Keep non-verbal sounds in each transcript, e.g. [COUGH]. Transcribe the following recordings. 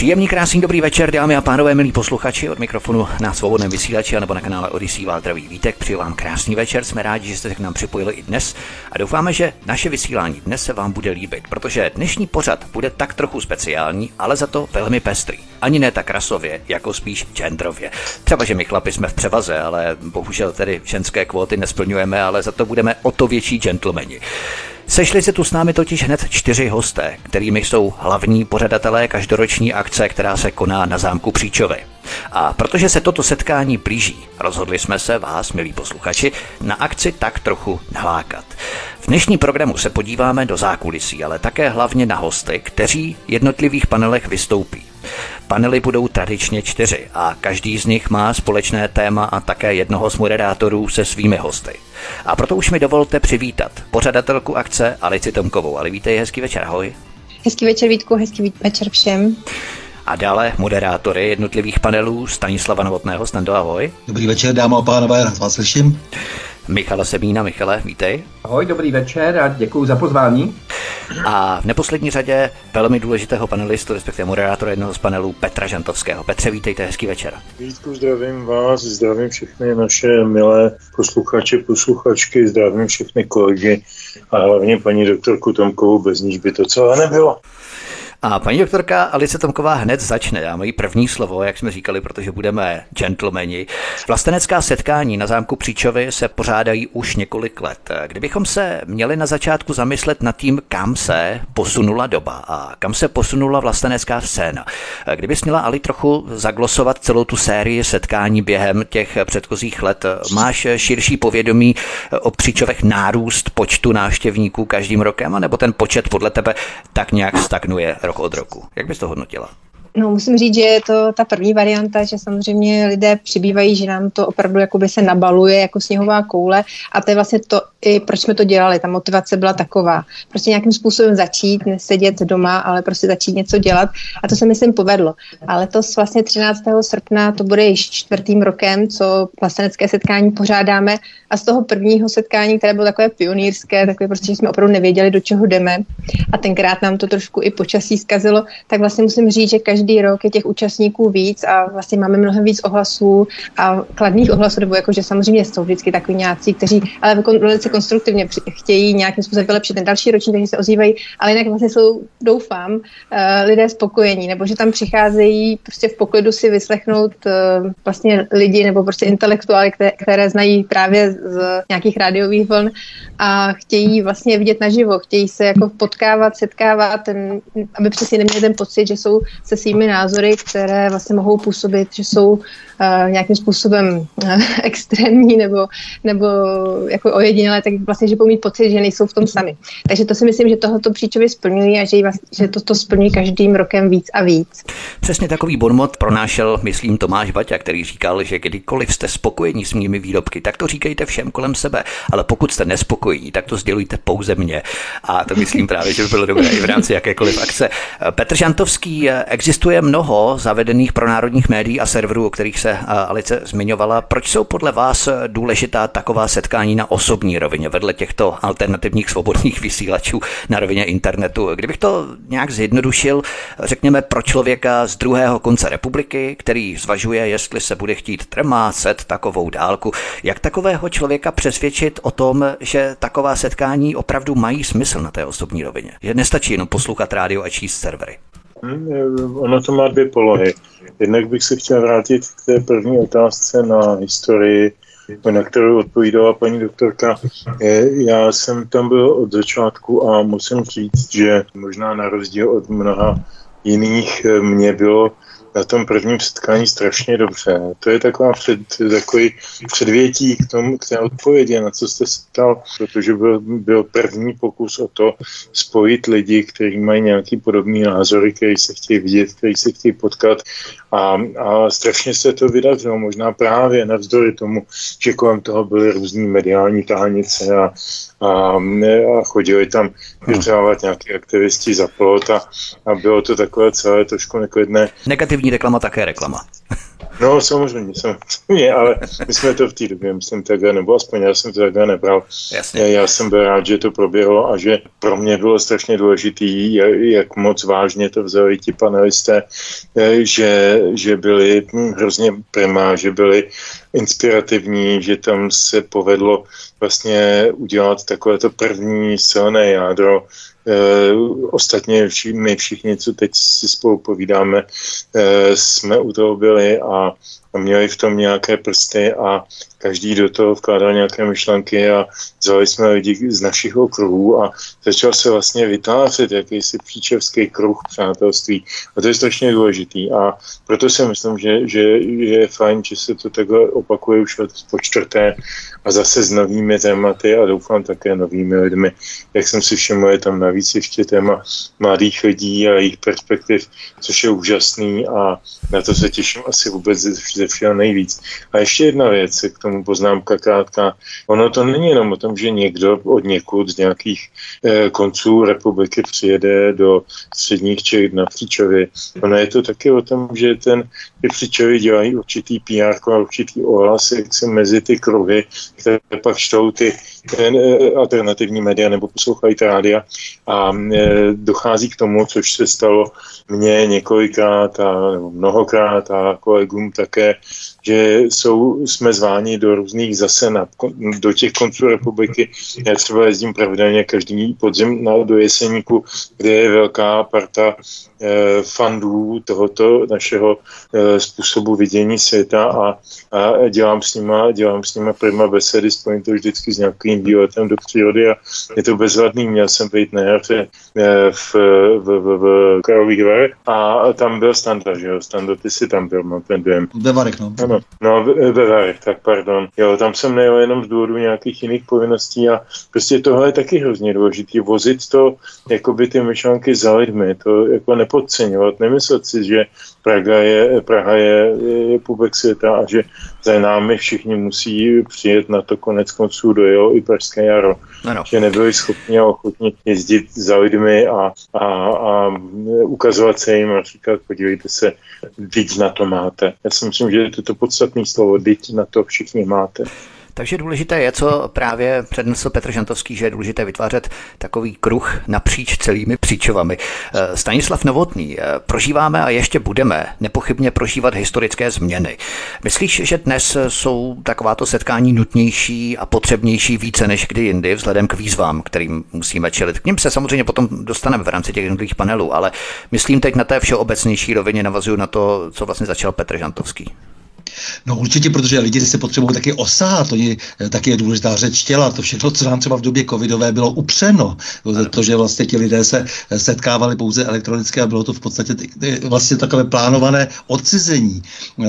Příjemný, krásný, dobrý večer, dámy a pánové, milí posluchači od mikrofonu na svobodném vysílači nebo na kanále Odisí Váltravý Vítek. Přeji vám krásný večer, jsme rádi, že jste se k nám připojili i dnes a doufáme, že naše vysílání dnes se vám bude líbit, protože dnešní pořad bude tak trochu speciální, ale za to velmi pestrý. Ani ne tak rasově, jako spíš genderově. Třeba, že my chlapi jsme v převaze, ale bohužel tedy ženské kvóty nesplňujeme, ale za to budeme o to větší gentlemani. Sešli se tu s námi totiž hned čtyři hosté, kterými jsou hlavní pořadatelé každoroční akce, která se koná na zámku Příčovy. A protože se toto setkání blíží, rozhodli jsme se vás, milí posluchači, na akci tak trochu nalákat. V dnešní programu se podíváme do zákulisí, ale také hlavně na hosty, kteří v jednotlivých panelech vystoupí. Panely budou tradičně čtyři a každý z nich má společné téma a také jednoho z moderátorů se svými hosty. A proto už mi dovolte přivítat pořadatelku akce Alici Tomkovou. Ali vítej, hezký večer, ahoj. Hezký večer Vítku, hezký večer všem. A dále moderátory jednotlivých panelů Stanislava Novotného. Stando, ahoj. Dobrý večer, dámy a pánové, rád vás slyším. Michala Semína. Michale, vítej. Ahoj, dobrý večer a děkuji za pozvání. A v neposlední řadě velmi důležitého panelistu, respektive moderátora jednoho z panelů Petra Žantovského. Petře, vítejte, hezký večer. Vítku, zdravím vás, zdravím všechny naše milé posluchače, posluchačky, zdravím všechny kolegy a hlavně paní doktorku Tomkovou, bez níž by to celé nebylo. A paní doktorka Alice Tomková hned začne. Já mají první slovo, jak jsme říkali, protože budeme gentlemani. Vlastenecká setkání na zámku Příčovy se pořádají už několik let. Kdybychom se měli na začátku zamyslet nad tím, kam se posunula doba a kam se posunula vlastenecká scéna. Kdybys měla Ali trochu zaglosovat celou tu sérii setkání během těch předchozích let, máš širší povědomí o Příčovech nárůst počtu návštěvníků každým rokem, nebo ten počet podle tebe tak nějak stagnuje rok od roku. Jak bys to hodnotila? No, musím říct, že je to ta první varianta, že samozřejmě lidé přibývají, že nám to opravdu jakoby se nabaluje jako sněhová koule a to je vlastně to, i proč jsme to dělali. Ta motivace byla taková. Prostě nějakým způsobem začít, nesedět doma, ale prostě začít něco dělat a to se myslím povedlo. Ale to vlastně 13. srpna, to bude již čtvrtým rokem, co vlastenecké setkání pořádáme a z toho prvního setkání, které bylo takové pionýrské, takové prostě, že jsme opravdu nevěděli, do čeho jdeme a tenkrát nám to trošku i počasí zkazilo, tak vlastně musím říct, že každý rok je těch účastníků víc a vlastně máme mnohem víc ohlasů a kladných ohlasů, nebo jako, že samozřejmě jsou vždycky takový nějací, kteří ale velice konstruktivně chtějí nějakým způsobem vylepšit ten další ročník, takže se ozývají, ale jinak vlastně jsou, doufám, eh, lidé spokojení, nebo že tam přicházejí prostě v poklidu si vyslechnout eh, vlastně lidi nebo prostě intelektuály, které, které znají právě z nějakých rádiových vln a chtějí vlastně vidět naživo, chtějí se jako potkávat, setkávat, ten, aby přesně neměli ten pocit, že jsou se svými názory, které vlastně mohou působit, že jsou uh, nějakým způsobem [LAUGHS] extrémní nebo, nebo jako ojedinělé, tak vlastně, že budou mít pocit, že nejsou v tom sami. Takže to si myslím, že tohoto příčově splňují a že, vlastně, že to, to splňují každým rokem víc a víc. Přesně takový bonmot pronášel, myslím, Tomáš Baťa, který říkal, že kdykoliv jste spokojení s mými výrobky, tak to říkejte všem kolem sebe, ale pokud jste nespokojení, tak to sdělujte pouze mně. A to myslím právě, že by bylo dobré i v rámci jakékoliv akce. Petr Žantovský, existuje mnoho zavedených pro národních médií a serverů, o kterých se Alice zmiňovala. Proč jsou podle vás důležitá taková setkání na osobní rovině, vedle těchto alternativních svobodných vysílačů na rovině internetu? Kdybych to nějak zjednodušil, řekněme pro člověka z druhého konce republiky, který zvažuje, jestli se bude chtít trmácet takovou dálku, jak takového člověka přesvědčit o tom, že taková setkání opravdu mají smysl na té osobní rovině. Že nestačí jenom poslouchat rádio a číst servery. Hmm, ono to má dvě polohy. Jednak bych se chtěl vrátit k té první otázce na historii, na kterou odpovídala paní doktorka. Já jsem tam byl od začátku a musím říct, že možná na rozdíl od mnoha jiných mě bylo na tom prvním setkání strašně dobře. To je taková před, takový předvětí k, tomu, k té odpovědi, na co jste se ptal, protože byl, byl první pokus o to spojit lidi, kteří mají nějaký podobný názory, kteří se chtějí vidět, kteří se chtějí potkat a, a strašně se to vydařilo, možná právě navzdory tomu, že kolem toho byly různý mediální tahanice a, a, a chodili tam vyřávat nějaký aktivisti za plot a, a bylo to takové celé trošku neklidné. Negativní reklama také reklama. No, samozřejmě, samozřejmě, ale my jsme to v té době, myslím, takhle, nebo aspoň já jsem to takhle nebral. Jasně. Já jsem byl rád, že to proběhlo a že pro mě bylo strašně důležitý, jak moc vážně to vzali ti panelisté, eh, že, že byli hrozně primá, že byli inspirativní, že tam se povedlo vlastně udělat takovéto první silné jádro ostatně vši, my všichni, co teď si spolu povídáme, e, jsme u toho byli a měli v tom nějaké prsty a každý do toho vkládal nějaké myšlenky a vzali jsme lidi z našich okruhů a začal se vlastně vytvářet jakýsi příčevský kruh přátelství. A to je strašně důležitý a proto si myslím, že, že je fajn, že se to takhle opakuje už od po čtvrté a zase s novými tématy a doufám také novými lidmi. Jak jsem si všiml, je tam navíc ještě téma mladých lidí a jejich perspektiv, což je úžasný a na to se těším asi vůbec ze všeho nejvíc. A ještě jedna věc, k tomu poznámka krátká. Ono to není jenom o tom, že někdo od někud z nějakých eh, konců republiky přijede do středních Čech na Příčově. Ono je to taky o tom, že ten, ty Příčovy dělají určitý PR a určitý ohlas, jak se mezi ty kruhy, které pak čtou ty eh, alternativní média nebo poslouchají rádia a eh, dochází k tomu, což se stalo mně několikrát a nebo mnohokrát a kolegům také, že jsou, jsme zváni do různých zase na, do těch konců republiky. Já třeba jezdím pravidelně každý podzim na, do Jeseníku, kde je velká parta eh, fandů tohoto našeho eh, způsobu vidění světa a, a dělám, s nima, dělám s nima prima besedy, spojím to vždycky s nějakým výletem do přírody a je to bezvadný. Měl jsem být na jaře eh, v, v, v, v Karlových Varech a tam byl Standa, že jo? Standa, ty si tam byl, mám ten dojem. Ve Varech, no. Ano, no ve Varech, tak pardon. Jo, tam jsem nejel jenom z důvodu nějakých jiných povinností a prostě tohle je taky hrozně důležité. Vozit to, jako by ty myšlenky za lidmi, to jako nepodceňovat, nemyslet si, že Praha je, Praha je, je půbek světa a že za námi všichni musí přijet na to konec konců dojelo i Pražské jaro. Ano. Že nebyli schopni a ochotni jezdit za lidmi a, a, a ukazovat se jim a říkat, podívejte se, teď na to máte. Já si myslím, že je to to podstatné slovo, teď na to všichni máte. Takže důležité je, co právě přednesl Petr Žantovský, že je důležité vytvářet takový kruh napříč celými příčovami. Eh, Stanislav Novotný, eh, prožíváme a ještě budeme nepochybně prožívat historické změny. Myslíš, že dnes jsou takováto setkání nutnější a potřebnější více než kdy jindy vzhledem k výzvám, kterým musíme čelit? K ním se samozřejmě potom dostaneme v rámci těch jednotlivých panelů, ale myslím teď na té všeobecnější rovině navazuju na to, co vlastně začal Petr Žantovský. No určitě, protože lidi se potřebují taky osahat, oni, eh, taky je důležitá řeč těla, to všechno, co nám třeba v době covidové bylo upřeno, to, že vlastně ti lidé se eh, setkávali pouze elektronicky a bylo to v podstatě vlastně takové plánované odcizení eh,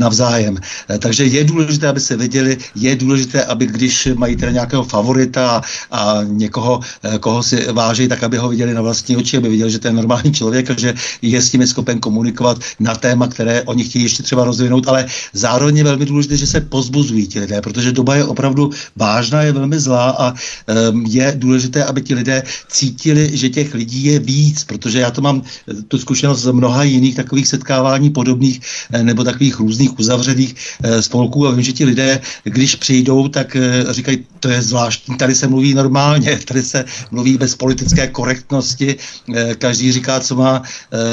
navzájem. Takže je důležité, aby se viděli, je důležité, aby když mají teda nějakého favorita a někoho, koho si váží, tak aby ho viděli na vlastní oči, aby viděli, že to je normální člověk a že je s tím schopen komunikovat na téma, které oni chtějí ještě třeba rozvinout, ale zároveň je velmi důležité, že se pozbuzují ti lidé, protože doba je opravdu vážná, je velmi zlá a um, je důležité, aby ti lidé cítili, že těch lidí je víc, protože já to mám eh, tu zkušenost z mnoha jiných takových setkávání podobných eh, nebo takových různých uzavřených eh, spolků a vím, že ti lidé, když přijdou, tak říkají, to je zvláštní, tady se mluví normálně, [LAUGHS] tady se mluví bez politické korektnosti, každý říká, co má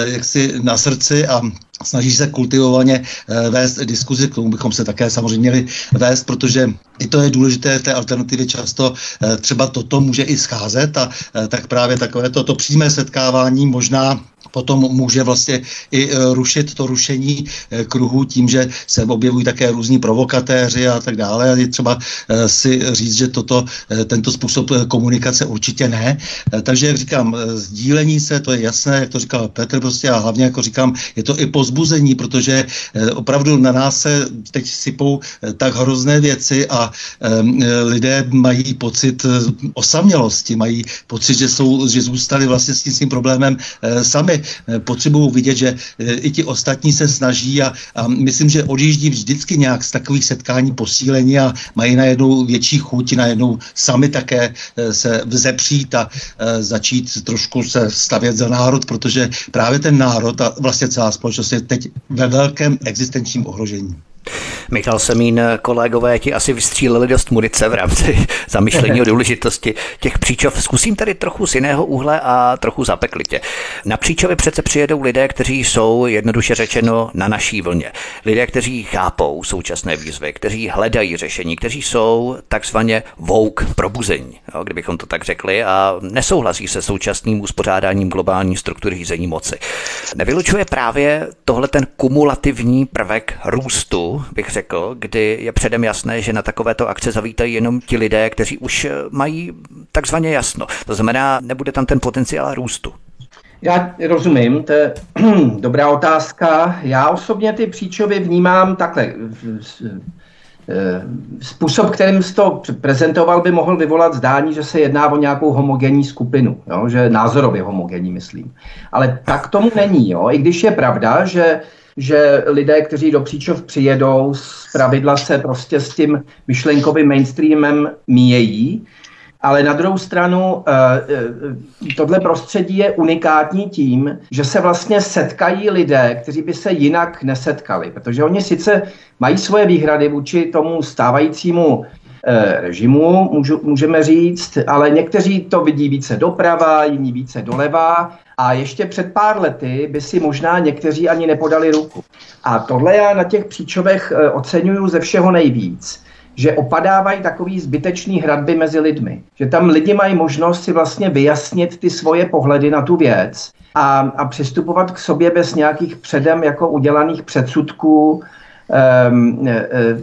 jaksi na srdci a snaží se kultivovaně eh, vést diskuzi, k tomu bychom se také samozřejmě měli vést, protože i to je důležité té alternativě často eh, třeba toto může i scházet a eh, tak právě takové toto přímé setkávání možná potom může vlastně i e, rušit to rušení e, kruhu tím, že se objevují také různí provokatéři a tak dále. Je třeba e, si říct, že toto, tento způsob komunikace určitě ne. Takže jak říkám, sdílení se, to je jasné, jak to říkal Petr prostě a hlavně jako říkám, je to i pozbuzení, protože opravdu na nás se teď sypou tak hrozné věci a lidé mají pocit osamělosti, mají pocit, že, jsou, že zůstali vlastně s tím svým problémem sami. Eh, potřebují vidět, že eh, i ti ostatní se snaží a, a myslím, že odjíždí vždycky nějak z takových setkání posílení a mají najednou větší chuť, najednou sami také eh, se vzepřít a začít trošku se stavět za národ, protože právě ten národ a vlastně celá společnost je teď ve velkém existenčním ohrožení. Michal Semín, kolegové ti asi vystříleli dost munice v rámci [LAUGHS] zamyšlení o [LAUGHS] důležitosti těch příčov. Zkusím tady trochu z jiného úhle a trochu zapeklitě. Na příčovy přece přijedou lidé, kteří jsou jednoduše řečeno na naší vlně. Lidé, kteří chápou současné výzvy, kteří hledají řešení, kteří jsou takzvaně vouk probuzení, jo, kdybychom to tak řekli, a nesouhlasí se současným uspořádáním globální struktury řízení moci. Nevylučuje právě tohle ten kumulativní prvek růstu, bych řekl, kdy je předem jasné, že na takovéto akce zavítají jenom ti lidé, kteří už mají takzvaně jasno. To znamená, nebude tam ten potenciál růstu. Já rozumím, to je [CLEARS THROAT] dobrá otázka. Já osobně ty příčovy vnímám takhle. Způsob, kterým jsi to prezentoval, by mohl vyvolat zdání, že se jedná o nějakou homogenní skupinu, jo? že názorově homogenní, myslím. Ale tak tomu není. Jo? I když je pravda, že že lidé, kteří do Příčov přijedou, z pravidla se prostě s tím myšlenkovým mainstreamem míjejí, ale na druhou stranu eh, eh, tohle prostředí je unikátní tím, že se vlastně setkají lidé, kteří by se jinak nesetkali, protože oni sice mají svoje výhrady vůči tomu stávajícímu eh, režimu, můžeme říct, ale někteří to vidí více doprava, jiní více doleva a ještě před pár lety by si možná někteří ani nepodali ruku. A tohle já na těch příčovech eh, oceňuju ze všeho nejvíc že opadávají takový zbytečný hradby mezi lidmi. Že tam lidi mají možnost si vlastně vyjasnit ty svoje pohledy na tu věc a, a přistupovat k sobě bez nějakých předem jako udělaných předsudků, Um,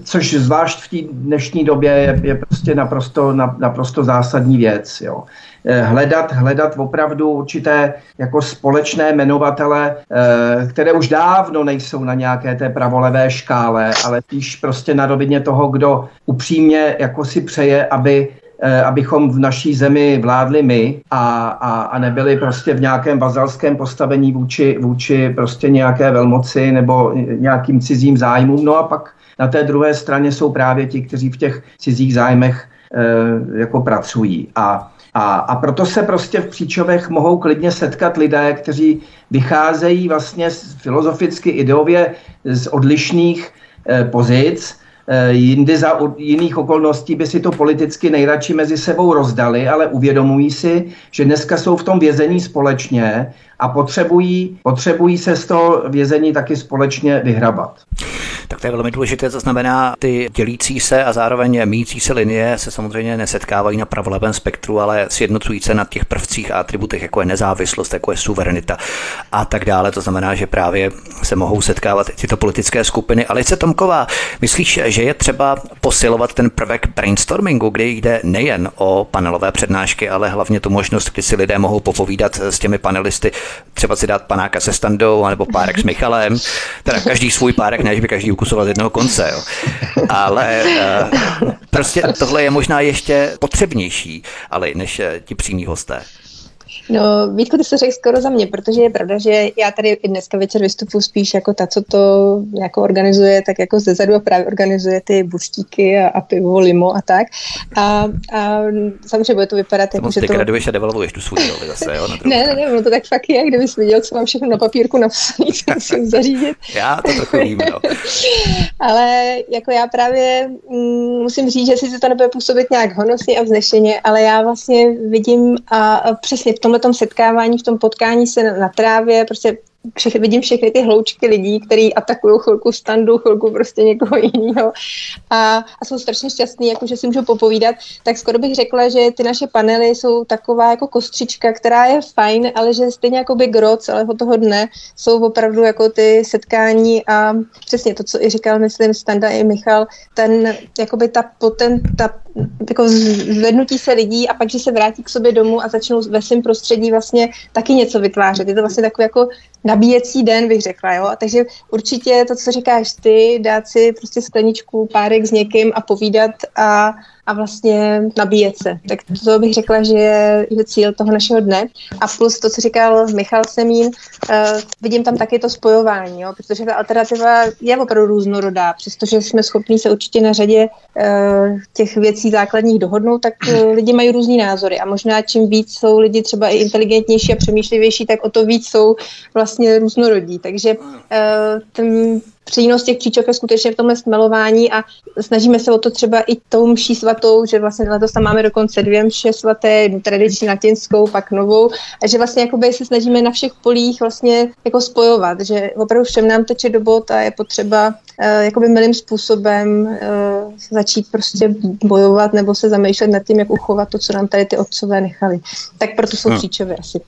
což zvlášť v té dnešní době je, je prostě naprosto, na, naprosto zásadní věc. Jo. Eh, hledat, hledat opravdu určité jako společné jmenovatele, které už dávno nejsou na nějaké té pravolevé škále, ale spíš prostě na rovině toho, kdo upřímně jako si přeje, aby Eh, abychom v naší zemi vládli my a, a, a nebyli prostě v nějakém vazalském postavení vůči, vůči prostě nějaké velmoci nebo nějakým cizím zájmům. No a pak na té druhé straně jsou právě ti, kteří v těch cizích zájmech e, jako pracují. A, a, a proto se prostě v Příčovech mohou klidně setkat lidé, kteří vycházejí vlastně filozoficky, ideově z odlišných e, pozic, Eh, jindy za jiných okolností by si to politicky nejradši mezi sebou rozdali, ale uvědomují si, že dneska jsou v tom vězení společně a potřebují, potřebují se z toho vězení taky společně vyhrabat. Tak to je velmi důležité, to znamená, ty dělící se a zároveň míjící se linie se samozřejmě nesetkávají na pravolevém spektru, ale sjednocují se na těch prvcích a atributech, jako je nezávislost, jako je suverenita a tak dále. To znamená, že právě se mohou setkávat tyto politické skupiny. Alice Tomková, myslíš, že je třeba posilovat ten prvek brainstormingu, kde jde nejen o panelové přednášky, ale hlavně tu možnost, kdy si lidé mohou popovídat s těmi panelisty, třeba si dát panáka se standou, nebo párek s Michalem, teda každý svůj párek, než by každý ukusoval z jednoho konce. Jo. Ale uh, prostě tohle je možná ještě potřebnější, ale než uh, ti přímí hosté. No, Vítko, ty jsi řekl skoro za mě, protože je pravda, že já tady i dneska večer vystupuji spíš jako ta, co to jako organizuje, tak jako ze zadu a právě organizuje ty buštíky a, a pivo, limo a tak. A, a samozřejmě bude to vypadat jako, že to... graduješ a devalvuješ tu svůj roli zase, jo? ne, ne, ne, no to tak fakt je, kdybys viděl, co mám všechno na papírku napsané, co [LAUGHS] musím zařídit. já to trochu vím, no. [LAUGHS] ale jako já právě mm, musím říct, že si to nebude působit nějak honosně a vznešeně, ale já vlastně vidím a, a přesně v tomhle setkávání, v tom potkání se na, na trávě, prostě všechny, vidím všechny ty hloučky lidí, kteří atakují chvilku standu, chvilku prostě někoho jiného. A, a jsou strašně šťastní, jako že si můžu popovídat, tak skoro bych řekla, že ty naše panely jsou taková jako kostřička, která je fajn, ale že stejně jako by gro celého toho dne jsou opravdu jako ty setkání a přesně to, co i říkal, myslím, Standa i Michal, ten, jakoby ta, poten, ta jako zvednutí se lidí a pak, že se vrátí k sobě domů a začnou ve svém prostředí vlastně taky něco vytvářet. Je to vlastně takový jako nabíjecí den, bych řekla, jo. Takže určitě to, co říkáš ty, dát si prostě skleničku, párek s někým a povídat a a vlastně nabíjet se. Tak to bych řekla, že je, cíl toho našeho dne. A plus to, co říkal Michal Semín, uh, vidím tam taky to spojování, jo, protože ta alternativa je opravdu různorodá. Přestože jsme schopni se určitě na řadě uh, těch věcí základních dohodnout, tak uh, lidi mají různý názory a možná čím víc jsou lidi třeba i inteligentnější a přemýšlivější, tak o to víc jsou vlastně různorodí. Takže uh, ten přínos těch příčok je skutečně v tomhle smelování a snažíme se o to třeba i tou mší svatou, že vlastně letos tam máme dokonce dvě mše svaté, jednu tradiční latinskou, pak novou, a že vlastně jakoby se snažíme na všech polích vlastně jako spojovat, že opravdu všem nám teče do bot a je potřeba uh, jakoby milým způsobem uh, začít prostě bojovat nebo se zamýšlet nad tím, jak uchovat to, co nám tady ty otcové nechali. Tak proto jsou no. příčové asi.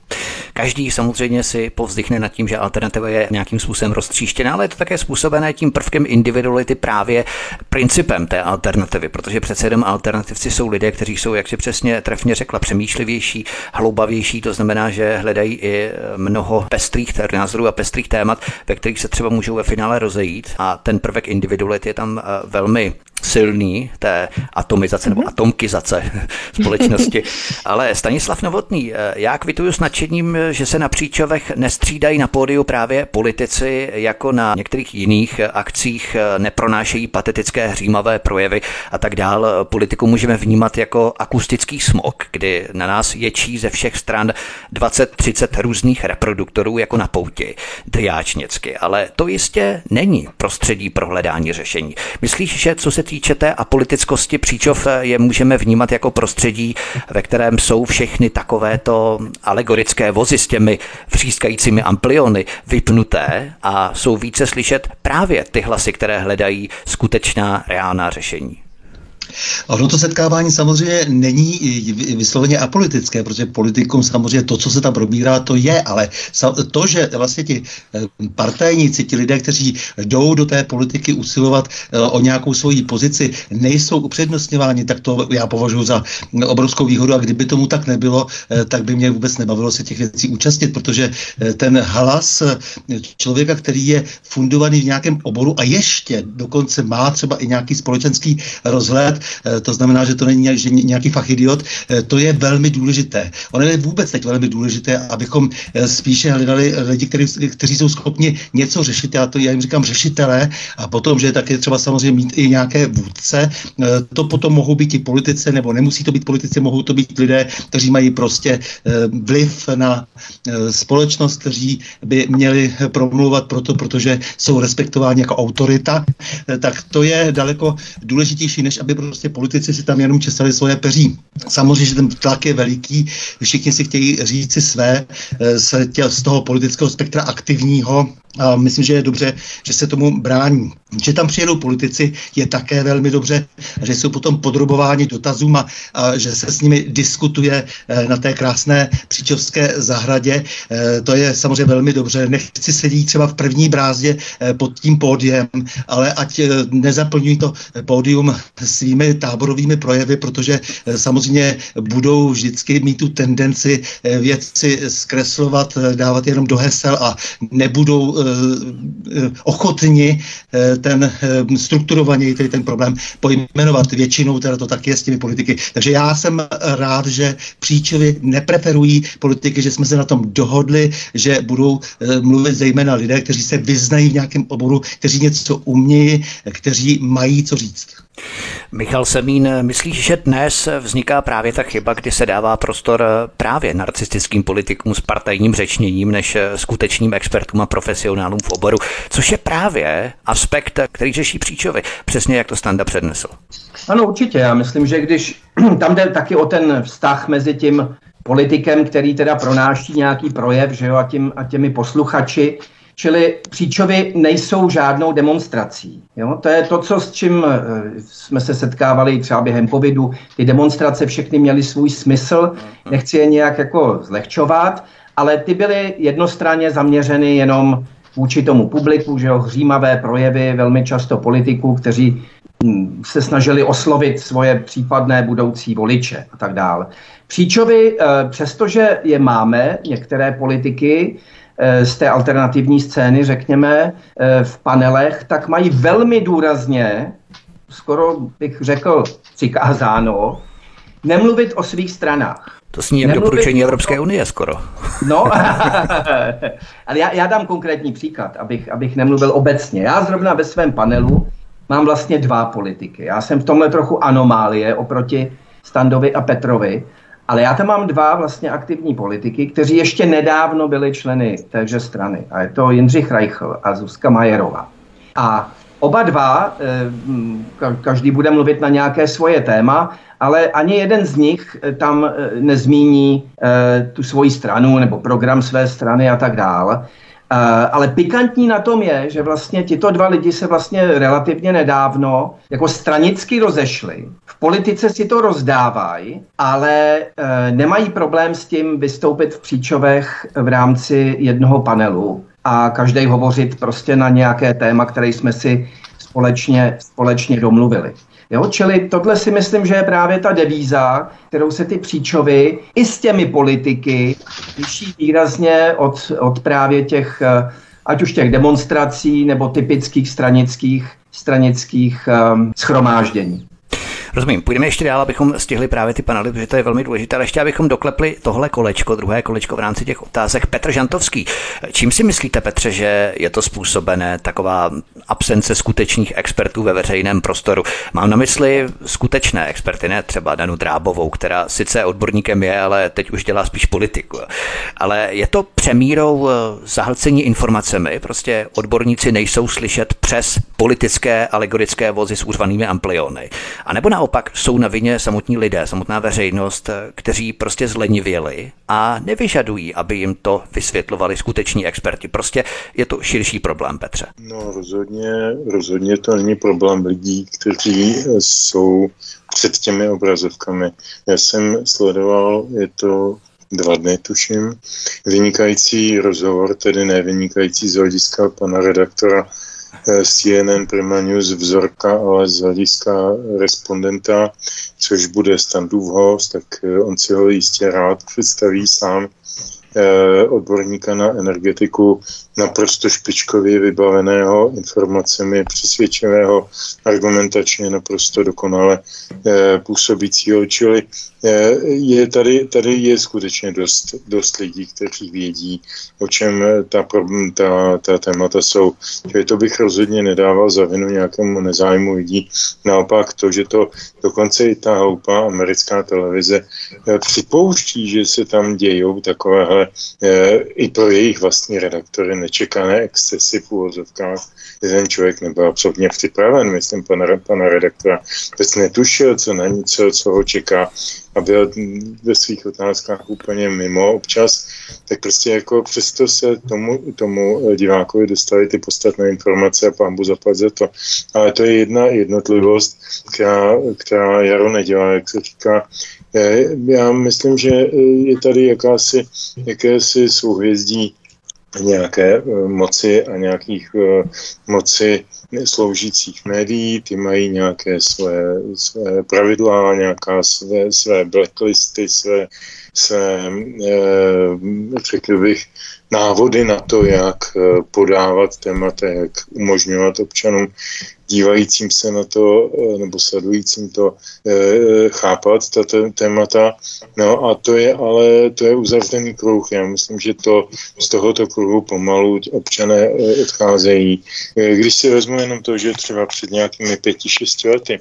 Každý samozřejmě si povzdychne nad tím, že alternativa je nějakým způsobem roztříštěná, ale je to také způsob způsobené tím prvkem individuality právě principem té alternativy, protože přece jenom alternativci jsou lidé, kteří jsou, jak si přesně trefně řekla, přemýšlivější, hloubavější, to znamená, že hledají i mnoho pestrých názorů a pestrých témat, ve kterých se třeba můžou ve finále rozejít. A ten prvek individuality je tam eh, velmi silný té atomizace nebo mhm. atomkizace [LAUGHS] společnosti. Ale Stanislav Novotný, eh, já kvituju s nadšením, že se na příčovech nestřídají na pódiu právě politici jako na některých jiných akcích, eh, nepronášejí patetické hřímavé projevy a tak dál. Politiku můžeme vnímat jako akustický smog, kdy na nás ječí ze všech stran 20-30 různých reproduktorů jako na pouti, driáčnicky. Ale to jistě není prostředí pro hledání řešení. Myslíš, že co se týče týče té apolitickosti příčov eh, je můžeme vnímat jako prostředí, ve kterém jsou všechny takovéto alegorické vozy s těmi vřískajícími ampliony vypnuté a jsou více slyšet právě ty hlasy, které hledají skutečná reálná řešení. Ono to setkávání samozřejmě není vysloveně apolitické, protože politikum samozřejmě to, co se tam probírá, to je, ale to, že vlastně ti eh, partajníci, ti lidé, kteří jdou do té politiky usilovat eh, o nějakou svoji pozici, nejsou upřednostňováni, tak to já považuji za obrovskou výhodu. A kdyby tomu tak nebylo, eh, tak by mě vůbec nebavilo se těch věcí účastnit, protože ten hlas člověka, který je fundovaný v nějakém oboru a ještě dokonce má třeba i nějaký společenský rozhled, Eh, to znamená, že to není nějaký fachidiot, eh, to je velmi důležité. Ono je vůbec teď velmi důležité, abychom eh, spíše hledali lidi, kteří, kteří jsou schopni něco řešit, já to já jim říkám řešitelé, a potom, že také třeba samozřejmě mít i nějaké vůdce, to potom mohou být i politici, nebo nemusí to být politici, mohou to být lidé, kteří mají prostě vliv na společnost, kteří by měli promluvat proto, protože jsou respektováni jako autorita, tak to je daleko důležitější, než aby prostě politici si tam jenom česali svoje peří. Samozřejmě, že ten tlak je veliký, všichni si chtějí říct si své eh, z, tě, z toho politického spektra aktivního, a myslím, že je dobře, že se tomu brání. Že tam přijedou politici je také velmi dobře, že jsou potom podrobováni dotazům a, a že se s nimi diskutuje e, na té krásné příčovské zahradě. E, to je samozřejmě velmi dobře. Nechci sedět třeba v první brázdě e, pod tím pódiem, ale ať e, nezaplňují to pódium svými táborovými projevy, protože e, samozřejmě budou vždycky mít tu tendenci e, věci zkreslovat, e, dávat jenom do hesel a nebudou Eh, ochotni eh, ten eh, strukturovaněji tedy ten problém pojmenovat. Většinou teda to tak je s těmi politiky. Takže já jsem rád, že příčovy nepreferují politiky, že jsme se na tom dohodli, že budou mluvit zejména lidé, kteří se vyznají v nějakém oboru, kteří něco umějí, kteří mají co říct. Michal Semín, myslíš, že dnes vzniká právě ta chyba, kdy se dává prostor právě narcistickým politikům s partajním řečněním než skutečným expertům a profesionálům v oboru, což je právě aspekt, který řeší příčovy, přesně jak to Standa přednesl. Ano, určitě. Já myslím, že když [CLEARS THROAT] tam jde taky o ten vztah mezi tím politikem, který teda pronáší nějaký projev, že jo, a, tím, a těmi posluchači, Čili příčovy nejsou žádnou demonstrací. Jo? To je to, co, s čím eh, jsme se setkávali třeba během covidu. Ty demonstrace všechny měly svůj smysl, nechci je nějak jako zlehčovat, ale ty byly jednostranně zaměřeny jenom vůči tomu publiku, že jo, hřímavé projevy velmi často politiků, kteří hm, se snažili oslovit svoje případné budoucí voliče a tak dále. Příčovy, eh, přestože je máme, některé politiky, z té alternativní scény, řekněme, eh, v panelech, tak mají velmi důrazně, skoro bych řekl přikázáno, nemluvit o svých stranách. To sní jak doporučení Evropské unie skoro. No, [LAUGHS] [LAUGHS] ale já, já dám konkrétní příklad, abych, abych nemluvil obecně. Já zrovna ve svém panelu mám vlastně dva politiky. Já jsem v tomhle trochu anomálie oproti Standovi a Petrovi, ale já tam mám dva vlastně aktivní politiky, kteří ještě nedávno byli členy téže strany. A je to Jindřich Reichl a Zuzka Majerová. A oba dva, eh, každý bude mluvit na nějaké svoje téma, ale ani jeden z nich eh, tam eh, nezmíní tu svoji stranu nebo program své strany a tak dále. Uh, ale pikantní na tom je, že vlastně tito dva lidi se vlastně relativně nedávno jako stranicky rozešli. V politice si to rozdávají, ale uh, nemají problém s tím vystoupit v příčovech v rámci jednoho panelu a každý hovořit prostě na nějaké téma, které jsme si společně, společně domluvili. Jo, čili tohle si myslím, že je právě ta devíza, kterou se ty příčovy i s těmi politiky liší výrazně od, od právě těch, eh, ať už těch demonstrací nebo typických stranických, stranických um, schromáždění. Rozumím, půjdeme ještě dál, abychom stihli právě ty panely, protože to je velmi důležité, ale ještě abychom doklepli tohle kolečko, druhé kolečko v rámci těch otázek. Petr Žantovský, čím si myslíte, Petře, že je to způsobené taková absence skutečných expertů ve veřejném prostoru? Mám na mysli skutečné experty, ne třeba Danu Drábovou, která sice odborníkem je, ale teď už dělá spíš politiku. Ale je to přemírou eh, zahlcení informacemi, prostě odborníci nejsou slyšet přes politické alegorické vozy s úřvanými ampliony. A nebo na naopak jsou na vině samotní lidé, samotná veřejnost, kteří prostě zlenivěli a nevyžadují, aby jim to vysvětlovali skuteční experti. Prostě je to širší problém, Petře. No rozhodně, rozhodně to není problém lidí, kteří jsou před těmi obrazovkami. Já jsem sledoval, je to dva dny, tuším, vynikající rozhovor, tedy ne vynikající z hlediska pana redaktora Eh, CNN Prima News vzorka, ale z hlediska respondenta, což bude standův host, tak eh, on si ho jistě rád představí sám eh, odborníka na energetiku naprosto špičkově vybaveného informacemi přesvědčivého, argumentačně naprosto dokonale působícího. Čili je tady, tady je skutečně dost, dost lidí, kteří vědí, o čem ta, ta, ta témata jsou. Čili to bych rozhodně nedával za vinu nějakému nezájmu lidí. Naopak to, že to dokonce i ta hloupá americká televize eh, připouští, že se tam dějou takovéhle eh, i pro jejich vlastní redaktory nečekané excesy v úvozovkách, ten člověk nebyl absolutně připraven, myslím, pana, pana redaktora, vůbec netušil, co na něco, co ho čeká a byl ve svých otázkách úplně mimo občas, tak prostě jako přesto se tomu, tomu divákovi dostali ty podstatné informace a pán zaplať za to. Ale to je jedna jednotlivost, která, která Jaro nedělá, jak se říká. Já myslím, že je tady jakási, jakési souhvězdí nějaké eh, moci a nějakých eh, moci sloužících médií, ty mají nějaké své, své pravidla, nějaká své, své blacklisty, své, své eh, řekl bych, návody na to, jak eh, podávat témata, jak umožňovat občanům dívajícím se na to eh, nebo sledujícím to eh, chápat tato témata. No a to je ale to je uzavřený kruh. Já myslím, že to z tohoto kruhu pomalu občané odcházejí. Když si vezmu jenom to, že třeba před nějakými pěti, šesti lety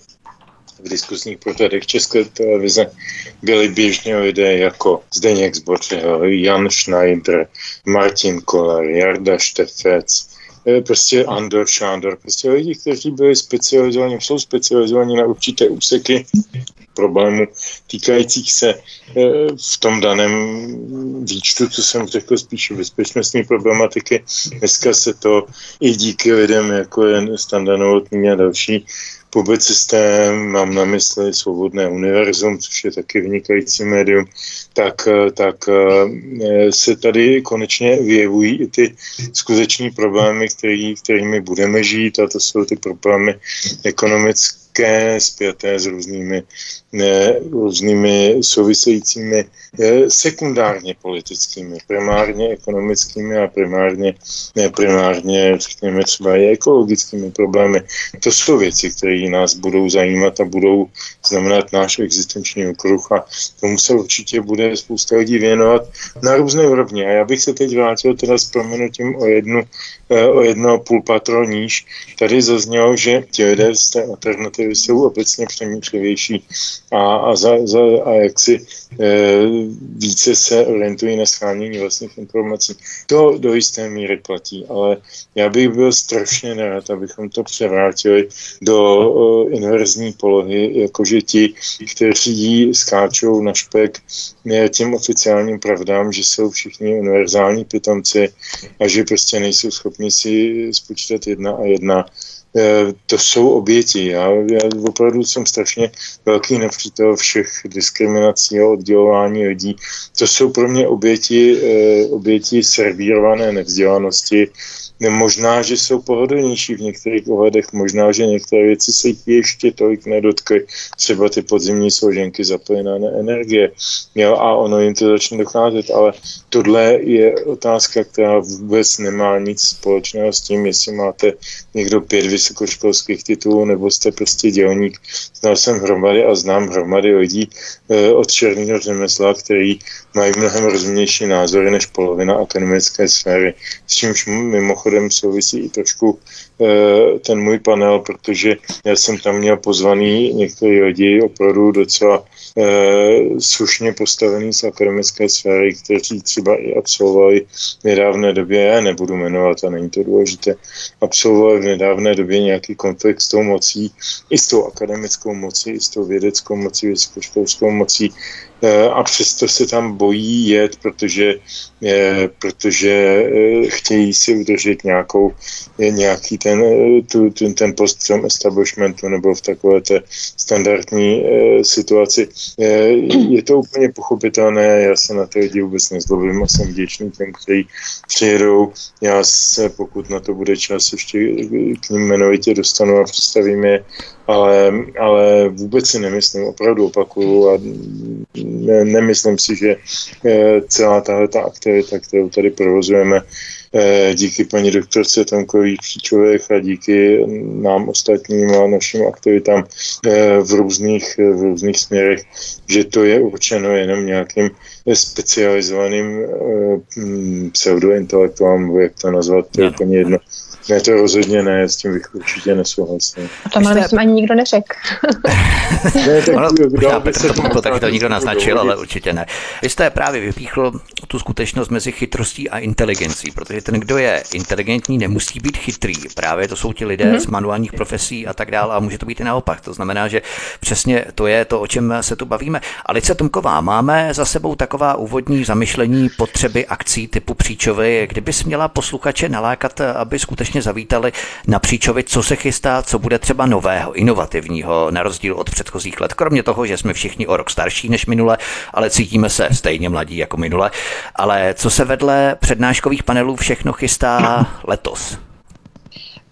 v diskusních pořadech České televize byli běžně lidé jako Zdeněk Zbořil, Jan Schneider, Martin Kolar, Jarda Štefec, eh, prostě Andor Šándor, prostě lidi, kteří byli specializovaní, jsou specializovaní na určité úseky problémů týkajících se v tom daném výčtu, co jsem řekl, spíše bezpečnostní problematiky. Dneska se to i díky lidem, jako je Standa a další, publicisté, mám na mysli Svobodné univerzum, což je taky vynikající médium, tak, tak eh, se tady konečně vyjevují i ty skuteční problémy, který, kterými budeme žít a to jsou ty problémy ekonomické, spjaté s různými, různými souvisejícími sekundárně politickými, primárně ekonomickými a primárně, ne, primárně, řekněme, třeba i ekologickými problémy. To jsou věci, které nás budou zajímat a budou znamenat náš existenční okruh a tomu se určitě bude spousta lidí věnovat na různé úrovni. A já bych se teď vrátil teda s proměnutím o jednu eh, o jedno půl patro níž. Tady zaznělo, že ti lidé z té alternativy jsou obecně přemýšlivější a, a, za, za, a jak si e, více se orientují na schánění vlastních informací. To do jisté míry platí, ale já bych byl strašně nerad, abychom to převrátili do uh, inverzní polohy, jakože ti, kteří skáčou na špek těm oficiálním pravdám, že jsou všichni univerzální pitomci a že prostě nejsou schopni si spočítat jedna a jedna Eh, to jsou oběti. Já, já opravdu jsem strašně velký nepřítel všech diskriminací a oddělování lidí. To jsou pro mě oběti, eh, oběti servírované nevzdělanosti, Možná, že jsou pohodlnější v některých ohledech, možná, že některé věci se ještě tolik nedotkly, třeba ty podzimní složenky zapojené energie, jo, a ono jim to začne docházet, ale tohle je otázka, která vůbec nemá nic společného s tím, jestli máte někdo pět vysokoškolských titulů, nebo jste prostě dělník. Znal jsem hromady a znám hromady lidí e, od černého řemesla, který mají mnohem rozumnější názory než polovina akademické sféry, s čímž mimochodem souvisí i trošku ten můj panel, protože já jsem tam měl pozvaný některý lidi opravdu docela e, slušně postavený z akademické sféry, kteří třeba i absolvovali v nedávné době, já nebudu jmenovat a není to důležité, absolvovali v nedávné době nějaký konflikt s tou mocí, i s tou akademickou mocí, i s tou vědeckou mocí, vysokoškolskou mocí, Eh, a přesto se tam bojí jet, protože, eh, protože eh, chtějí si udržet nějakou, nějaký ten, tu, ten, ten post v tom establishmentu nebo v takové té standardní situaci. Je to úplně pochopitelné, já se na ty lidi vůbec nezlobím a jsem vděčný těm, kteří přijedou. Já se, pokud na to bude čas, ještě k ním jmenovitě dostanu a představím je ale, ale vůbec si nemyslím, opravdu opakuju a ne, nemyslím si, že eh, celá tahle ta aktivita, kterou tady provozujeme, eh, díky paní doktorce Tomkový Příčovech a díky nám ostatním a našim aktivitám eh, v různých, v různých směrech, že to je určeno jenom nějakým specializovaným pseudointelektuálem, jak to nazvat, to je úplně jedno. Ne, to rozhodně ne, s tím bych určitě nesouhlasil. A to ale jste... ani nikdo neřekl. ne, [LAUGHS] tak ono, možná Petr to pomohl, taky to nikdo naznačil, ale určitě ne. Vy jste právě vypíchl tu skutečnost mezi chytrostí a inteligencí, protože ten, kdo je inteligentní, nemusí být chytrý. Právě to jsou ti lidé mm-hmm. z manuálních profesí a tak dále a může to být i naopak. To znamená, že přesně to je to, o čem se tu bavíme. Alice Tomková, máme za sebou taková úvodní zamyšlení potřeby akcí typu příčovy. Kdyby měla posluchače nalákat, aby skutečně skutečně zavítali na Příčovi, co se chystá, co bude třeba nového, inovativního, na rozdíl od předchozích let. Kromě toho, že jsme všichni o rok starší než minule, ale cítíme se stejně mladí jako minule. Ale co se vedle přednáškových panelů všechno chystá letos?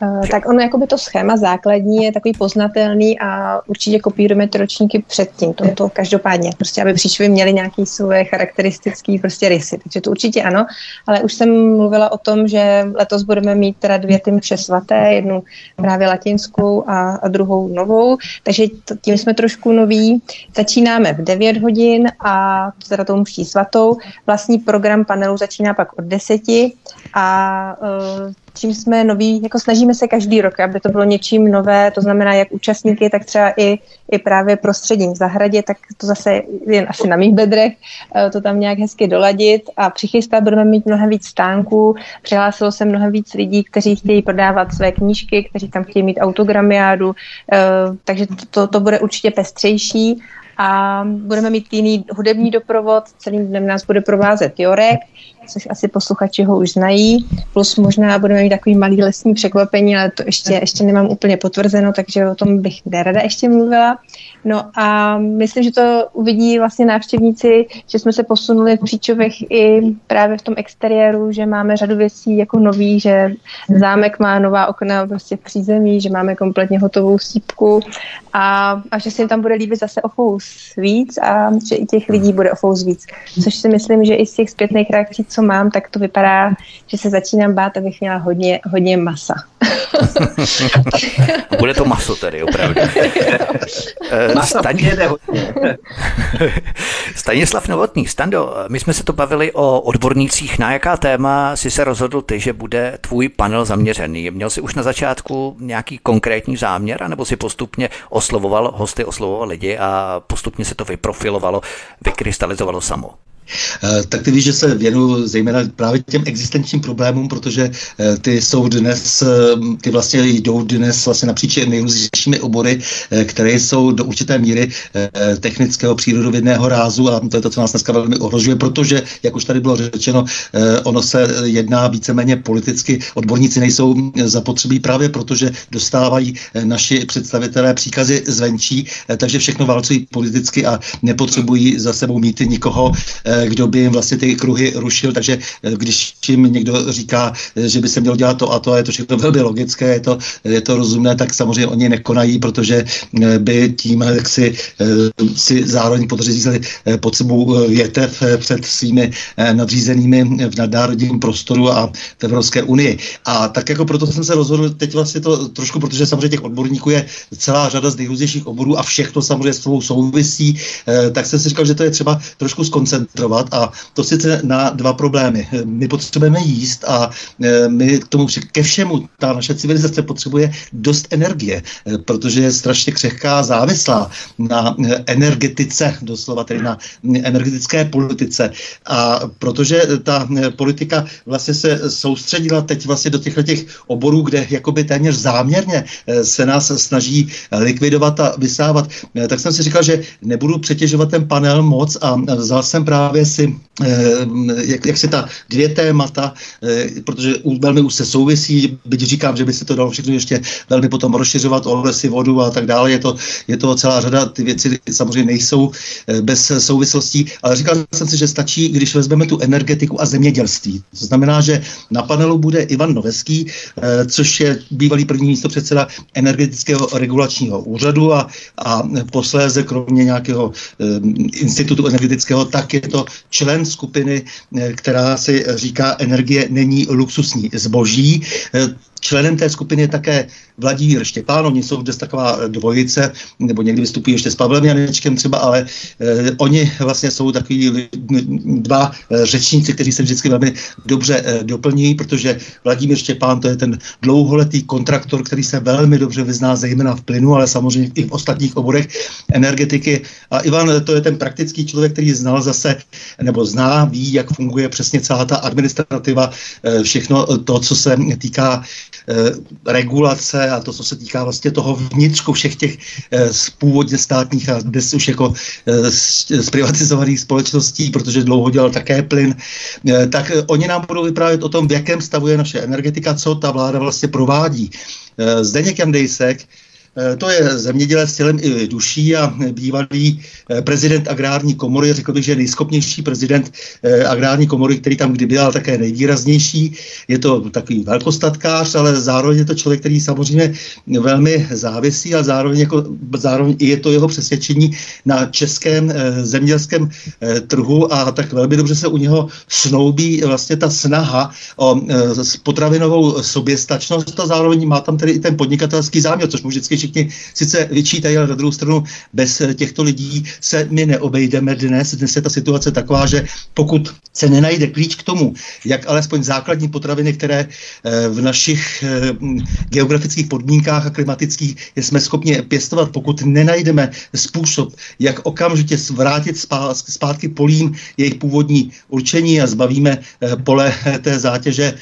Uh, tak ono jakoby to schéma základní je takový poznatelný a určitě kopírujeme ty ročníky předtím, to, to každopádně, prostě aby příčovy měly nějaký své charakteristické prostě rysy, takže to určitě ano, ale už jsem mluvila o tom, že letos budeme mít teda dvě ty mše svaté, jednu právě latinskou a, a druhou novou, takže to, tím jsme trošku noví. Začínáme v 9 hodin a teda tou mší svatou. Vlastní program panelu začíná pak od 10 a uh, čím jsme noví, jako snažíme se každý rok, aby to bylo něčím nové, to znamená jak účastníky, tak třeba i, i právě prostředím v zahradě, tak to zase jen asi na mých bedrech, eh, to tam nějak hezky doladit a přichystat budeme mít mnohem víc stánků, přihlásilo se mnohem víc lidí, kteří chtějí prodávat své knížky, kteří tam chtějí mít autogramiádu, eh, takže to, to, bude určitě pestřejší. A budeme mít jiný hudební doprovod, celým dnem nás bude provázet Jorek, což asi posluchači ho už znají, plus možná budeme mít takový malý lesní překvapení, ale to ještě, ještě nemám úplně potvrzeno, takže o tom bych nerada ještě mluvila. No a myslím, že to uvidí vlastně návštěvníci, že jsme se posunuli v Příčovech i právě v tom exteriéru, že máme řadu věcí jako nový, že zámek má nová okna prostě v přízemí, že máme kompletně hotovou sípku a, a že se jim tam bude líbit zase o víc a že i těch lidí bude o víc. Což si myslím, že i z těch zpětných reakcí, co mám, tak to vypadá, že se začínám bát, abych měla hodně, hodně masa. [LAUGHS] bude to maso tedy, opravdu. [LAUGHS] Staň... [LAUGHS] Stanislav Novotný, Stando, my jsme se to bavili o odbornících. Na jaká téma si se rozhodl ty, že bude tvůj panel zaměřený? Měl jsi už na začátku nějaký konkrétní záměr, anebo si postupně oslovoval hosty, oslovoval lidi a postupně se to vyprofilovalo, vykrystalizovalo samo? Eh, tak ty víš, že se věnuju zejména právě těm existenčním problémům, protože eh, ty jsou dnes, eh, ty vlastně jdou dnes vlastně napříč nejrůznějšími obory, které jsou do určité míry technického přírodovědného rázu a to je to, co nás dneska velmi ohrožuje, protože, jak už tady bylo řečeno, ono se jedná víceméně politicky, odborníci nejsou zapotřebí právě protože dostávají naši představitelé příkazy zvenčí, takže všechno válcují politicky a nepotřebují za sebou mít nikoho, kdo by jim vlastně ty kruhy rušil, takže eh, když jim někdo říká, eh, že by se mělo dělat to a to, a je to všechno velmi logické, je to, je to rozumné, tak samozřejmě oni nekonají, protože by tím jak si, si zároveň podřízili pod sebou větev před svými nadřízenými v nadnárodním prostoru a v Evropské unii. A tak jako proto jsem se rozhodl teď vlastně to trošku, protože samozřejmě těch odborníků je celá řada z nejrůznějších oborů a všechno samozřejmě spolu souvisí, tak jsem si říkal, že to je třeba trošku skoncentrovat koncentrovat a to sice na dva problémy. My potřebujeme jíst a e, my k tomu ke všemu, ta naše civilizace potřebuje dost energie, e, protože je strašně křehká, závislá na e, energetice, doslova tedy na energetické politice. A protože ta politika vlastně se soustředila teď vlastně do těchto těch oborů, kde jakoby téměř záměrně se nás snaží likvidovat a vysávat, tak jsem si říkal, že nebudu přetěžovat ten panel moc a vzal jsem právě právě si, eh, jak, jak se ta dvě témata, eh, protože velmi už se souvisí, byť říkám, že by se to dalo všechno ještě velmi potom rozšiřovat o lesy, vodu a tak dále, je to, je to celá řada, ty věci samozřejmě nejsou eh, bez souvislostí, ale říkal jsem si, že stačí, když vezmeme tu energetiku a zemědělství. To znamená, že na panelu bude Ivan Noveský, což je bývalý první místo předseda energetického regulačního úřadu a, a posléze kromě nějakého institutu energetického, tak je to člen skupiny, eh, která si říká energie není luxusní zboží. Eh, členem té skupiny je také Vladimír Štěpán, oni jsou dnes taková dvojice, nebo někdy vystupují ještě s Pavlem Janečkem třeba, ale eh, oni vlastně jsou takový dva eh, řečníci, kteří se vždycky velmi dobře eh, doplní, protože Vladimír Štěpán to je ten dlouholetý kontraktor, který se velmi dobře vyzná zejména v plynu, ale samozřejmě i v ostatních oborech energetiky. A Ivan to je ten praktický člověk, který znal zase, nebo zná, ví, jak funguje přesně celá ta administrativa, eh, všechno to, co se týká Eh, regulace a to, co se týká vlastně toho vnitřku všech těch eh, původně státních a dnes už jako eh, zprivatizovaných společností, protože dlouho dělal také plyn, tak oni nám budou vyprávět o tom, v jakém stavu je naše energetika, co ta vláda vlastně provádí. Zdeněk Jandejsek, Eh, to je zemědělec tělem i duší a bývalý eh, prezident agrární komory, řekl bych, že nejschopnější prezident eh, agrární komory, který tam kdy byl, také nejvýraznější. Je to takový velkostatkář, ale zároveň je to člověk, který samozřejmě velmi závisí a zároveň, jako, zároveň je to jeho přesvědčení na českém zemědělském trhu a tak velmi dobře se u něho snoubí vlastně ta snaha o potravinovou soběstačnost a zároveň má tam tedy i ten podnikatelský záměr, což mu vždycky všichni sice vyčítají, ale na druhou stranu bez těchto lidí se my neobejdeme dnes. Dnes je ta situace taková, že pokud se nenajde klíč k tomu, jak alespoň základní potraviny, které eh, v našich eh, geografických podmínkách a klimatických jsme schopni pěstovat, pokud nenajdeme způsob, jak okamžitě vrátit zpátky polím jejich původní určení a zbavíme eh, pole té zátěže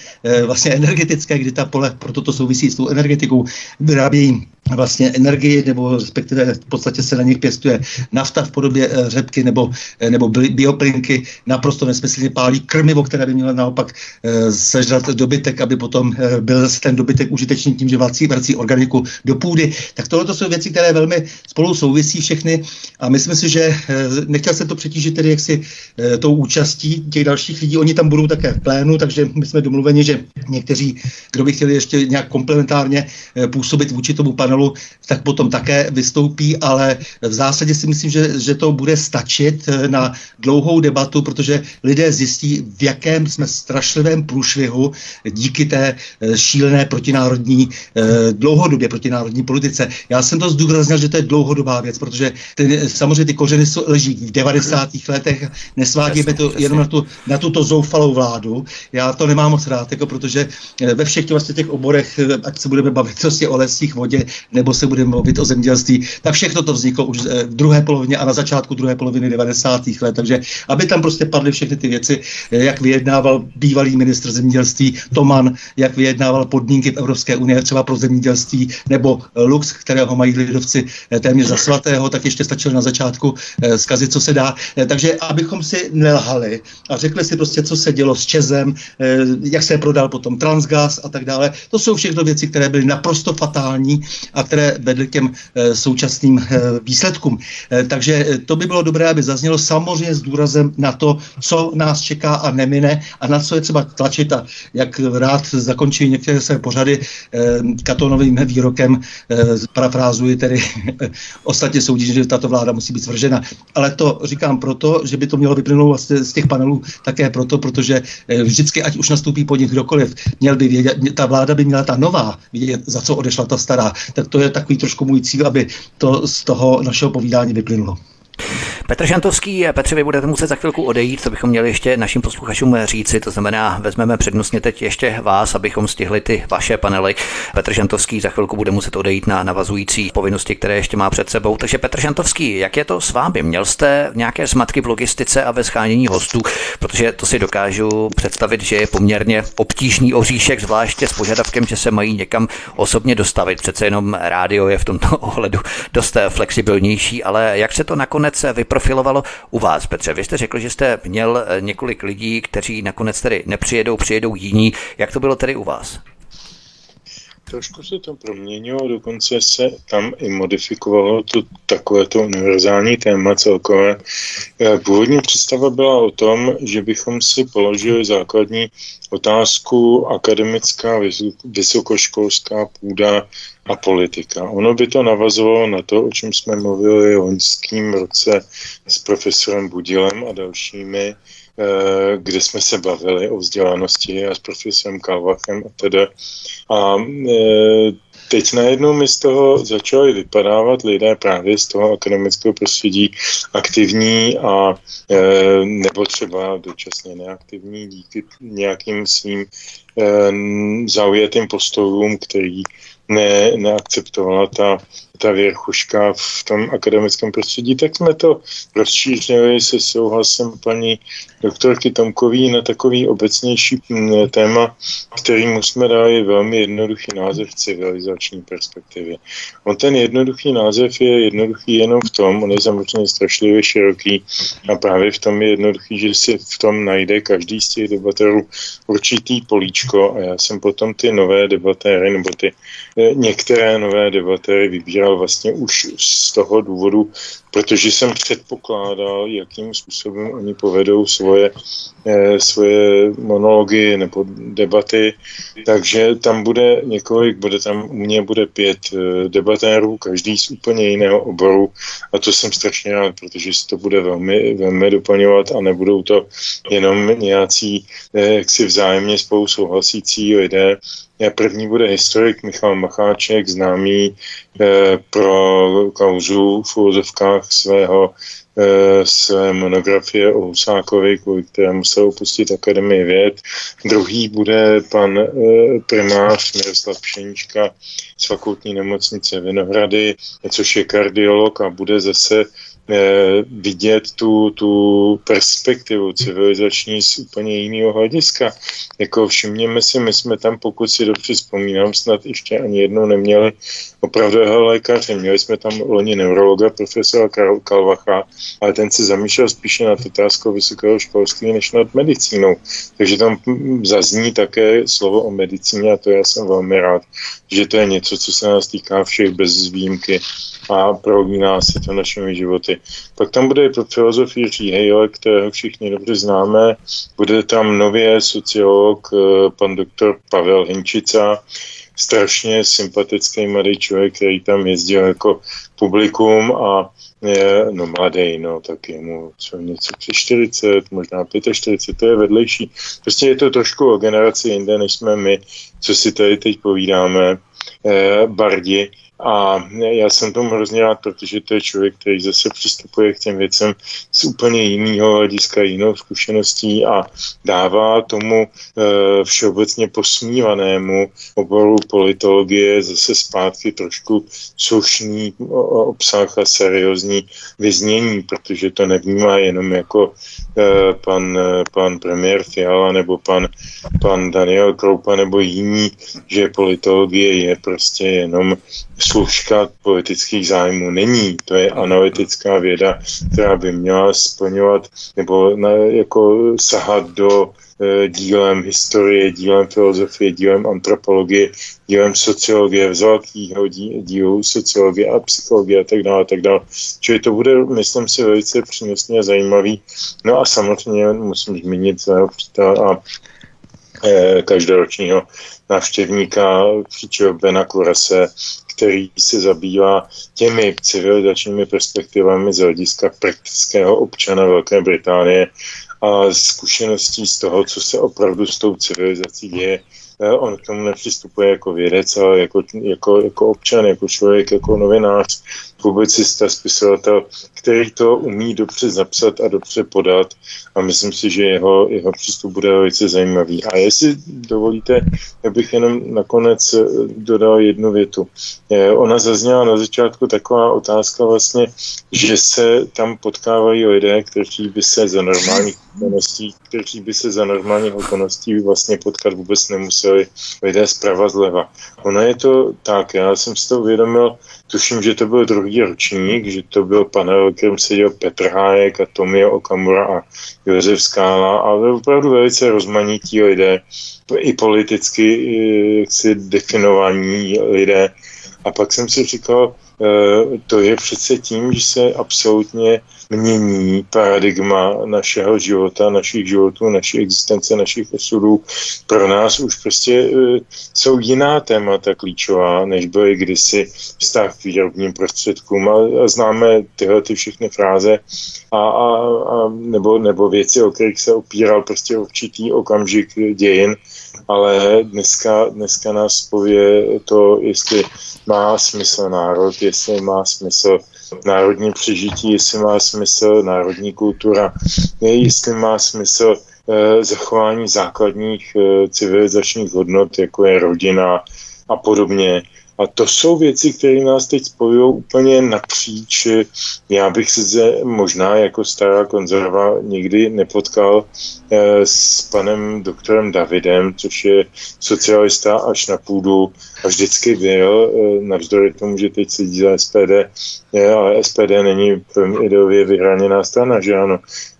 vlastně energetické, kdy ta pole, proto to souvisí s tou energetikou, vyrábějí vlastně energii, nebo respektive v podstatě se na nich pěstuje nafta v podobě e, řepky nebo, e, nebo bioplinky, naprosto nesmyslně pálí krmivo, které by mělo naopak e, sežrat dobytek, aby potom byl ten dobytek užitečný tím, že vrací, vrací organiku do půdy. Tak tohle to jsou věci, které velmi spolu souvisí všechny a myslím si, že nechtěl jsem to přetížit tedy jaksi tou účastí těch dalších lidí. Oni tam budou také v plénu, takže my jsme domluveni, že někteří, kdo by chtěli ještě nějak komplementárně působit vůči tomu panelu, tak potom také vystoupí, ale v zásadě si myslím, že, že to bude stačit e, na dlouhou debatu, protože lidé zjistí, v jakém jsme strašlivém průšvihu díky té e, šílené protinárodní, dlouhodobě protinárodní politice. Já jsem to zdůraznil, že to je dlouhodobá věc, protože ty, samozřejmě ty kořeny leží v 90. letech, nesvádíme to jenom na, tu, na tuto zoufalou vládu. Já to nemám moc rád, jako protože ve všech těch, vlastně těch oborech, ať se budeme bavit prostě o lesích, vodě, nebo se budeme mluvit o zemědělství, tak všechno to vzniklo už v druhé polovině a na začátku druhé poloviny 90. let. Takže aby tam prostě padly všechny ty věci, jak vyjednával bývalý ministr zemědělství Toman, jak vyjednával podmínky v Evropské unie třeba pro zemědělství, nebo Lux, kterého mají lidovci téměř za svatého, tak ještě stačilo na začátku eh, zkazit, co se dá. Eh, takže abychom si nelhali a řekli si prostě, co se dělo s Čezem, eh, jak se prodal potom Transgas a tak dále. To jsou všechno věci, které byly naprosto fatální a které vedly k těm eh, současným eh, výsledkům. Eh, takže to by bylo dobré, aby zaznělo samozřejmě s důrazem na to, co nás čeká a nemine a na co je třeba tlačit a jak rád zakončí některé své pořady katonovým výrokem, parafrázuji tedy, [LAUGHS] ostatně soudí, že tato vláda musí být svržena. Ale to říkám proto, že by to mělo vyplynout vlastně z těch panelů také proto, protože vždycky, ať už nastoupí po nich kdokoliv, měl by vědět, ta vláda by měla ta nová vědět, za co odešla ta stará tak to je takový trošku můj cíl, aby to z toho našeho povídání vyplynulo. Petr Žantovský, Petře, vy budete muset za chvilku odejít, to bychom měli ještě našim posluchačům říci, to znamená, vezmeme přednostně teď ještě vás, abychom stihli ty vaše panely. Petr Žantovský za chvilku bude muset odejít na navazující povinnosti, které ještě má před sebou. Takže Petr Žantovský, jak je to s vámi? Měl jste nějaké zmatky v logistice a ve schánění hostů, protože to si dokážu představit, že je poměrně obtížný oříšek, zvláště s požadavkem, že se mají někam osobně dostavit. Přece jenom rádio je v tomto [LAUGHS] ohledu dost flexibilnější, ale jak se to nakonec vypro profilovalo u vás, Petře? Vy jste řekl, že jste měl eh, několik lidí, kteří nakonec tedy nepřijedou, přijedou jiní. Jak to bylo tedy u vás? Trošku se to proměnilo, dokonce se tam i modifikovalo to takovéto univerzální téma celkové. Eh, původní představa byla o tom, že bychom si položili základní otázku akademická, vysokoškolská půda a politika. Ono by to navazovalo na to, o čem jsme mluvili v loňském roce s profesorem Budilem a dalšími, kde jsme se bavili o vzdělanosti a s profesorem Kalvachem a teda. A eh, teď najednou mi z toho začali vypadávat lidé právě z toho akademického prostředí aktivní a e, nebo třeba dočasně neaktivní díky nějakým svým zaujatým postojům, který ne, neakceptovala ta, ta věrchuška v tom akademickém prostředí, tak jsme to rozšířili se souhlasem paní doktorky Tomkový na takový obecnější mm, téma, kterým jsme dali velmi jednoduchý název civilizační perspektivy. On ten jednoduchý název je jednoduchý jenom v tom, on je samozřejmě strašlivě široký a právě v tom je jednoduchý, že si v tom najde každý z těch debaterů určitý políčko a já jsem potom ty nové debatéry nebo ty eh, některé nové debatéry vybíral vlastně už z toho důvodu, protože jsem předpokládal, jakým způsobem oni povedou svoje, eh, svoje monology nebo debaty, takže tam bude několik, bude tam u mě bude pět eh, debatérů, každý z úplně jiného oboru. A to jsem strašně rád, protože se to bude velmi, velmi doplňovat a nebudou to jenom nějací eh, jaksi vzájemně spolu souhlasící lidé, První bude historik Michal Macháček, známý eh, pro kauzu v úzovkách svého eh, své monografie o Husákovi, kvůli které musel opustit Akademii věd. Druhý bude pan eh, primář Miroslav Pšenička z fakultní nemocnice Vinohrady, což je kardiolog a bude zase vidět tu, tu perspektivu civilizační z úplně jiného hlediska. Jako všimněme si, my jsme tam, pokud si dobře vzpomínám, snad ještě ani jednou neměli opravdového lékaře. Měli jsme tam loni neurologa, profesora Karol Kalvacha, ale ten se zamýšlel spíše nad otázkou vysokého školství než nad medicínou. Takže tam zazní také slovo o medicíně a to já jsem velmi rád, že to je něco, co se nás týká všech bez výjimky a prolíná se to našimi životy. Pak tam bude filozofii Hejle, kterého všichni dobře známe. Bude tam nově sociolog, eh, pan doktor Pavel Hinčica, strašně sympatický mladý člověk, který tam jezdil jako publikum a je, no mladý, no tak je mu co, něco přes 40, možná 45, to je vedlejší. Prostě je to trošku o generaci jinde, než jsme my, co si tady teď povídáme, eh, bardi, a já jsem tomu hrozně rád, protože to je člověk, který zase přistupuje k těm věcem z úplně jiného hlediska, jinou zkušeností a dává tomu e, všeobecně posmívanému oboru politologie zase zpátky trošku slušný obsah a seriózní vyznění, protože to nevnímá jenom jako e, pan, e, pan premiér Fiala nebo pan, pan Daniel Kroupa nebo jiní, že politologie je prostě jenom služka politických zájmů není. To je analytická věda, která by měla splňovat nebo na, jako sahat do e, dílem historie, dílem filozofie, dílem antropologie, dílem sociologie, z velkého dílu sociologie a psychologie a tak dále, a tak dále. Čili to bude, myslím si, velice přínosný a zajímavý. No a samozřejmě musím zmínit svého přítele a e, každoročního návštěvníka příčeho Bena Kurase, který se zabývá těmi civilizačními perspektivami z hlediska praktického občana Velké Británie a zkušeností z toho, co se opravdu s tou civilizací děje. Eh, on k tomu nepřistupuje jako vědec, ale jako, jako, jako občan, jako člověk, jako novinář, publicista, spisovatel, který to umí dobře zapsat a dobře podat a myslím si, že jeho, jeho přístup bude velice zajímavý. A jestli dovolíte, bych jenom nakonec eh, dodal jednu větu. Eh, ona zazněla na začátku taková otázka vlastně, že se tam potkávají lidé, kteří by se za normálních okolností, kteří by se za normálních okolností vlastně potkat vůbec nemuseli lidé zprava zleva. Ono je to tak, já jsem si to uvědomil, tuším, že to byl druhý ročník, že to byl panel, kterým seděl Petr Hájek a Tomio Okamura a Josef Skála, ale opravdu velice rozmanití lidé, i politicky si definovaní lidé. A pak jsem si říkal, eh, to je přece tím, že se absolutně mění paradigma našeho života, našich životů, naší existence, našich osudů. Pro nás už prostě e, jsou jiná témata klíčová, než byly kdysi vztah k výrobním prostředkům. A, a známe tyhle ty všechny fráze a, a, a nebo, nebo věci, o kterých se opíral prostě určitý okamžik dějin, ale dneska, dneska nás pově to, jestli má smysl národ, jestli má smysl národní přežití, jestli má smysl národní kultura, jestli má smysl eh, zachování základních eh, civilizačních hodnot, jako je rodina a podobně. A to jsou věci, které nás teď spojují úplně napříč. Já bych se možná jako stará konzerva nikdy nepotkal eh, s panem doktorem Davidem, což je socialista až na půdu a vždycky byl, eh, navzdory tomu, že teď sedí za SPD, ale SPD není ideově vyhraněná strana, že ano, eh,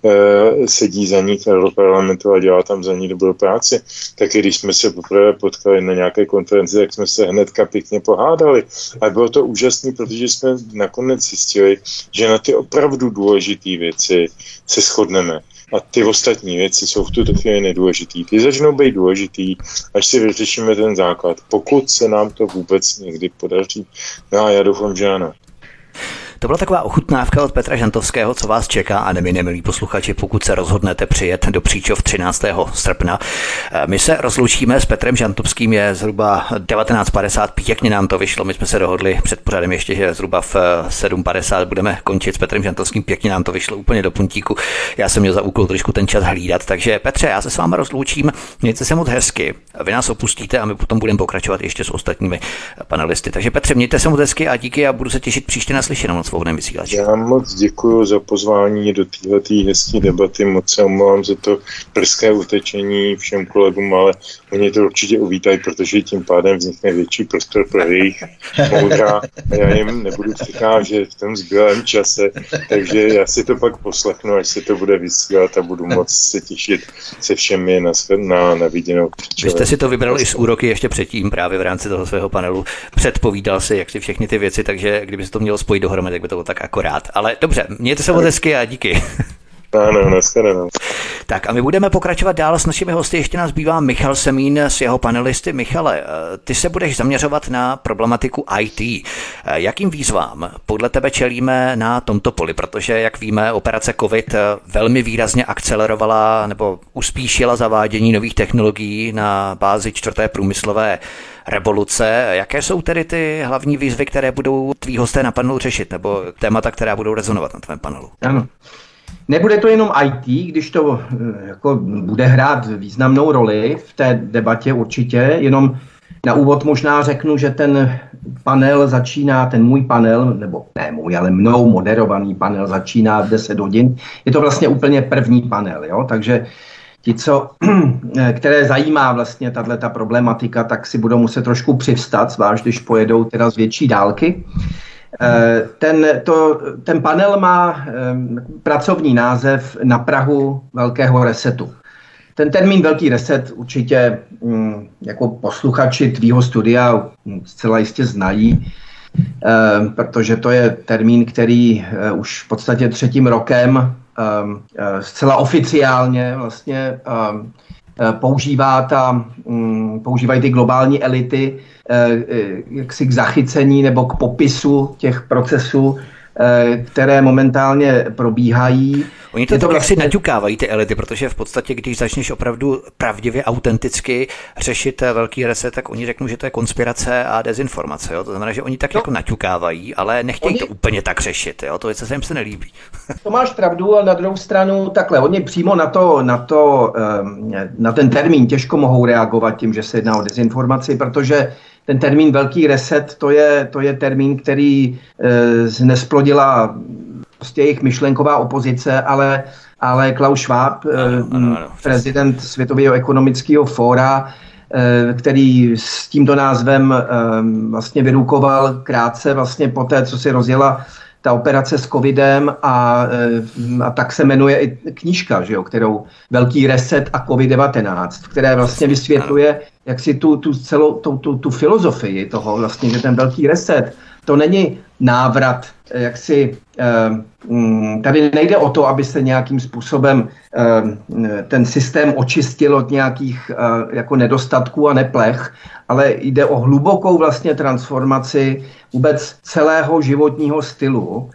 sedí za ní v Europarlamentu a dělá tam za ní dobrou práci. Tak když jsme se poprvé potkali na nějaké konferenci, tak jsme se hnedka pěkně pohádali. A bylo to úžasné, protože jsme nakonec zjistili, že na ty opravdu důležité věci se shodneme. A ty ostatní věci jsou v tuto chvíli nedůležitý. Ty začnou být důležitý, až si vyřešíme ten základ. Pokud se nám to vůbec někdy podaří. No a já doufám, že ano. To byla taková ochutnávka od Petra Žantovského, co vás čeká a nemě, milí posluchači, pokud se rozhodnete přijet do Příčov 13. srpna. Eh, my se rozloučíme s Petrem Žantovským, je zhruba 19.50, pěkně nám to vyšlo, my jsme se dohodli před pořadem ještě, že zhruba v 7.50 budeme končit s Petrem Žantovským, pěkně nám to vyšlo úplně do puntíku. Já jsem měl za úkol trošku ten čas hlídat, takže Petře, já se s vámi rozloučím, mějte se moc hezky, vy nás opustíte a my potom budeme pokračovat ještě s ostatními panelisty. Takže Petře, mějte se moc hezky a díky a budu se těšit příště na slyšenou. Svobodném vysílači. Já moc děkuji za pozvání do této hezké debaty, moc se omlouvám za to prské utečení všem kolegům, ale oni to určitě uvítají, protože tím pádem vznikne větší prostor pro jejich moudra a já jim nebudu přicházet v tom zbylém čase, takže já si to pak poslechnu, až se to bude vysílat a budu moc se těšit se všemi na, na, na viděnou. Vy jste si to vybral i z úroky ještě předtím, právě v rámci toho svého panelu. Předpovídal si, jak si všechny ty věci, takže kdyby se to mělo spojit dohromady, by to bylo tak akorát. Ale dobře, mějte se moc hezky a díky. [LAUGHS] Ano, nashledanou. Tak a my budeme pokračovat dál s našimi hosty. Ještě nás bývá Michal Semín s jeho panelisty. Michale, eh, ty se budeš zaměřovat na problematiku IT. Eh, jakým výzvám podle tebe čelíme na tomto poli? Protože, jak víme, operace COVID eh, velmi výrazně akcelerovala nebo uspíšila zavádění nových technologií na bázi čtvrté průmyslové revoluce. Jaké jsou tedy ty hlavní výzvy, které budou tví hosté na panelu řešit, nebo témata, která budou rezonovat na tvém panelu? Ano. Nebude to jenom IT, když to eh, jako bude hrát významnou roli v té debatě určitě, jenom na úvod možná řeknu, že ten panel začíná, ten můj panel, nebo ne můj, ale mnou moderovaný panel začíná v 10 hodin. Je to vlastně úplně první panel, jo? takže ti, co, [CLEARS THROAT] které zajímá vlastně tato problematika, tak si budou muset trošku přivstat, zvlášť když pojedou teda z větší dálky. Ten, to, ten panel má eh, pracovní název na Prahu velkého resetu. Ten termín velký reset určitě mm, jako posluchači tvýho studia zcela jistě znají, eh, protože to je termín, který už v podstatě třetím rokem zcela oficiálně vlastně používá ta, mm, používají ty globální elity Eh, eh, jaksi k zachycení nebo k popisu těch procesů, eh, které momentálně probíhají. Oni to, to tak vlastně... jak si naťukávají ty elity, protože v podstatě, když začneš opravdu pravdivě, autenticky řešit velký reset, tak oni řeknou, že to je konspirace a dezinformace. Jo? To znamená, že oni tak no. jako naťukávají, ale nechtějí oni... to úplně tak řešit. Jo? To je, co se jim se nelíbí. to máš pravdu, ale na druhou stranu takhle. Oni přímo na, to, na, to, na ten termín těžko mohou reagovat tím, že se jedná o dezinformaci, protože ten termín velký reset, to je, to je termín, který e, nesplodila prostě jejich myšlenková opozice, ale, ale Klaus Schwab, ano, ano, ano. prezident Světového ekonomického fóra, e, který s tímto názvem e, vlastně vyrukoval krátce vlastně po té, co si rozjela ta operace s covidem a, a tak se jmenuje i knížka, že jo, kterou Velký reset a covid-19, které vlastně vysvětluje, jak si tu, tu celou tu, tu, tu filozofii toho vlastně, že ten velký reset, to není návrat, jak si eh, tady nejde o to, aby se nějakým způsobem eh, ten systém očistil od nějakých eh, jako nedostatků a neplech, ale jde o hlubokou vlastně transformaci vůbec celého životního stylu,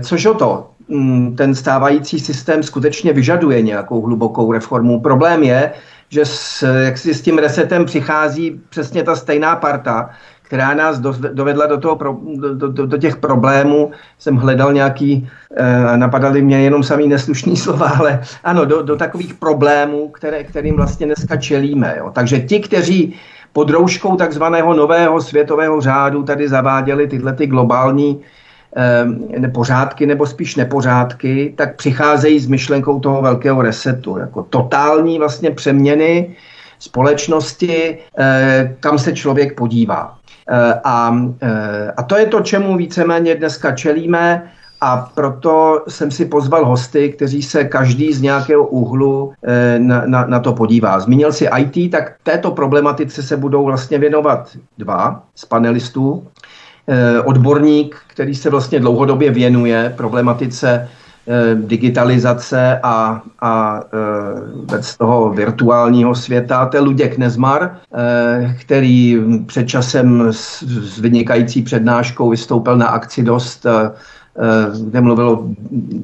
což o to, hm, ten stávající systém skutečně vyžaduje nějakou hlubokou reformu. Problém je, že s, jak si s tím resetem přichází přesně ta stejná parta, která nás do, dovedla do, toho pro, do, do, do těch problémů. Jsem hledal nějaký, eh, napadaly mě jenom samý neslušný [LAUGHS] slova, ale ano, do, do takových problémů, které, kterým vlastně dneska čelíme. Jo. Takže ti, kteří pod rouškou takzvaného nového světového řádu tady zaváděli tyhle ty globální eh, pořádky nebo spíš nepořádky, tak přicházejí s myšlenkou toho velkého resetu, jako totální vlastně přeměny společnosti, eh, kam se člověk podívá. Eh, a, eh, a to je to, čemu víceméně dneska čelíme. A proto jsem si pozval hosty, kteří se každý z nějakého úhlu eh, na, na, na to podívá. Zmínil si IT, tak této problematice se budou vlastně věnovat dva z panelistů. Odborník, který se vlastně dlouhodobě věnuje problematice digitalizace a, a z toho virtuálního světa. To je Luděk Nezmar, e, který před časem s, s vynikající přednáškou vystoupil na akci dost kde mluvil o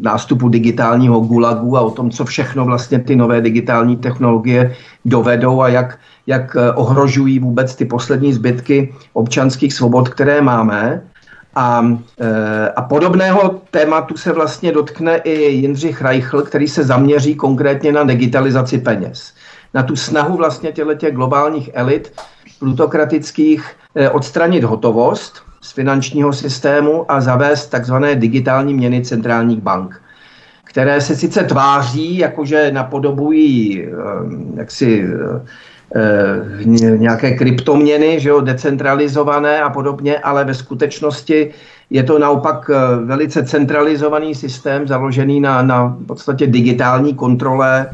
nástupu digitálního gulagu a o tom, co všechno vlastně ty nové digitální technologie dovedou a jak, jak ohrožují vůbec ty poslední zbytky občanských svobod, které máme. A, e, a podobného tématu se vlastně dotkne i Jindřich Reichl, který se zaměří konkrétně na digitalizaci peněz. Na tu snahu vlastně těchto globálních elit plutokratických e, odstranit hotovost z finančního systému a zavést takzvané digitální měny centrálních bank, které se sice tváří, jakože napodobují jaksi nějaké kryptoměny, že jo, decentralizované a podobně, ale ve skutečnosti je to naopak velice centralizovaný systém, založený na, na podstatě digitální kontrole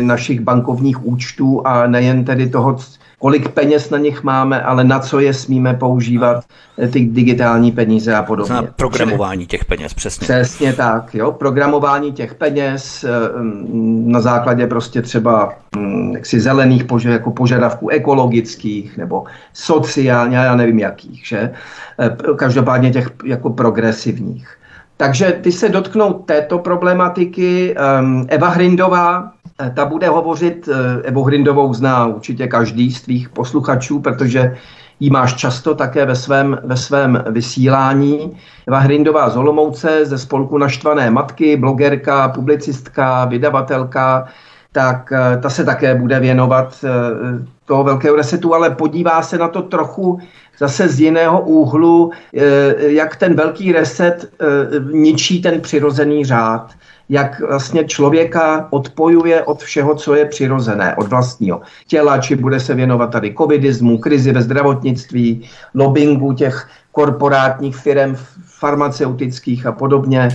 našich bankovních účtů a nejen tedy toho, kolik peněz na nich máme, ale na co je smíme používat, eh, ty digitální peníze a podobně. Na programování těch peněz, přesně. Přesně tak, jo, programování těch peněz eh, mm, na základě prostě třeba mm, jaksi zelených požad, jako požadavků ekologických nebo sociálně, já nevím jakých, že? Eh, každopádně těch jako progresivních. Takže ty se dotknou této problematiky. Ehm, Eva Hrindová, eh, ta bude hovořit, eh, Evo Hrindovou zná určitě každý z tvých posluchačů, protože ji máš často také ve svém, ve svém vysílání. Eva Hrindová z Olomouce, ze spolku Naštvané matky, blogerka, publicistka, vydavatelka, tak eh, ta se také bude věnovat toho velkého resetu, ale podívá se na to trochu zase z jiného úhlu, eh, jak ten velký reset eh, ničí ten přirozený řád. Jak vlastně člověka odpojuje od všeho, co je přirozené, od vlastního těla, či bude se věnovat tady covidismu, krizi ve zdravotnictví, lobbingu těch korporátních firm farmaceutických a podobně,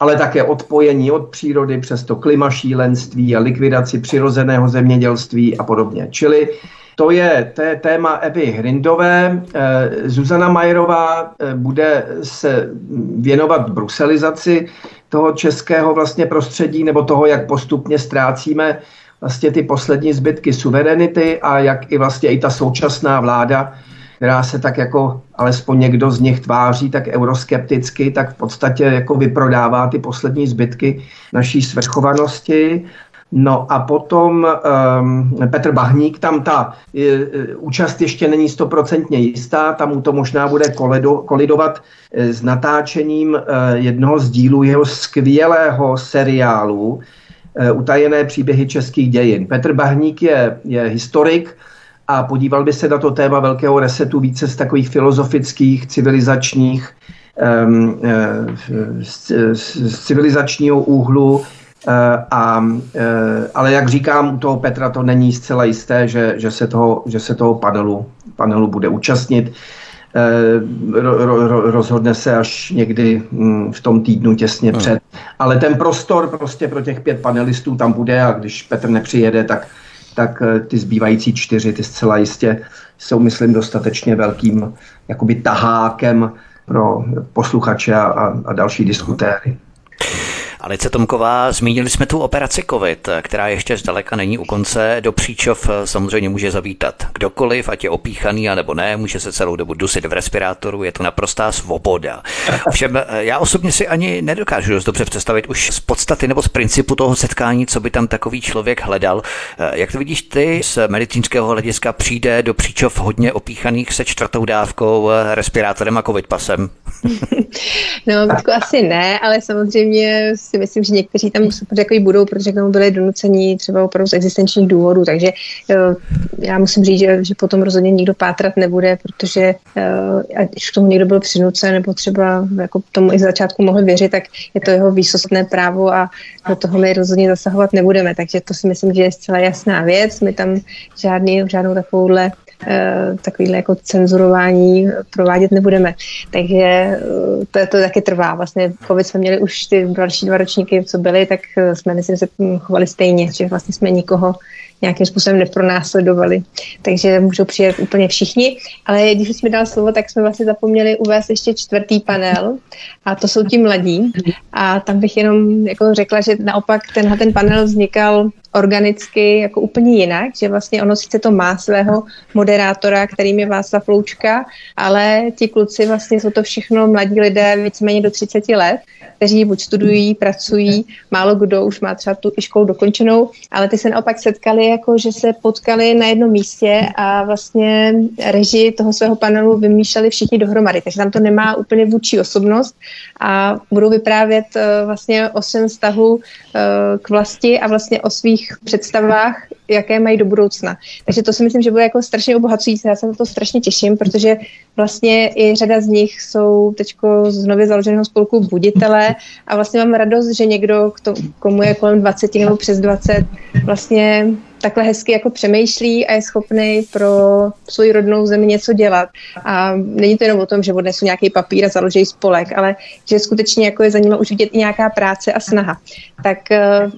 ale také odpojení od přírody přes to klimašílenství a likvidaci přirozeného zemědělství a podobně. Čili to je, je téma Evy Hrindové. Eh, Zuzana Majerová eh, bude se věnovat bruselizaci toho českého vlastně prostředí nebo toho, jak postupně ztrácíme vlastně ty poslední zbytky suverenity a jak i vlastně i ta současná vláda, která se tak jako alespoň někdo z nich tváří tak euroskepticky, tak v podstatě jako vyprodává ty poslední zbytky naší svrchovanosti No a potom um, Petr Bahník, tam ta uh, účast ještě není stoprocentně jistá, tam mu to možná bude koledo, kolidovat uh, s natáčením uh, jednoho z dílů jeho skvělého seriálu uh, Utajené příběhy českých dějin. Petr Bahník je, je historik a podíval by se na to téma velkého resetu více z takových filozofických, civilizačních, um, uh, z, z civilizačního úhlu, Eh, a, eh, ale jak říkám, u toho Petra to není zcela jisté, že, že, se, toho, že se toho panelu, panelu bude účastnit. Eh, ro, ro, rozhodne se až někdy hm, v tom týdnu těsně hmm. před. Ale ten prostor prostě pro těch pět panelistů tam bude a když Petr nepřijede, tak, tak ty zbývající čtyři, ty zcela jistě jsou, myslím, dostatečně velkým jakoby tahákem pro posluchače a, a další diskutéry. Alice Tomková, zmínili jsme tu operaci COVID, která ještě zdaleka není u konce. Do příčov samozřejmě může zavítat kdokoliv, ať je opíchaný a nebo ne, může se celou dobu dusit v respirátoru, je to naprostá svoboda. [LAUGHS] Ovšem, já osobně si ani nedokážu dost dobře představit už z podstaty nebo z principu toho setkání, co by tam takový člověk hledal. Jak to vidíš ty z medicínského hlediska přijde do příčov hodně opíchaných se čtvrtou dávkou, respirátorem a covid pasem? [LAUGHS] no, asi ne, ale samozřejmě si myslím, že někteří tam takový budou, protože k tomu byli donuceni třeba opravdu z existenčních důvodů, takže eh, já musím říct, že, že potom rozhodně nikdo pátrat nebude, protože eh, ať k tomu někdo byl přinucen nebo třeba jako tomu i z začátku mohl věřit, tak je to jeho výsostné právo a do toho my rozhodně zasahovat nebudeme, takže to si myslím, že je zcela jasná věc. My tam žádný, žádnou takovouhle takovýhle jako cenzurování provádět nebudeme. Takže eh, to, to taky trvá. Vlastně COVID jsme měli už ty další dva ročníky, co byly, tak eh, jsme, myslím, se chovali stejně, že vlastně jsme nikoho nějakým způsobem nepronásledovali. Takže můžou přijet úplně všichni. Ale když jsme dal slovo, tak jsme vlastně zapomněli uvést ještě čtvrtý panel a to jsou ti mladí. A tam bych jenom jako řekla, že naopak tenhle ten panel vznikal organicky jako úplně jinak, že vlastně ono sice to má svého moderátora, kterým je Václav Loučka, ale ti kluci vlastně jsou to všechno mladí lidé víceméně do 30 let, kteří buď studují, pracují, málo kdo už má třeba tu školu dokončenou, ale ty se naopak setkali jako, že se potkali na jednom místě a vlastně režii toho svého panelu vymýšleli všichni dohromady, takže tam to nemá úplně vůči osobnost a budou vyprávět uh, vlastně o svém vztahu uh, k vlasti a vlastně o svých představách jaké mají do budoucna. Takže to si myslím, že bude jako strašně obohacující. Já se na to strašně těším, protože vlastně i řada z nich jsou teď z nově založeného spolku buditele a vlastně mám radost, že někdo, komu je kolem 20 nebo přes 20, vlastně takhle hezky jako přemýšlí a je schopný pro svou rodnou zemi něco dělat. A není to jenom o tom, že odnesu nějaký papír a založí spolek, ale že skutečně jako je za nimi už vidět i nějaká práce a snaha. Tak eh,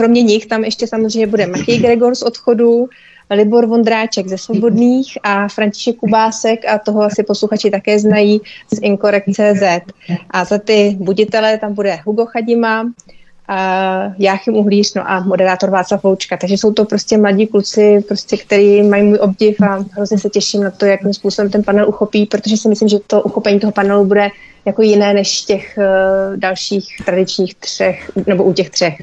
kromě nich tam ještě samozřejmě bude Matěj Gregor z odchodu, Libor Vondráček ze Svobodných a František Kubásek a toho asi posluchači také znají z Incorrect.cz. A za ty buditele tam bude Hugo Chadima, uh, Jáchym Uhlíř, no a moderátor Václav Voučka. Takže jsou to prostě mladí kluci, prostě, který mají můj obdiv a hrozně se těším na to, jakým způsobem ten panel uchopí, protože si myslím, že to uchopení toho panelu bude jako jiné než těch uh, dalších tradičních třech, nebo u těch třech.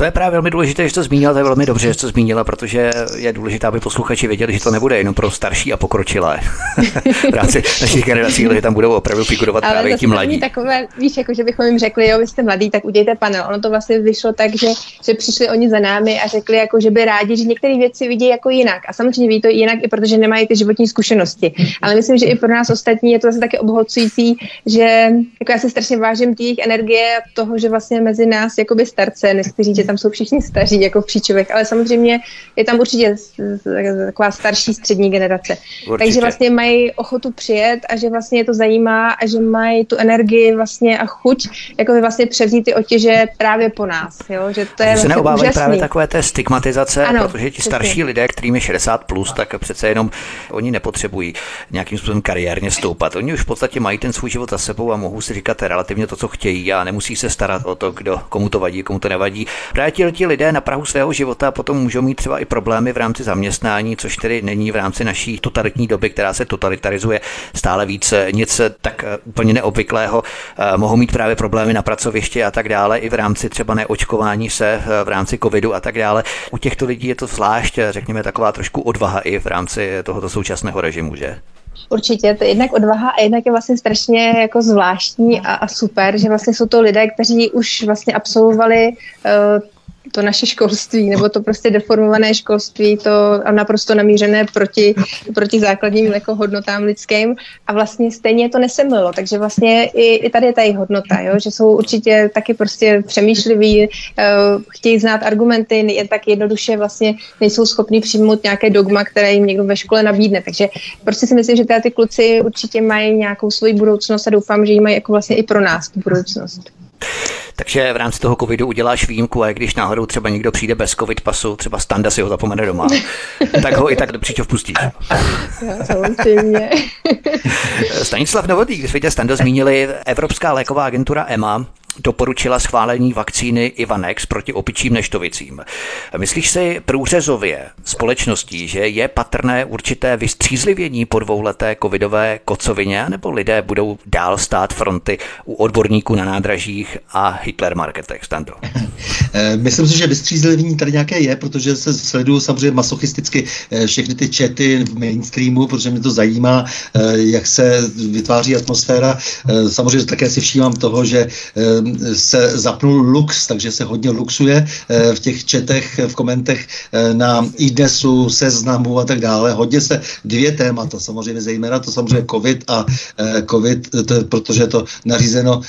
To je právě velmi důležité, že to zmínila, to je velmi dobře, že to zmínila, protože je důležité, aby posluchači věděli, že to nebude jenom pro starší a pokročilé [LAUGHS] v rámci našich generací, ale že tam budou opravdu figurovat ale právě ti mladí. takové, víš, jako že bychom jim řekli, jo, vy jste mladí, tak udějte panel. Ono to vlastně vyšlo tak, že, že přišli oni za námi a řekli, jako, že by rádi, že některé věci vidí jako jinak. A samozřejmě ví to jinak, i protože nemají ty životní zkušenosti. Ale myslím, že i pro nás ostatní je to zase také obohacující, že jako já se strašně vážím těch energie toho, že vlastně mezi nás jakoby starce, kteří že tam jsou všichni staří, jako v příčovech, ale samozřejmě je tam určitě taková starší střední generace. Určitě. Takže vlastně mají ochotu přijet a že vlastně je to zajímá a že mají tu energii vlastně a chuť jako by vlastně převzít ty otěže právě po nás. Jo? Že to je vlastně se neobávají úžasný. právě takové té stigmatizace, ano, protože ti starší přesně. lidé, kterým je 60 plus, tak přece jenom oni nepotřebují nějakým způsobem kariérně stoupat. Oni už v podstatě mají ten svůj život za sebou a mohou si říkat relativně to, co chtějí a nemusí se starat o to, kdo, komu to vadí, komu to nevadí. Právě ti lidé na Prahu svého života potom můžou mít třeba i problémy v rámci zaměstnání, což tedy není v rámci naší totalitní doby, která se totalitarizuje stále více, nic tak eh, úplně neobvyklého. Eh, mohou mít právě problémy na pracovišti a tak dále, i v rámci třeba neočkování se eh, v rámci covidu a tak dále. U těchto lidí je to zvlášť, řekněme, taková trošku odvaha i v rámci tohoto současného režimu, že? Určitě, to je jednak odvaha a jednak je vlastně strašně jako zvláštní a, a super, že vlastně jsou to lidé, kteří už vlastně absolvovali uh, to naše školství, nebo to prostě deformované školství, to naprosto namířené proti, proti základním jako hodnotám lidským a vlastně stejně to nesemlilo, takže vlastně i, i tady je ta jejich hodnota, jo? že jsou určitě taky prostě přemýšliví, uh, chtějí znát argumenty, jen tak jednoduše vlastně nejsou schopní přijmout nějaké dogma, které jim někdo ve škole nabídne, takže prostě si myslím, že ty kluci určitě mají nějakou svoji budoucnost a doufám, že ji mají jako vlastně i pro nás tu budoucnost. Takže v rámci toho covidu uděláš výjimku a když náhodou třeba někdo přijde bez covid pasu, třeba Standa si ho zapomene doma, [LAUGHS] tak ho i tak do příčov pustíš. samozřejmě. Stanislav Novotný, když jste Standa zmínili, Evropská léková agentura EMA doporučila schválení vakcíny Ivanex proti opičím neštovicím. Myslíš si průřezově společností, že je patrné určité vystřízlivění po dvouleté covidové kocovině, nebo lidé budou dál stát fronty u odborníků na nádražích a Hitler marketech, Stando? Eh, [LAUGHS] myslím si, že vystřízlivění tady nějaké je, protože se sleduju samozřejmě masochisticky eh, všechny ty čety v mainstreamu, protože mě to zajímá, eh, jak se vytváří atmosféra. Samozřejmě také si všímám toho, že se zapnul lux, takže se hodně luxuje v těch četech, v komentech na IDNESu, seznamu a tak dále. Hodně se dvě témata, samozřejmě zejména to samozřejmě COVID a COVID, to, protože je to nařízeno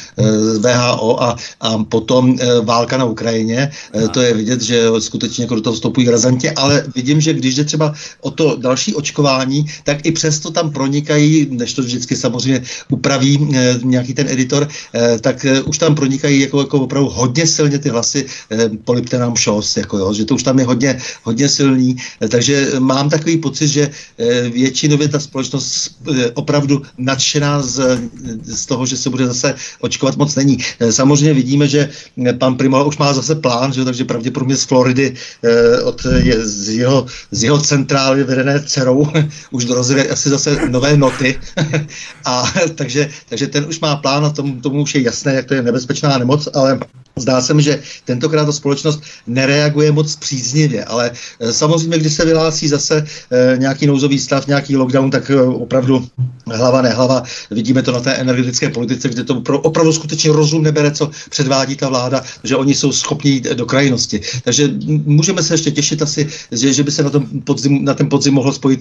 VHO a, a potom válka na Ukrajině. To je vidět, že skutečně jako do toho vstupují razantně, ale vidím, že když jde třeba o to další očkování, tak i přesto tam pronikají, než to vždycky samozřejmě upraví eh, nějaký ten editor, eh, tak eh, už tam pronikají jako, jako opravdu hodně silně ty hlasy eh, polipte nám šos, jako jo, že to už tam je hodně, hodně silný, eh, takže mám takový pocit, že eh, většinově ta společnost eh, opravdu nadšená z, z toho, že se bude zase očkovat moc není. Eh, samozřejmě vidíme, že pan Primola už má zase plán, že, takže pravděpodobně z Floridy eh, od, je, z, jeho, z jeho centrály vedené dcerou [LAUGHS] už dorazily asi zase nové noty. [LAUGHS] a takže, takže ten už má plán a tomu, tomu už je jasné, jak to je nebezpečná nemoc, ale Zdá se mi, že tentokrát ta společnost nereaguje moc příznivě, ale e, samozřejmě, když se vyhlásí zase e, nějaký nouzový stav, nějaký lockdown, tak e, opravdu hlava nehlava. Vidíme to na té energetické politice, kde to opravdu skutečně rozum nebere, co předvádí ta vláda, že oni jsou schopni jít do krajnosti. Takže můžeme se ještě těšit asi, že, že by se na, tom podzim, na ten podzim mohlo spojit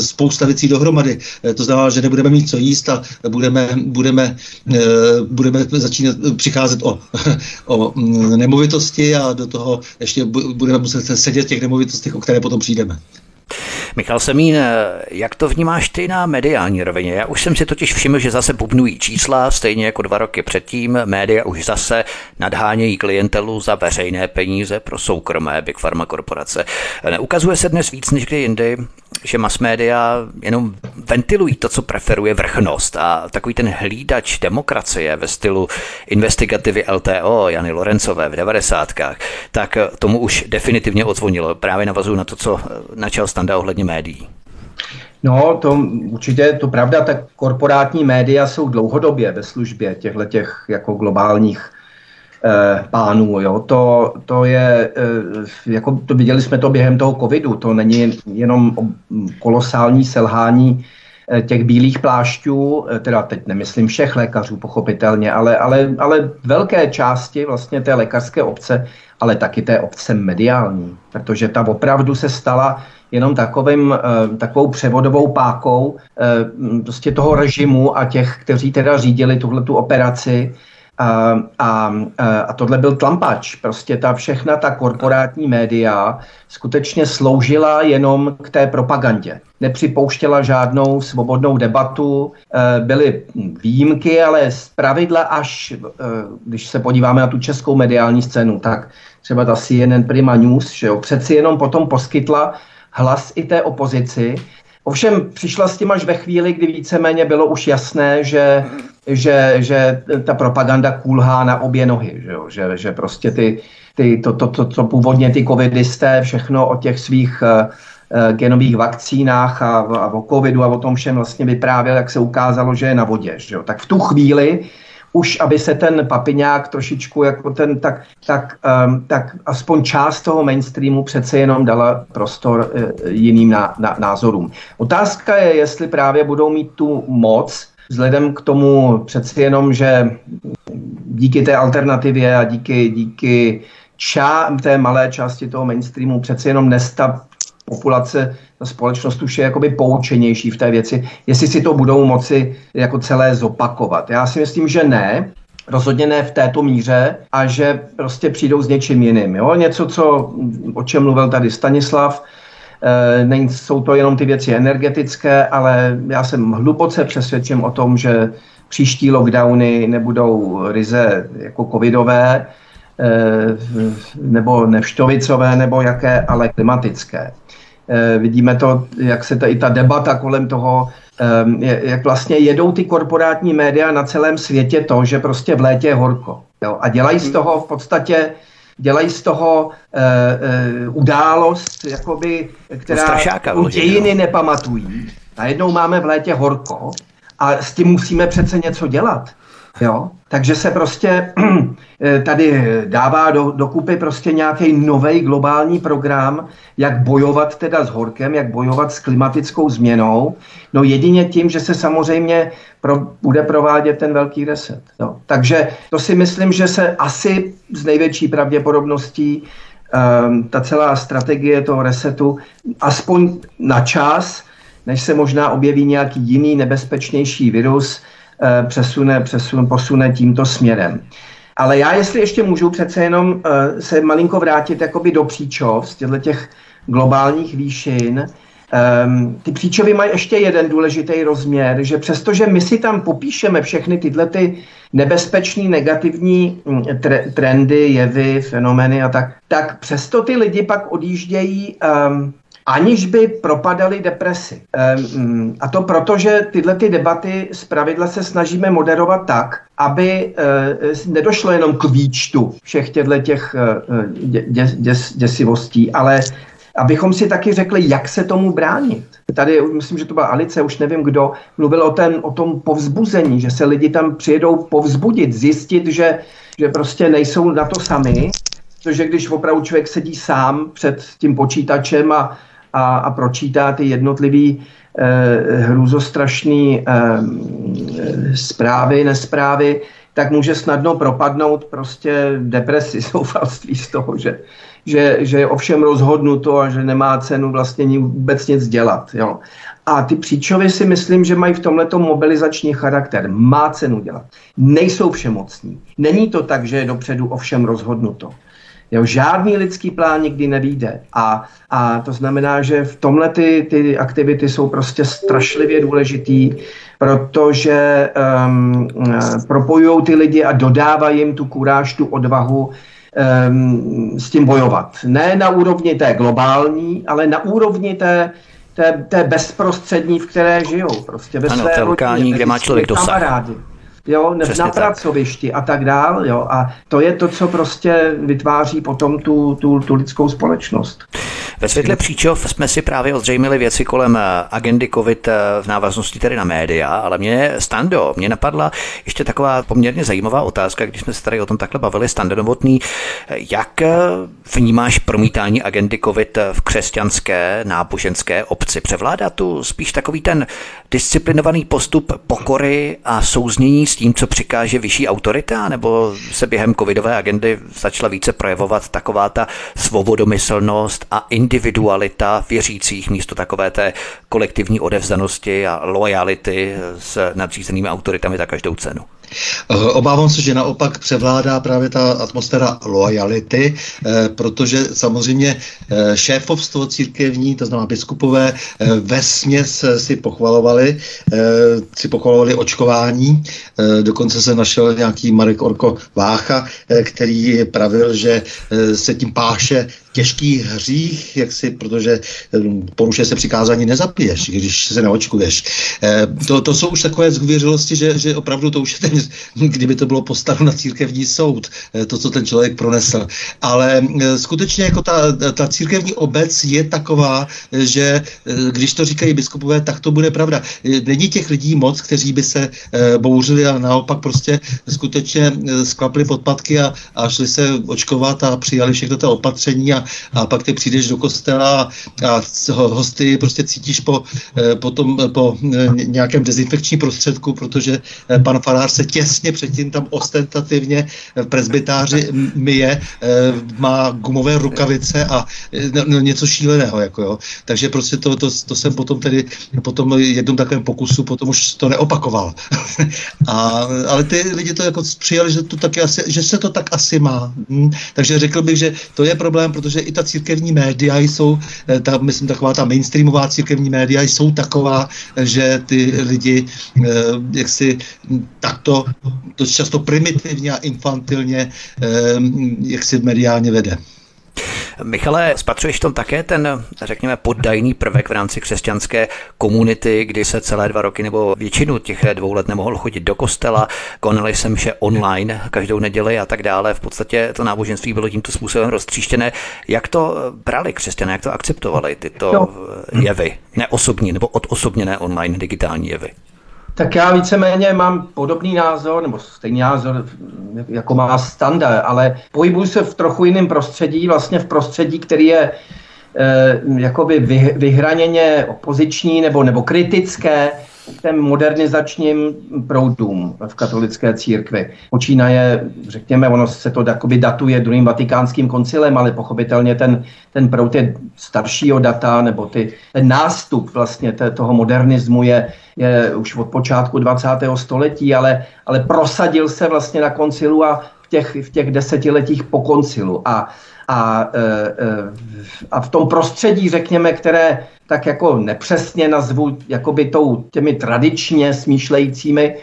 spousta věcí dohromady. To znamená, že nebudeme mít co jíst a budeme, budeme, budeme začínat přicházet o, [LAUGHS] o mm, nemovitosti a do toho ještě budeme muset sedět těch nemovitostech, o které potom přijdeme. Michal Semín, jak to vnímáš ty na mediální rovině? Já už jsem si totiž všiml, že zase bubnují čísla, stejně jako dva roky předtím. Média už zase nadhánějí klientelu za veřejné peníze pro soukromé Big Pharma korporace. Neukazuje se dnes víc než kdy jindy, že mass media jenom ventilují to, co preferuje vrchnost a takový ten hlídač demokracie ve stylu investigativy LTO Jany Lorencové v 90. tak tomu už definitivně odzvonilo. Právě navazuju na to, co načal Standa ohledně médií. No, to určitě je to pravda, tak korporátní média jsou dlouhodobě ve službě těchto těch jako globálních pánů. Jo. To, to je, eh, jako to viděli jsme to během toho covidu, to není jenom kolosální selhání eh, těch bílých plášťů, eh, teda teď nemyslím všech lékařů pochopitelně, ale, ale, ale velké části vlastně té lékařské obce, ale taky té obce mediální, protože ta opravdu se stala jenom takovým, eh, takovou převodovou pákou eh, prostě toho režimu a těch, kteří teda řídili tuhle tu operaci. A, a, a tohle byl tlampač. Prostě ta všechna ta korporátní média skutečně sloužila jenom k té propagandě. Nepřipouštěla žádnou svobodnou debatu, eh, byly výjimky, ale z pravidla až, když se podíváme na tu českou mediální scénu, tak třeba ta CNN Prima News, že jo, přeci jenom potom poskytla hlas i té opozici. Ovšem přišla s tím až ve chvíli, kdy víceméně bylo už jasné, že, že, že ta propaganda kůlhá na obě nohy, že, jo? že, že prostě ty, ty, to, to, to, to původně ty covidisté všechno o těch svých uh, genových vakcínách a, a o covidu a o tom všem vlastně vyprávěl, jak se ukázalo, že je na vodě. Že jo? Tak v tu chvíli už aby se ten papiňák trošičku jako ten, tak, tak, um, tak aspoň část toho mainstreamu přece jenom dala prostor uh, jiným na, na, názorům. Otázka je, jestli právě budou mít tu moc, vzhledem k tomu přeci jenom, že díky té alternativě a díky, díky čá, té malé části toho mainstreamu přeci jenom nesta populace, ta společnost už je jakoby poučenější v té věci, jestli si to budou moci jako celé zopakovat. Já si myslím, že ne, rozhodně ne v této míře a že prostě přijdou s něčím jiným. Jo? Něco, co, o čem mluvil tady Stanislav, není, jsou to jenom ty věci energetické, ale já jsem hluboce přesvědčen o tom, že příští lockdowny nebudou ryze jako covidové, e, nebo nevštovicové, nebo jaké, ale klimatické. Eh, vidíme to, jak se ta, i ta debata kolem toho, jak vlastně jedou ty korporátní média na celém světě to, že prostě v létě je horko. Jo? A dělají z toho v podstatě dělají z toho uh, uh, událost, jakoby, která Strašáka, dějiny nepamatují. Najednou máme v létě horko a s tím musíme přece něco dělat. Jo? Takže se prostě [CLEARS THROAT] eh, tady dává do, dokupy prostě nějaký nový globální program, jak bojovat teda s horkem, jak bojovat s klimatickou změnou. No jedině tím, že se samozřejmě pro, bude provádět ten velký reset. Jo? Takže to si myslím, že se asi z největší pravděpodobností um, ta celá strategie toho resetu aspoň na čas, než se možná objeví nějaký jiný nebezpečnější virus, přesune, přesune, posune tímto směrem. Ale já, jestli ještě můžu přece jenom uh, se malinko vrátit jakoby do příčov z těchto těch globálních výšin, Um, ty příčovy mají ještě jeden důležitý rozměr, že přestože my si tam popíšeme všechny tyhle ty nebezpečný negativní hm, tre- trendy, jevy, fenomény a tak, tak přesto ty lidi pak odjíždějí um, aniž by propadali depresi. Mm, a to proto, že tyhle ty debaty z pravidla se snažíme moderovat tak, aby eh, nedošlo jenom k výčtu všech těch eh, děs, děs, děsivostí, ale abychom si taky řekli, jak se tomu bránit. Tady, myslím, že to byla Alice, už nevím kdo, mluvil o, ten, o tom povzbuzení, že se lidi tam přijedou povzbudit, zjistit, že, že prostě nejsou na to sami, protože když opravdu člověk sedí sám před tím počítačem a a, a pročítá ty jednotlivý eh, hrůzostrašný eh, zprávy, nesprávy, tak může snadno propadnout prostě depresi, [LAUGHS] zoufalství z toho, že, že, že je ovšem rozhodnuto a že nemá cenu vlastně vůbec nic dělat. Jo. A ty příčovy si myslím, že mají v tomhle mobilizační charakter. Má cenu dělat. Nejsou všemocní. Není to tak, že je dopředu ovšem rozhodnuto. Jo, žádný lidský plán nikdy nevíde. A, a to znamená, že v tomhle ty, ty aktivity jsou prostě strašlivě důležitý, protože um, propojují ty lidi a dodávají jim tu kuráž, tu odvahu um, s tím bojovat. Ne na úrovni té globální, ale na úrovni té, té, té bezprostřední, v které žijou. Prostě ve ano, své rodině, kde má člověk dosah. Kamarády jo, ne, na pracovišti a tak dál, jo, a to je to, co prostě vytváří potom tu, tu, tu lidskou společnost. Ve světle příčov jsme si právě ozřejmili věci kolem eh, agendy COVID eh, v návaznosti tedy na média, ale mě, Stando, mě napadla ještě taková poměrně zajímavá otázka, když jsme se tady o tom takhle bavili, Stando Novotný, jak eh, vnímáš promítání agendy COVID v křesťanské náboženské obci? Převládá tu spíš takový ten disciplinovaný postup pokory a souznění s tím, co přikáže vyšší autorita, nebo se během covidové agendy začala více projevovat taková ta svobodomyslnost a individualita věřících místo takové té kolektivní odevzdanosti a lojality s nadřízenými autoritami za každou cenu? Eh, obávám se, že naopak převládá právě ta atmosféra lojality, eh, protože samozřejmě eh, šéfovstvo církevní, to znamená biskupové, ve směs si pochvalovali, si pochvalovali očkování. Dokonce se našel nějaký Marek Orko Vácha, který pravil, že se tím páše těžký hřích, jak si, protože porušuje se přikázání nezapiješ, když se neočkuješ. To, to jsou už takové zvěřilosti, že, že opravdu to už je ten [LAUGHS] kdyby to bylo postaveno na církevní soud, eh, to, co ten člověk pronesl. Ale eh, skutečně jako ta, ta církevní obec je taková, že eh, když to říkají biskupové, tak to bude pravda. Není těch lidí moc, kteří by se bouřili a naopak prostě skutečně sklapli podpatky a, a šli se očkovat a přijali všechno to opatření a, a pak ty přijdeš do kostela a, hosty prostě cítíš po, po, tom, po nějakém dezinfekční prostředku, protože pan farář se těsně předtím tam ostentativně v presbytáři myje, eh, má gumové rukavice a eh, no, no, něco šíleného. Jako jo. Takže prostě to, to, to jsem potom tedy po tom jednom takovém pokusu potom už to neopakoval. [LAUGHS] a, ale ty lidi to jako přijali, že, to taky asi, že se to tak asi má. Hm. Takže řekl bych, že to je problém, protože i ta církevní média jsou, eh, ta, myslím, taková ta mainstreamová církevní média jsou taková, že ty lidi jak si takto dost často primitivně a infantilně, jak si mediálně vede. Michale, spatřuješ v tom také ten, řekněme, poddajný prvek v rámci křesťanské komunity, kdy se celé dva roky nebo většinu těch dvou let nemohl chodit do kostela, konali jsem vše online každou neděli a tak dále. V podstatě to náboženství bylo tímto způsobem roztříštěné. Jak to brali křesťané, jak to akceptovali tyto jevy, neosobní nebo odosobněné online digitální jevy? Tak já víceméně mám podobný názor, nebo stejný názor, jako má Standa, ale pohybuji se v trochu jiném prostředí, vlastně v prostředí, který je eh, jakoby vy, vyhraněně opoziční nebo, nebo kritické těm modernizačním proudům v katolické církvi. Počínaje, řekněme, ono se to jakoby datuje druhým vatikánským koncilem, ale pochopitelně ten, ten proud je staršího data, nebo ty, ten nástup vlastně toho modernismu je, je už od počátku 20. století, ale, ale prosadil se vlastně na koncilu a v těch, v těch desetiletích po koncilu. A, a, e, e, a v tom prostředí, řekněme, které tak jako nepřesně nazvu jakoby tou, těmi tradičně smýšlejícími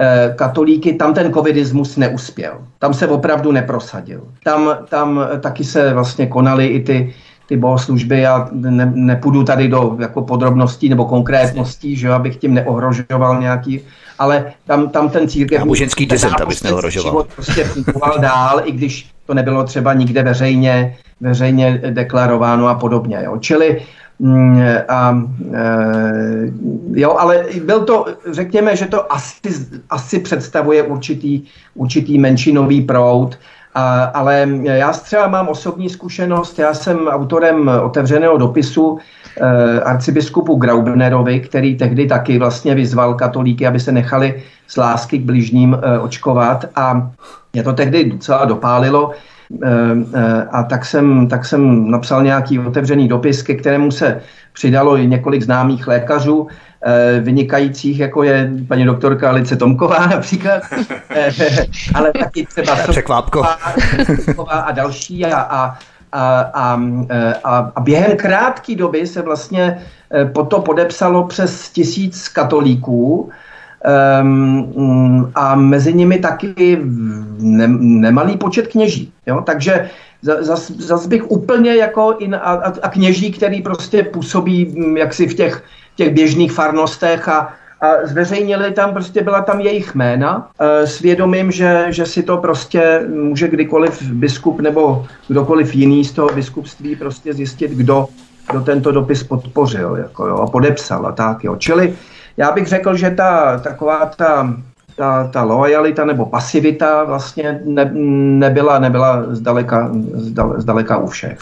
e, katolíky, tam ten covidismus neuspěl. Tam se opravdu neprosadil. Tam, tam taky se vlastně konaly i ty ty bohoslužby. Já ne, nepůjdu tady do jako podrobností nebo konkrétností, že abych tím neohrožoval nějaký, ale tam, tam ten církev... Náboženský dizent, abys neohrožoval. Život prostě fungoval dál, i když to nebylo třeba nikde veřejně, veřejně deklarováno a podobně. Jo. Čili mm, a, e, jo, ale byl to, řekněme, že to asi, asi představuje určitý, určitý menšinový proud, a, ale já třeba mám osobní zkušenost, já jsem autorem otevřeného dopisu eh, arcibiskupu Graubnerovi, který tehdy taky vlastně vyzval katolíky, aby se nechali z lásky k bližním eh, očkovat a mě to tehdy docela dopálilo. Eh, eh, a tak jsem, tak jsem napsal nějaký otevřený dopis, ke kterému se přidalo i několik známých lékařů, eh, vynikajících, jako je paní doktorka Alice Tomková například, [LAUGHS] ale taky třeba Překvápko. a další a, a a, a, a, a během krátké doby se vlastně po to podepsalo přes tisíc katolíků um, a mezi nimi taky ne, nemalý počet kněží. Jo? Takže zas, zas bych úplně jako in, a, a kněží, který prostě působí jaksi v těch, těch běžných farnostech a, a zveřejnili tam, prostě byla tam jejich jména e, s vědomím, že, že si to prostě může kdykoliv biskup nebo kdokoliv jiný z toho biskupství prostě zjistit, kdo, kdo tento dopis podpořil jako jo, a podepsal a tak. Jo. Čili já bych řekl, že ta taková ta ta, ta lojalita nebo pasivita vlastně ne, nebyla, nebyla zdaleka, zdaleka u všech.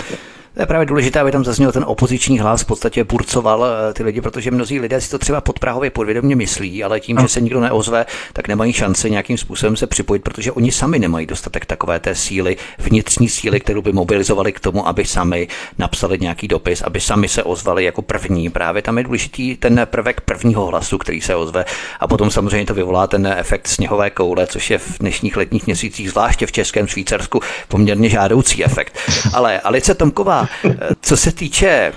To je právě důležité, aby tam zazněl ten opoziční hlas, v podstatě burcoval eh, ty lidi, protože mnozí lidé si to třeba podprahově podvědomě myslí, ale tím, že se nikdo neozve, tak nemají šanci nějakým způsobem se připojit, protože oni sami nemají dostatek takové té síly, vnitřní síly, kterou by mobilizovali k tomu, aby sami napsali nějaký dopis, aby sami se ozvali jako první. Právě tam je důležitý ten prvek prvního hlasu, který se ozve, a potom samozřejmě to vyvolá ten efekt sněhové koule, což je v dnešních letních měsících, zvláště v Českém Švýcarsku, poměrně žádoucí efekt. Ale Alice Tomková [LAUGHS] co se týče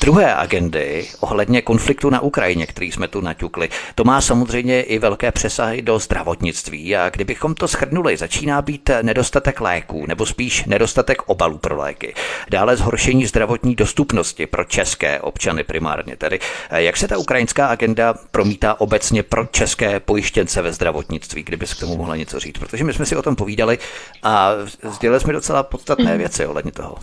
druhé agendy ohledně konfliktu na Ukrajině, který jsme tu naťukli, to má samozřejmě i velké přesahy do zdravotnictví a kdybychom to shrnuli, začíná být nedostatek léků, nebo spíš nedostatek obalů pro léky. Dále zhoršení zdravotní dostupnosti pro české občany primárně. Tedy jak se ta ukrajinská agenda promítá obecně pro české pojištěnce ve zdravotnictví, kdyby se k tomu mohla něco říct, protože my jsme si o tom povídali a sdělili jsme docela podstatné věci ohledně toho.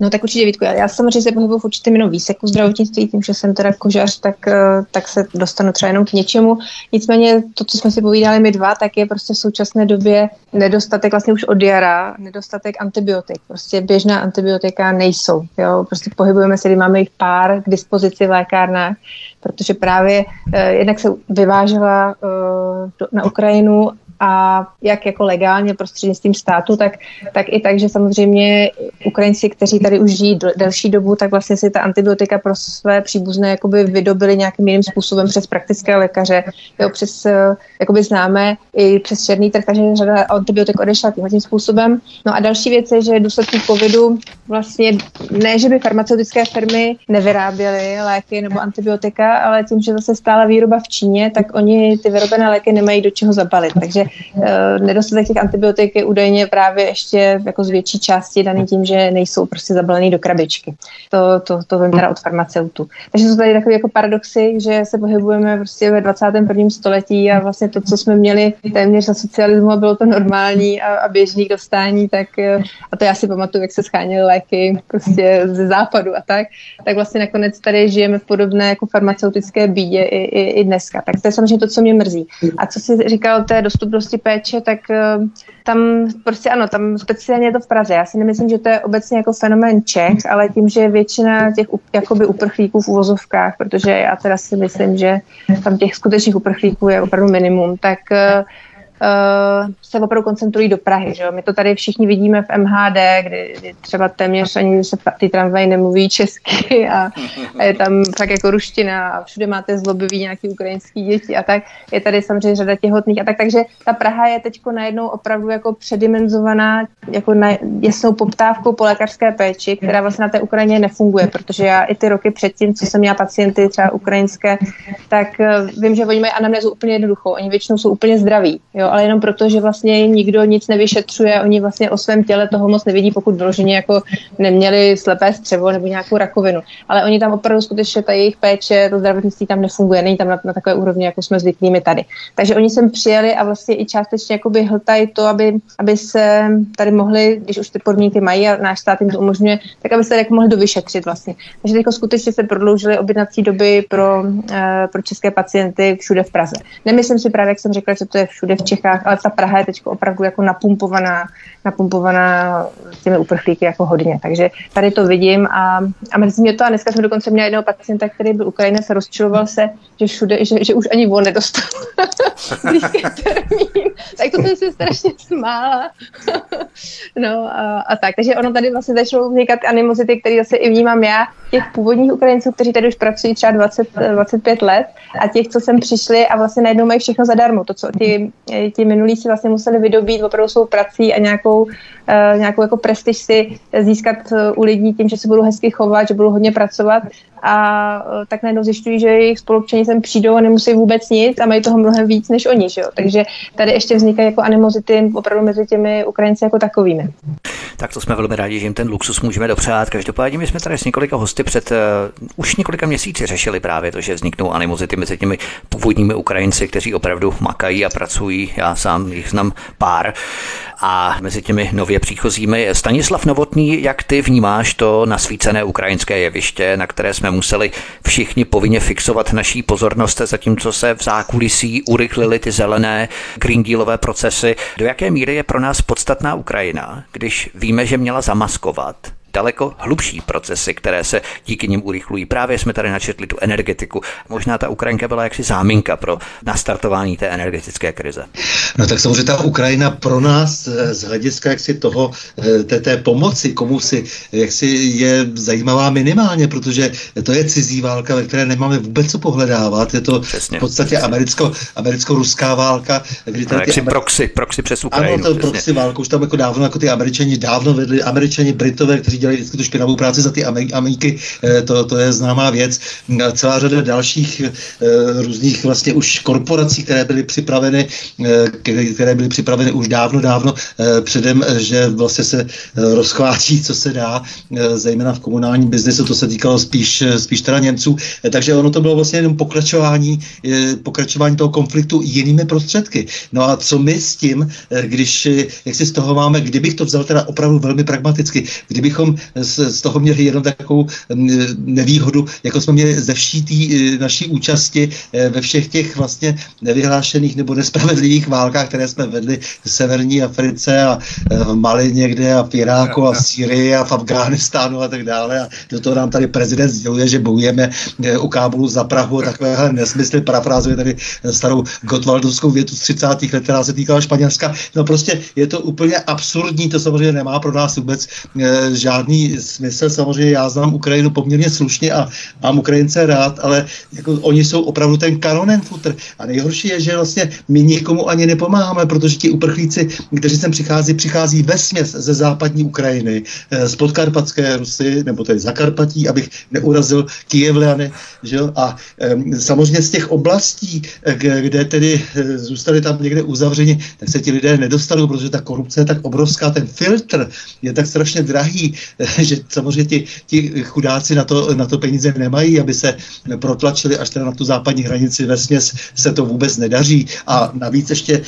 No tak určitě Vítku, já, já samozřejmě se pohybuji v určitém jenom výseku zdravotnictví, tím, že jsem teda kožař, tak, eh, tak se dostanu třeba jenom k něčemu. Nicméně to, co jsme si povídali my dva, tak je prostě v současné době nedostatek vlastně už od jara, nedostatek antibiotik. Prostě běžná antibiotika nejsou. Jo? Prostě pohybujeme se, kdy máme jich pár k dispozici v lékárnách, protože právě eh, jednak se vyvážela eh, do, na Ukrajinu a jak jako legálně prostřednictvím státu, tak, tak i tak, že samozřejmě Ukrajinci, kteří tady už žijí delší dobu, tak vlastně si ta antibiotika pro své příbuzné jakoby vydobili nějakým jiným způsobem přes praktické lékaře, jo, přes, eh, jakoby známe i přes černý trh, takže řada antibiotik odešla tím způsobem. No a další věc je, že důsledku covidu vlastně ne, že by farmaceutické firmy nevyráběly léky nebo antibiotika, ale tím, že zase stála výroba v Číně, tak oni ty vyrobené léky nemají do čeho zabalit. Takže nedostatek těch antibiotik je údajně právě ještě jako z větší části daný tím, že nejsou prostě zabalený do krabičky. To, to, to vím teda od farmaceutů. Takže jsou tady takové jako paradoxy, že se pohybujeme prostě ve 21. století a vlastně to, co jsme měli téměř za socialismu a bylo to normální a, a běžný dostání, tak eh, a to já si pamatuju, jak se scháněly léky prostě ze západu a tak, tak vlastně nakonec tady žijeme v podobné jako farmaceutické bídě i, i, i dneska. Tak to je samozřejmě to, co mě mrzí. A co jsi říkal té dostupnosti dostupnosti péče, tak eh, tam prostě ano, tam speciálně je to v Praze. Já si nemyslím, že to je obecně jako fenomén Čech, ale tím, že většina těch jakoby uprchlíků v uvozovkách, protože já teda si myslím, že tam těch skutečných uprchlíků je opravdu minimum, tak uh, se opravdu koncentrují do Prahy. Že jo? My to tady všichni vidíme v MHD, kdy, třeba téměř ani se ty tramvaje nemluví česky a, a je tam fakt jako ruština a všude máte zlobivý nějaký ukrajinský děti a tak. Je tady samozřejmě řada těhotných a tak. Takže ta Praha je teď najednou opravdu jako předimenzovaná jako na jasnou poptávkou po lékařské péči, která vlastně na té Ukrajině nefunguje, protože já i ty roky předtím, co jsem měla pacienty třeba ukrajinské, tak uh, vím, že oni mají anamnézu úplně jednoduchou. Oni většinou jsou úplně zdraví. Jo? Ale jenom proto, že vlastně nikdo nic nevyšetřuje, oni vlastně o svém těle toho moc nevidí, pokud vyloženě jako neměli slepé střevo nebo nějakou rakovinu. Ale oni tam opravdu skutečně ta jejich péče, to zdravotnictví tam nefunguje, není tam na, na takové úrovni, jako jsme zvyklými tady. Takže oni sem přijeli a vlastně i částečně jakoby hltají to, aby, aby se tady mohli, když už ty podmínky mají a náš stát jim to umožňuje, tak aby se jako mohli dovyšetřit vlastně. Takže teď skutečně se prodloužily objednací doby pro, uh, pro české pacienty všude v Praze. Nemyslím si právě, jak jsem řekla, že to je všude v Čech Čechách, ale ta Praha je teď opravdu jako napumpovaná, napumpovaná těmi uprchlíky jako hodně. Takže tady to vidím a, a mrzí mě to a dneska jsme dokonce měli jednoho pacienta, který byl Ukrajinec a rozčiloval se, že všude, že, že už ani on nedostal [LAUGHS] termín. Tak to jsem si strašně smála. [LAUGHS] no a, a, tak, takže ono tady vlastně začalo vznikat animozity, které zase i vnímám já, těch původních Ukrajinců, kteří tady už pracují třeba 20, 25 let a těch, co sem přišli a vlastně najednou mají všechno zadarmo. To, co ti, ti minulí si vlastně museli vydobít opravdu svou prací a nějakou, nějakou jako prestiž si získat eh, u lidí tím, že se budou hezky chovat, že budou hodně pracovat a uh, tak najednou zjišťují, že jejich spolupčení sem přijdou a nemusí vůbec nic a mají toho mnohem víc než oni. Že jo? Takže tady ještě vznikají jako animozity opravdu mezi těmi Ukrajinci jako takovými. Tak to jsme velmi rádi, že jim ten luxus můžeme dopřát. Každopádně my jsme tady s několika hosty před uh, už několika měsíci řešili právě to, že vzniknou animozity mezi těmi původními Ukrajinci, kteří opravdu makají a pracují. Já sám jich znám pár. A mezi těmi nově příchozími Stanislav Novotný, jak ty vnímáš to nasvícené ukrajinské jeviště, na které jsme museli všichni povinně fixovat naší pozornost, zatímco se v zákulisí urychlily ty zelené Green Dealové procesy. Do jaké míry je pro nás podstatná Ukrajina, když víme, že měla zamaskovat daleko hlubší procesy, které se díky nim urychlují. Právě jsme tady načetli tu energetiku. Možná ta Ukrajinka byla jaksi záminka pro nastartování té energetické krize. No tak samozřejmě ta Ukrajina pro nás eh, z hlediska jaksi toho, eh, té, té pomoci, komu si jaksi je zajímavá minimálně, protože to je cizí válka, ve které nemáme vůbec co pohledávat. Je to přesně, v podstatě americko, americko-ruská válka, kdy tady ty Amer... proxy, proxy přes Ukrajinu. Ano, to přesně. proxy válka, už tam jako dávno, jako ty američani dávno vedli, američani, britové, kteří dělají vždycky tu špinavou práci za ty Ameriky, eh, to, to je známá věc. Celá řada dalších eh, různých vlastně už korporací, které byly připraveny, eh, které byly připraveny už dávno, dávno předem, že vlastně se rozchvátí, co se dá, zejména v komunálním biznesu, to se týkalo spíš, spíš teda Němců. Takže ono to bylo vlastně jenom pokračování, pokračování toho konfliktu jinými prostředky. No a co my s tím, když, jak si z toho máme, kdybych to vzal teda opravdu velmi pragmaticky, kdybychom z, z toho měli jenom takovou nevýhodu, jako jsme měli ze vší tý, e, naší účasti e, ve všech těch vlastně nevyhlášených nebo nespravedlivých válkách, které jsme vedli v severní Africe a e, v Mali někde a v Iráku a v Sýrii a v Afghánistánu a tak dále. A do toho nám tady prezident sděluje, že bojujeme u Kábulu za Prahu a takovéhle nesmysly. Parafrázuje tady starou Gotwaldovskou větu z 30. let, která se týkala Španělska. No prostě je to úplně absurdní, to samozřejmě nemá pro nás vůbec žádný žádný smysl. Samozřejmě já znám Ukrajinu poměrně slušně a mám Ukrajince rád, ale jako oni jsou opravdu ten kanonen futr. A nejhorší je, že vlastně my nikomu ani nepomáháme, protože ti uprchlíci, kteří sem přichází, přichází ve směs ze západní Ukrajiny, eh, z podkarpatské Rusy, nebo tedy Zakarpatí, abych neurazil Kijevliany, že? A samozřejmě z těch oblastí, eh, kde tedy eh, zůstali tam někde uzavřeni, tak se ti lidé nedostanou, protože ta korupce je tak obrovská, ten filtr je tak strašně drahý, [LAUGHS] že samozřejmě ti, ti chudáci na to, na to peníze nemají, aby se protlačili až teda na tu západní hranici. Ve směs se to vůbec nedaří. A navíc ještě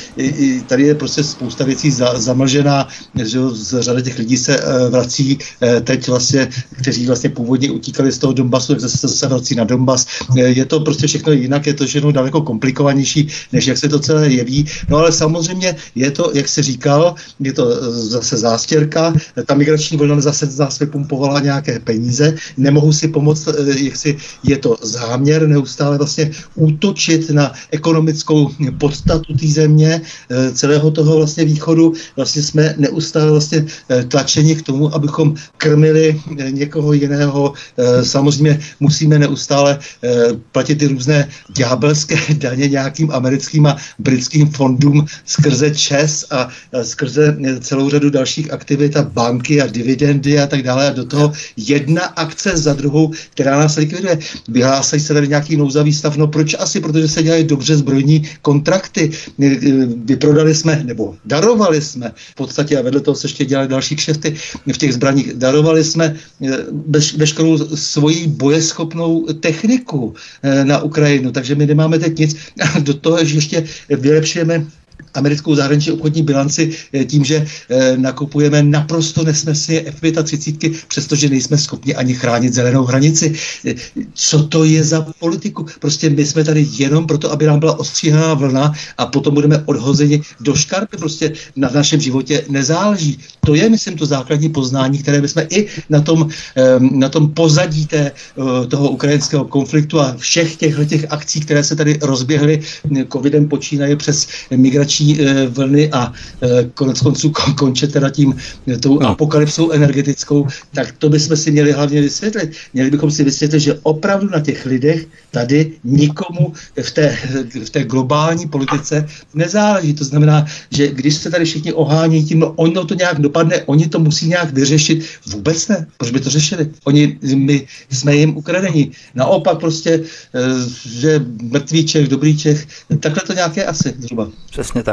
tady je prostě spousta věcí za, zamlžená, že z řady těch lidí se uh, vrací uh, teď vlastně, kteří vlastně původně utíkali z toho Donbasu, tak zase se vrací na Donbas. Uh, je to prostě všechno jinak, je to všechno daleko komplikovanější, než jak se to celé jeví. No ale samozřejmě je to, jak se říkal, je to zase zástěrka, ta migrační vlna zase nás vypumpovala nějaké peníze, nemohu si pomoct, eh, jak si je to záměr neustále vlastně útočit na ekonomickou podstatu té země, eh, celého toho vlastně východu. Vlastně jsme neustále vlastně eh, tlačeni k tomu, abychom krmili někoho jiného. Samozřejmě musíme neustále platit ty různé ďábelské [LAUGHS] daně nějakým americkým a britským fondům skrze ČES a skrze celou řadu dalších aktivit a banky a dividendy a tak dále a do toho jedna akce za druhou, která nás likviduje. Vyhlásí se tady nějaký nouzavý stav, no proč asi? Protože se dělají dobře zbrojní kontrakty. Vyprodali jsme, nebo darovali jsme v podstatě a vedle toho se ještě dělali další kšefty v těch zbraních. Darovali jsme veš, veškerou svoji bojeschopnou techniku eh, na Ukrajinu, takže my nemáme teď nic. [LAUGHS] Do toho, že ještě vylepšujeme americkou zahraniční obchodní bilanci tím, že nakupujeme naprosto nesmyslně F-35, přestože nejsme schopni ani chránit zelenou hranici. Co to je za politiku? Prostě my jsme tady jenom proto, aby nám byla ostříhaná vlna a potom budeme odhozeni do škarpy. Prostě na našem životě nezáleží. To je, myslím, to základní poznání, které jsme i na tom, na tom pozadí té, eh, toho ukrajinského konfliktu a všech těch akcí, které se tady rozběhly covidem počínaje přes migrační eh, vlny a eh, konec konců konče teda tím tou no. apokalypsou energetickou, tak to bychom si měli hlavně vysvětlit. Měli bychom si vysvětlit, že opravdu na těch lidech tady nikomu v té, v té globální politice nezáleží. To znamená, že když se tady všichni ohání tím, no ono to nějak dopadne, oni to musí nějak vyřešit, vůbec ne. Proč by to řešili? Oni, my jsme jim ukradeni. Naopak prostě, eh, že mrtvý Čech, dobrý Čech, takhle to nějaké asi zhruba. Přesně tak.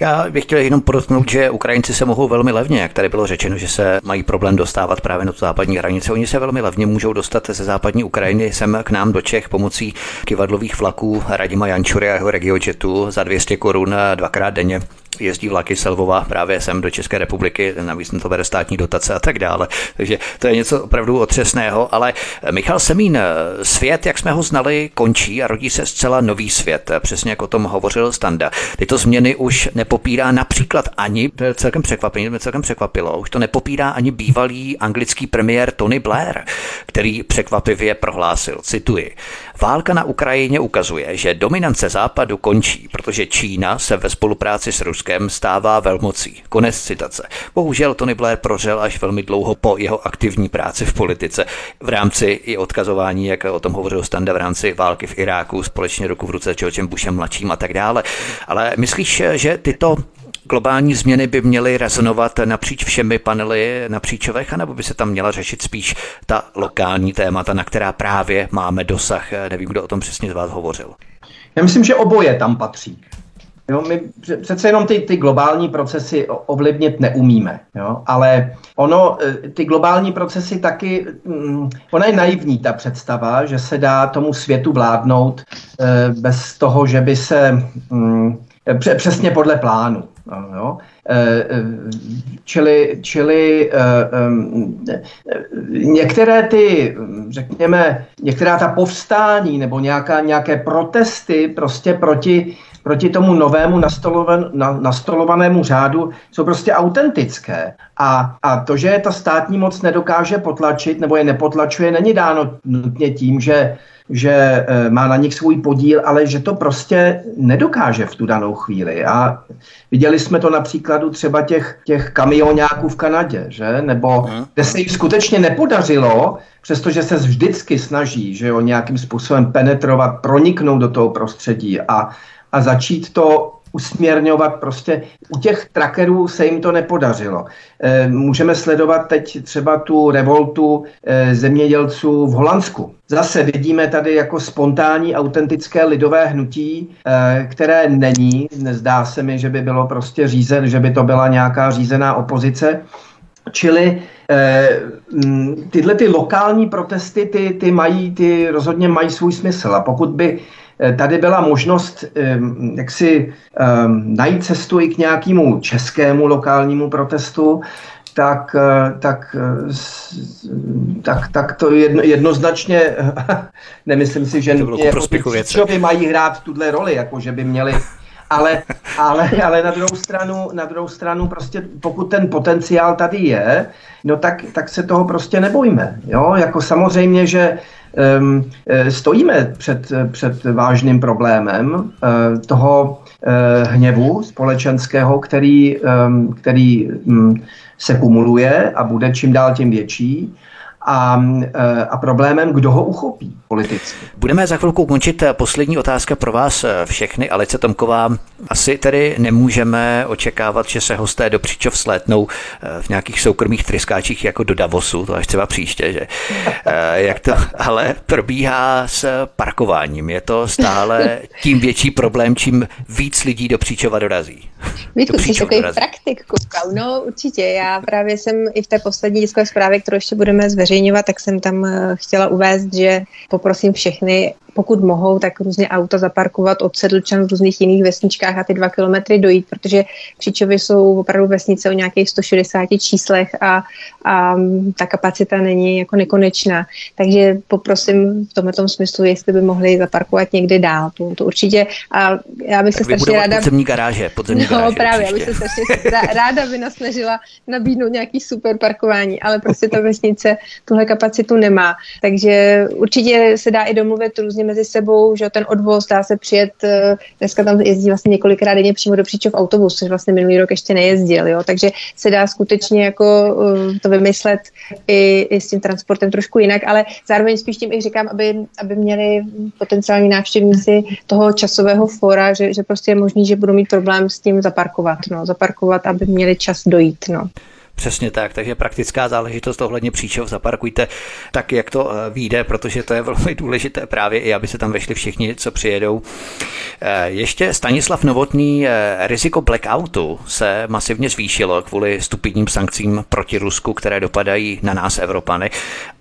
Já bych chtěl jenom podotknout, že Ukrajinci se mohou velmi levně, jak tady bylo řečeno, že se mají problém dostávat právě na tu západní hranici. Oni se velmi levně můžou dostat ze západní Ukrajiny sem k nám do Čech pomocí kivadlových vlaků Radima Jančury a jeho regiojetu za 200 korun dvakrát denně jezdí vlaky Selvova právě sem do České republiky, navíc to bere státní dotace a tak dále. Takže to je něco opravdu otřesného, ale Michal Semín, svět, jak jsme ho znali, končí a rodí se zcela nový svět, přesně jak o tom hovořil Standa. Tyto změny už nepopírá například ani, to je celkem překvapení, to mě celkem překvapilo, už to nepopírá ani bývalý anglický premiér Tony Blair, který překvapivě prohlásil, cituji, Válka na Ukrajině ukazuje, že dominance západu končí, protože Čína se ve spolupráci s Ruskem stává velmocí. Konec citace. Bohužel Tony Blair prožil až velmi dlouho po jeho aktivní práci v politice v rámci i odkazování, jak o tom hovořil Standa v rámci války v Iráku, společně ruku v ruce s Georgem Bushem mladším a tak dále. Ale myslíš, že tyto globální změny by měly rezonovat napříč všemi panely napříčovech, anebo by se tam měla řešit spíš ta lokální témata, na která právě máme dosah? Nevím, kdo o tom přesně z vás hovořil. Já myslím, že oboje tam patří. Jo, my přece jenom ty, ty globální procesy ovlivnit neumíme, jo, ale ono, e, ty globální procesy taky, mm, ona je naivní ta představa, že se dá tomu světu vládnout eh, bez toho, že by se mm, přesně podle plánu. Jo? Eh, eh, čili, čili eh, některé ty, řekněme, některá ta povstání nebo nějaká, nějaké protesty prostě proti, proti tomu novému nastolovan, na, nastolovanému řádu jsou prostě autentické. A, a to, že ta státní moc nedokáže potlačit nebo je nepotlačuje, není dáno nutně tím, že že eh, má na nich svůj podíl, ale že to prostě nedokáže v tu danou chvíli. A viděli jsme to na příkladu třeba těch, těch kamionáků v Kanadě, že? Nebo kde se jim skutečně nepodařilo, přestože se vždycky snaží, že jo, nějakým způsobem penetrovat, proniknout do toho prostředí a, a začít to usměrňovat. Prostě u těch trackerů se jim to nepodařilo. E, můžeme sledovat teď třeba tu revoltu e, zemědělců v Holandsku. Zase vidíme tady jako spontánní, autentické lidové hnutí, e, které není, nezdá se mi, že by bylo prostě řízen, že by to byla nějaká řízená opozice, Čili eh, tyhle ty lokální protesty, ty, ty, mají, ty rozhodně mají svůj smysl. A pokud by tady byla možnost jak si najít cestu i k nějakému českému lokálnímu protestu, tak, eh, tak, eh, tak, tak to jedno, jednoznačně, [LAUGHS] nemyslím si, že nutně jako mají hrát tuhle roli, jako že by měli ale, [LAUGHS] ale, ale na, druhou stranu, na druhou stranu prostě pokud ten potenciál tady je, no tak, tak se toho prostě nebojme. Jo? Jako samozřejmě, že stojíme před, před vážným problémem uh, toho uh, hněvu společenského, který, um, který um, se kumuluje a bude čím dál tím větší a, e, a problémem, kdo ho uchopí politicky. Budeme za chvilku končit. Poslední otázka pro vás všechny. Alice Tomková, asi tedy nemůžeme očekávat, že se hosté do Příčov slétnou e, v nějakých soukromých tryskáčích jako do Davosu, to až třeba příště, že? E, jak to [LAUGHS] ale probíhá s parkováním? Je to stále tím větší problém, čím víc lidí do Příčova dorazí? Vítku, jsi takový praktik, koukal. No určitě, já právě jsem i v té poslední diskové zprávě, kterou ještě budeme zveřejňovat, tak jsem tam eh, chtěla uvést, že poprosím všechny pokud mohou, tak různě auta zaparkovat od Sedlčan v různých jiných vesničkách a ty dva kilometry dojít, protože Křičovy jsou opravdu vesnice o nějakých 160 číslech a, a ta kapacita není jako nekonečná. Takže poprosím v tomto smyslu, jestli by mohli zaparkovat někde dál. To, to určitě. A já bych tak se strašně ráda... Podzemní garáže, podzemní no, garáže právě, já bych se strašně ráda by nasnažila nabídnout nějaký super parkování, ale prostě ta vesnice tuhle kapacitu nemá. Takže určitě se dá i domluvit různě mezi sebou, že ten odvoz dá se přijet, eh, dneska tam jezdí vlastně několikrát denně přímo do Příčov autobus, což vlastně minulý rok ještě nejezdil, jo? takže se dá skutečně jako eh, to vymyslet i, i s tím transportem trošku jinak, ale zároveň spíš tím i říkám, aby, aby měli potenciální návštěvníci toho časového fora, že, že prostě je možný, že budou mít problém s tím zaparkovat, no, zaparkovat, aby měli čas dojít, no. Přesně tak, takže praktická záležitost ohledně příčov zaparkujte tak, jak to eh, vyjde, protože to je velmi [LAUGHS] důležité právě i, aby se tam vešli všichni, co přijedou. Eh, ještě Stanislav Novotný, eh, riziko blackoutu se masivně zvýšilo kvůli stupidním sankcím proti Rusku, které dopadají na nás Evropany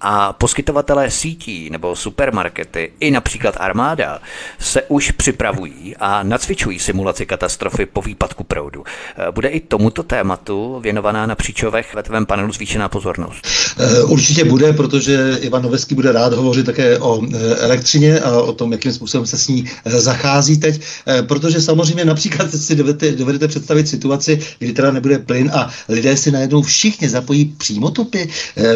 a poskytovatelé sítí nebo supermarkety i například armáda se už připravují a nacvičují simulaci katastrofy po výpadku proudu. Bude i tomuto tématu věnovaná napříč Babišovech ve tvém panelu zvýšená pozornost? Eh, určitě bude, protože Ivan Noveský bude rád hovořit také o eh, elektřině a o tom, jakým způsobem se s ní eh, zachází teď, protože samozřejmě například si dovedete, dovedete představit situaci, kdy teda nebude plyn a lidé si najednou všichni zapojí přímo topy.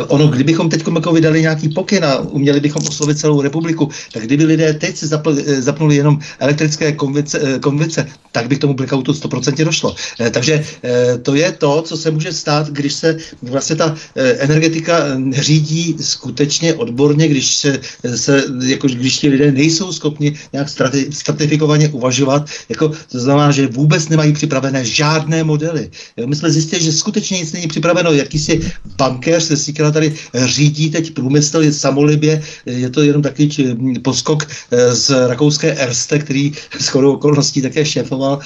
Ono, kdybychom teď jako vydali nějaký pokyn a uměli bychom oslovit celou republiku, tak kdyby lidé teď si zapnuli jenom elektrické konvice, konvice tak by k tomu blackoutu 100% došlo. Takže to je to, co se může stát, když se vlastně ta eh, energetika eh, řídí skutečně odborně, když se, se jako, když ti lidé nejsou schopni nějak stratifikovaně uvažovat, jako to znamená, že vůbec nemají připravené žádné modely. My jsme zjistili, že skutečně nic není připraveno. Jakýsi bankéř se síkala tady řídí teď průmysl samolibě, je to jenom takový či, hm, poskok eh, z rakouské Erste, který [LAUGHS] s okolností také šéfoval,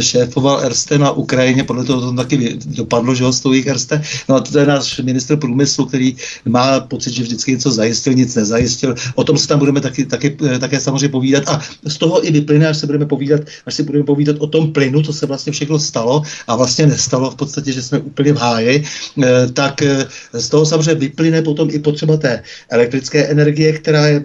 šéfoval Erste na Ukrajině, podle toho to taky dopadlo, že ho stojí Erste. No a to je náš ministr průmyslu, který má pocit, že vždycky něco zajistil, nic nezajistil. O tom se tam budeme taky, taky, eh, také samozřejmě povídat. A z toho i vyplyne, až se budeme povídat, až si budeme povídat o tom plynu, co se vlastně všechno stalo a vlastně nestalo v podstatě, že jsme úplně v háji, eh, tak eh, z toho samozřejmě vyplyne potom i potřeba té elektrické energie, která je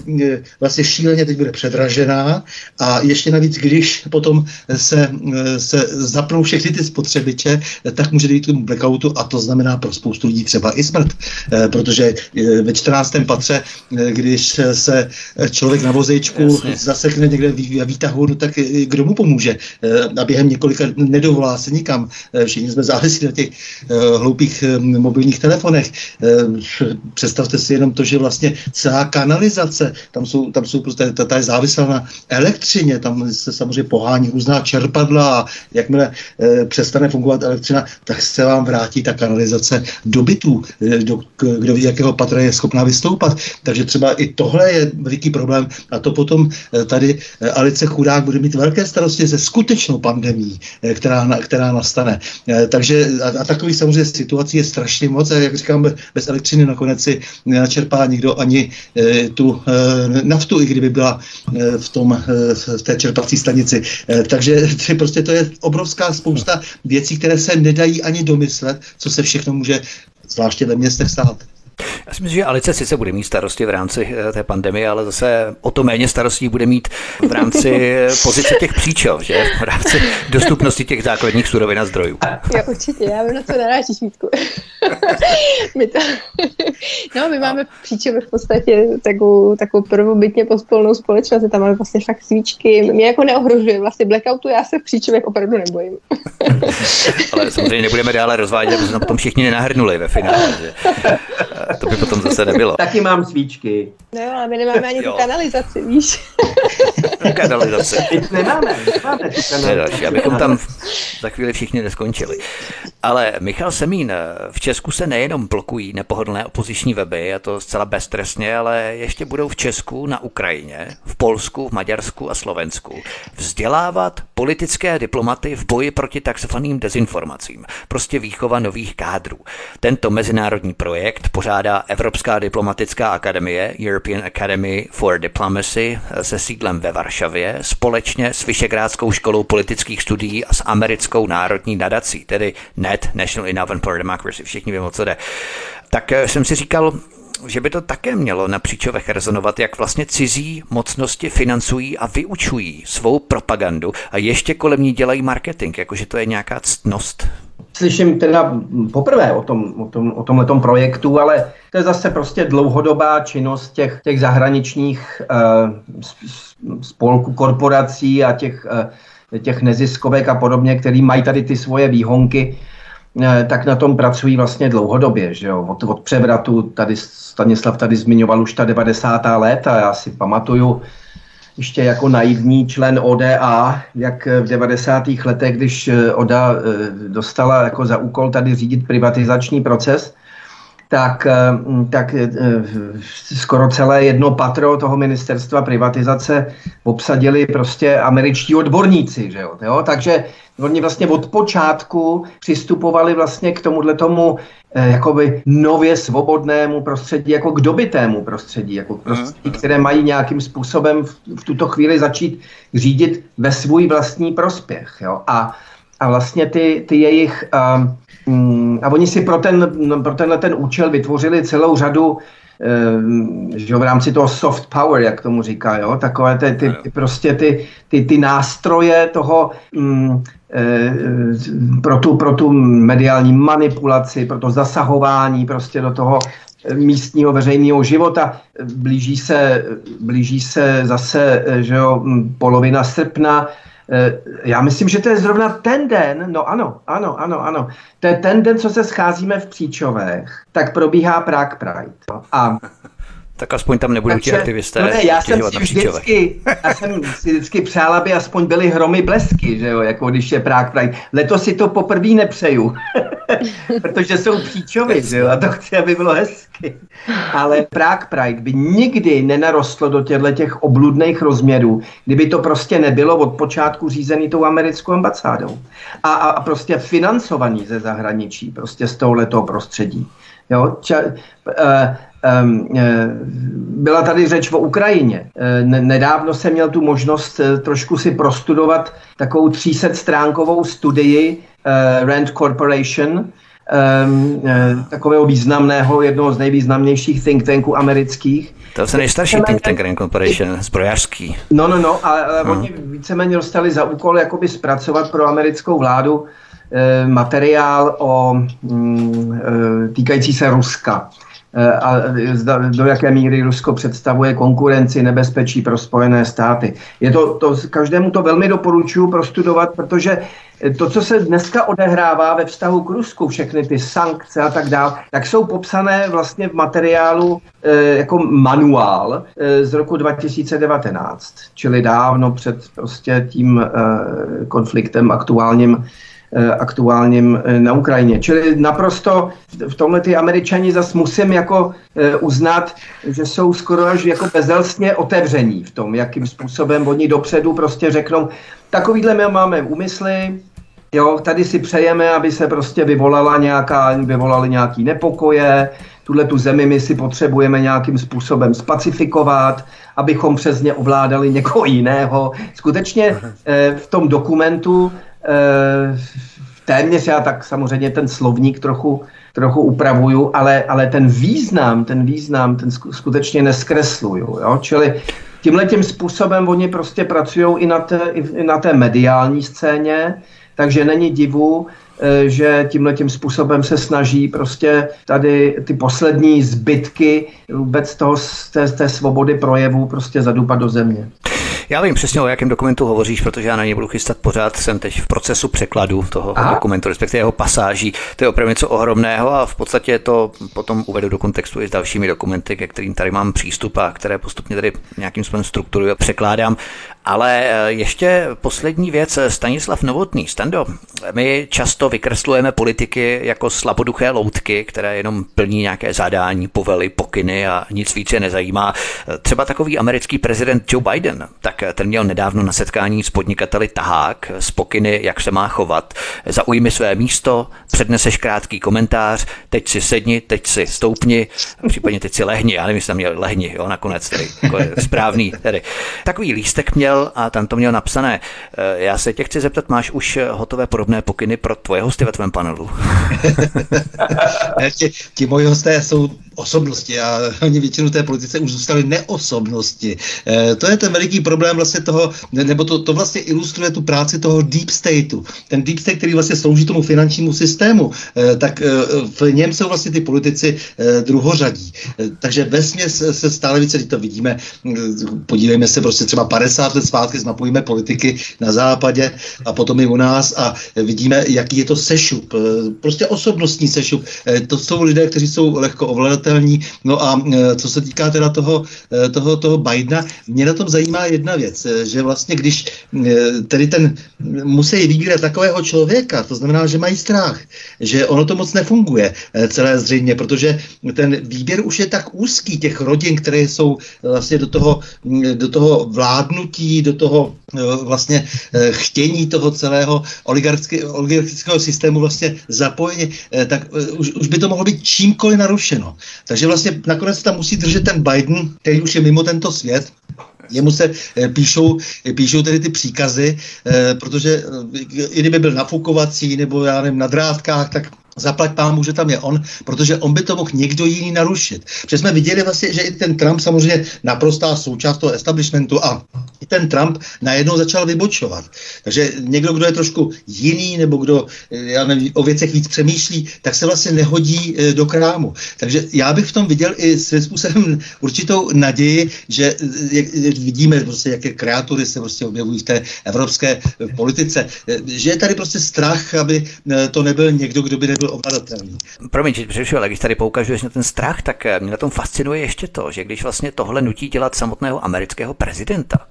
vlastně šíleně teď bude předražená a ještě navíc, když potom se, se zapnou všechny ty spotřebiče, tak může dojít k tomu blackoutu a to znamená pro spoustu lidí třeba i smrt, eh, protože eh, ve 14. patře, eh, když se člověk na vozejčku Jasně. zasekne někde v výtahu, no tak kdo mu pomůže? A během několika nedovolá se nikam. Všichni jsme závislí na těch hloupých mobilních telefonech. Představte si jenom to, že vlastně celá kanalizace, tam jsou, tam jsou prostě, ta, ta je závislá na elektřině, tam se samozřejmě pohání různá čerpadla a jakmile přestane fungovat elektřina, tak se vám vrátí ta kanalizace do bytů, eh, do, kdo ví, jakého patra je schopná vystoupat. Takže třeba i tohle je veliký problém a to potom eh, tady eh, Alice Chudák bude mít velké starosti se skutečnou pandemí, která, která nastane. Takže a, a takových samozřejmě situací je strašně moc a jak říkám, bez elektřiny nakonec si nenačerpá nikdo ani tu naftu, i kdyby byla v, tom, v té čerpací stanici. Takže [LAUGHS] prostě to je obrovská spousta věcí, které se nedají ani domyslet, co se všechno může zvláště ve městech stát. Já si myslím, že Alice sice bude mít starosti v rámci eh, té pandemie, ale zase o to méně starostí bude mít v rámci pozice těch příčel, že? V rámci dostupnosti těch základních surovin a zdrojů. Jo, určitě, já vím, na co narážíš, Vítku. my to, no, my máme příčel v podstatě takovou, takovou prvobytně pospolnou společnost, tam máme vlastně fakt svíčky, mě jako neohrožuje, vlastně blackoutu já se v příčelech opravdu nebojím. [LAUGHS] ale samozřejmě nebudeme dále rozvádět, aby se na tom všichni nenahrnuli ve finále, že? [LAUGHS] to by potom zase nebylo. Taky mám svíčky. No jo, ale my nemáme ani tu kanalizaci, víš. [LAUGHS] kanalizaci. nemáme, nemáme tu kanalizaci. další, abychom tam za chvíli všichni neskončili. Ale Michal Semín, v Česku se nejenom blokují nepohodlné opoziční weby, a to zcela beztrestně, ale ještě budou v Česku, na Ukrajině, v Polsku, v Maďarsku a Slovensku vzdělávat politické diplomaty v boji proti takzvaným dezinformacím, prostě výchova nových kádrů. Tento mezinárodní projekt pořádá Evropská diplomatická akademie, European Academy for Diplomacy, se sídlem ve Varšavě, společně s Vyšegrádskou školou politických studií a s americkou národní nadací, tedy NET, National Endowment for Democracy, všichni víme, o co jde. Tak eh, jsem si říkal, že by to také mělo na příčovech rezonovat, jak vlastně cizí mocnosti financují a vyučují svou propagandu a ještě kolem ní dělají marketing, jakože to je nějaká ctnost. Slyším teda poprvé o, tom, o, tom, o tomhletom projektu, ale to je zase prostě dlouhodobá činnost těch, těch zahraničních uh, spolků, korporací a těch, uh, těch neziskovek a podobně, který mají tady ty svoje výhonky Eh, tak na tom pracují vlastně dlouhodobě. Že jo? Od, od převratu, tady Stanislav tady zmiňoval už ta 90. léta, já si pamatuju ještě jako naivní člen ODA, jak v 90. letech, když eh, ODA eh, dostala jako za úkol tady řídit privatizační proces, tak, tak skoro celé jedno patro toho ministerstva privatizace obsadili prostě američtí odborníci. Že jo? Jo? Takže Oni vlastně od počátku přistupovali vlastně k tomuhle tomu eh, jakoby nově svobodnému prostředí, jako k dobitému prostředí, jako k prostředí, které mají nějakým způsobem v, v tuto chvíli začít řídit ve svůj vlastní prospěch. Jo? A, a vlastně ty, ty jejich... Um, a oni si pro, ten, pro tenhle ten účel vytvořili celou řadu Ehm, že v rámci toho soft power, jak tomu říká, jo, takové ty, ty, ty prostě ty, ty, ty nástroje toho mm, e, pro, tu, pro tu mediální manipulaci, pro to zasahování prostě do toho místního veřejného života. Blíží se, blíží se zase že jo, polovina srpna, Eh, já myslím, že to je zrovna ten den, no ano, ano, ano, ano. To je ten den, co se scházíme v Příčovech, tak probíhá Prague Pride. No. A tak aspoň tam nebudou Takže, ti aktivisté. No ne, já jsem si vždycky, já jsem si vždycky přál, aby aspoň byly hromy blesky, že jo, jako když je Prague Pride. Letos si to poprvé nepřeju, [LAUGHS] protože jsou příčovy, že jo, a to chci, aby bylo hezky. Ale Prague Pride by nikdy nenarostlo do těchto těch obludných rozměrů, kdyby to prostě nebylo od počátku řízený tou americkou ambasádou. A, a, a prostě financovaný ze zahraničí, prostě z tohoto prostředí. Jo, ča, uh, byla tady řeč o Ukrajině. Eh, nedávno jsem měl tu možnost eh, trošku si prostudovat takovou 300 stránkovou studii Rand Corporation, ehm, takového významného, jednoho z nejvýznamnějších think tanků amerických. To je nejstarší think tank Rand Corporation, zbrojařský. No, no, no, ale, ale hmm. oni víceméně dostali za úkol jakoby zpracovat pro americkou vládu materiál o mm, týkající se Ruska. Eh, a do jaké míry Rusko představuje konkurenci, nebezpečí pro Spojené státy. Je to, to, každému to velmi doporučuji prostudovat, protože to, co se dneska odehrává ve vztahu k Rusku, všechny ty sankce a tak dále, tak jsou popsané vlastně v materiálu e, jako manuál e, z roku 2019, čili dávno před prostě tím e, konfliktem aktuálním Eh, aktuálním eh, na Ukrajině. Čili naprosto v tomhle ty američani zase musím jako eh, uznat, že jsou skoro až jako bezelstně otevření v tom, jakým způsobem oni dopředu prostě řeknou, takovýhle my máme úmysly, Jo, tady si přejeme, aby se prostě vyvolala nějaká, vyvolaly nějaký nepokoje, tuhle tu zemi my si potřebujeme nějakým způsobem spacifikovat, abychom přes ně ovládali někoho jiného. Skutečně v tom dokumentu Eh, téměř já tak samozřejmě ten slovník trochu, trochu upravuju, ale, ale ten význam, ten význam, ten skutečně neskresluju. Jo? Čili tímhle tím způsobem oni prostě pracují i na i na té mediální scéně, takže není divu, eh, že tímhle tím způsobem se snaží prostě tady ty poslední zbytky vůbec toho, té, té svobody projevu prostě zadupat do země. Já vím přesně, o jakém dokumentu hovoříš, protože já na něj budu chystat pořád. Jsem teď v procesu překladu toho Aha. dokumentu, respektive jeho pasáží. To je opravdu něco ohromného a v podstatě to potom uvedu do kontextu i s dalšími dokumenty, ke kterým tady mám přístup a které postupně tady nějakým způsobem strukturuji a překládám. Ale eh, ještě poslední věc, Stanislav Novotný. Stando, my často vykreslujeme politiky jako slaboduché loutky, které jenom plní nějaké zadání, povely, pokyny a nic více nezajímá. Třeba takový americký prezident Joe Biden, tak ten měl nedávno na setkání s podnikateli tahák s pokyny, jak se má chovat. Zaujmi své místo, předneseš krátký komentář, teď si sedni, teď si stoupni, případně teď si lehni, já nevím, jestli tam měl lehni, jo, nakonec tedy, jako je správný. Tedy. Takový lístek měl a tam to měl napsané. Eh, já se tě chci zeptat, máš už hotové podobné pokyny pro tvoje hosty ve tvém panelu? [LAUGHS] ti, ti moji hosté jsou osobnosti a oni většinu té politice už zůstaly neosobnosti. E, to je ten veliký problém vlastně toho, nebo to, to vlastně ilustruje tu práci toho deep stateu. Ten deep state, který vlastně slouží tomu finančnímu systému, e, tak e, v něm jsou vlastně ty politici e, druhořadí. E, takže ve se stále více, to vidíme, podívejme se prostě třeba 50 let zpátky, zmapujeme politiky na západě a potom i u nás a vidíme, jaký je to sešup. Prostě osobnostní sešup. E, to jsou lidé, kteří jsou lehko ovladatelní přijatelný. No a e, co se týká teda toho, e, toho, toho Bidena, mě na tom zajímá jedna věc, e, že vlastně když tedy ten musí vybírat takového člověka, to znamená, že mají strach, že ono to moc nefunguje celé zřejmě, protože ten výběr už je tak úzký těch rodin, které jsou vlastně do toho, do toho vládnutí, do toho vlastně chtění toho celého oligarchického systému vlastně zapojení, tak už, už by to mohlo být čímkoliv narušeno. Takže vlastně nakonec tam musí držet ten Biden, který už je mimo tento svět, Jemu se píšou, píšou tedy ty příkazy, protože i kdyby byl nafukovací nebo já nevím, na drátkách, tak zaplať pámu, že tam je on, protože on by to mohl někdo jiný narušit. Protože jsme viděli vlastně, že i ten Trump samozřejmě naprostá součást toho establishmentu a i ten Trump najednou začal vybočovat. Takže někdo, kdo je trošku jiný nebo kdo já nevím, o věcech víc přemýšlí, tak se vlastně nehodí e, do krámu. Takže já bych v tom viděl i svým způsobem určitou naději, že e, jak, vidíme prostě, jaké kreatury se prostě objevují v té evropské politice, že je tady prostě strach, aby to nebyl někdo, kdo by nebyl ovladatelný. Promiň, že přerušuji, ale když tady poukažuješ na ten strach, tak eh, mě na tom fascinuje ještě to, že když vlastně tohle nutí dělat samotného amerického prezidenta,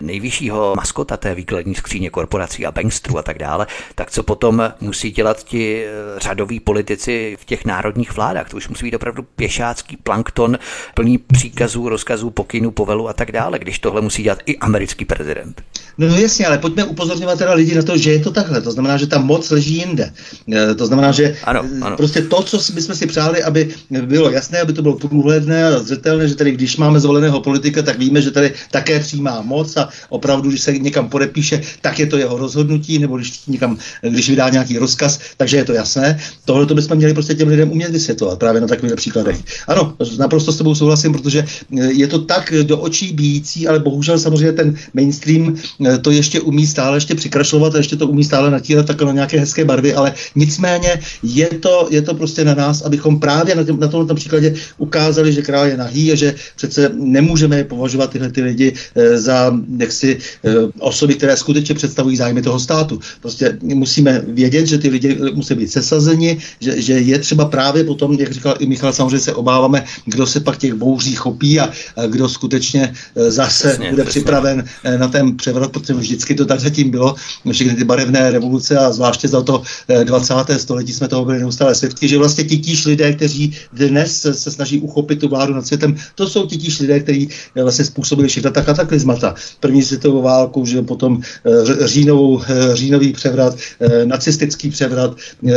nejvyššího maskota té výkladní skříně korporací a bankstrů a tak dále, tak co potom musí dělat ti eh, řadoví politici v těch národních vládách? To už musí být opravdu pěšácký plankton, plný příkazů, rozkazů, pokynů, povelu a tak dále, když tohle musí dělat i americký prezident. No, no jasně, ale pojďme upozorňovat teda lidi na to, že je to takhle. To znamená, že ta moc leží jinde. Eh, to znamená, že ano, ano. prostě to, co bychom si přáli, aby bylo jasné, aby to bylo průhledné a zřetelné, že tady, když máme zvoleného politika, tak víme, že tady také přijímá moc a opravdu, když se někam podepíše, tak je to jeho rozhodnutí, nebo když, někam, když vydá nějaký rozkaz, takže je to jasné. Tohle to bychom měli prostě těm lidem umět vysvětlovat právě na takových příkladech. Ano, naprosto s tebou souhlasím, protože je to tak do očí bíjící, ale bohužel samozřejmě ten mainstream eh, to ještě umí stále ještě přikrašlovat a ještě to umí stále natírat tak na nějaké hezké barvy, ale nicméně je to, je to prostě na nás, abychom právě na, na tomto příkladě ukázali, že král je nahý a že přece nemůžeme považovat tyhle ty lidi e, za jaksi e, osoby, které skutečně představují zájmy toho státu. Prostě musíme vědět, že ty lidi musí být sesazeni, že, že je třeba právě potom, jak říkal i Michal, samozřejmě se obáváme, kdo se pak těch bouří chopí a, kdo skutečně e, zase přesně, bude přesně. připraven na ten převrat, protože vždycky to tak zatím bylo, všechny ty barevné revoluce a zvláště za to 20. století jsme toho byli neustále svědky, že vlastně titíž lidé, kteří dnes se, snaží uchopit tu vládu nad světem, to jsou titíž lidé, kteří eh, vlastně způsobili všechna ta kataklizmata. První světovou válku, že potom eh, říjnovou, eh, říjnový převrat, nacistický převrat,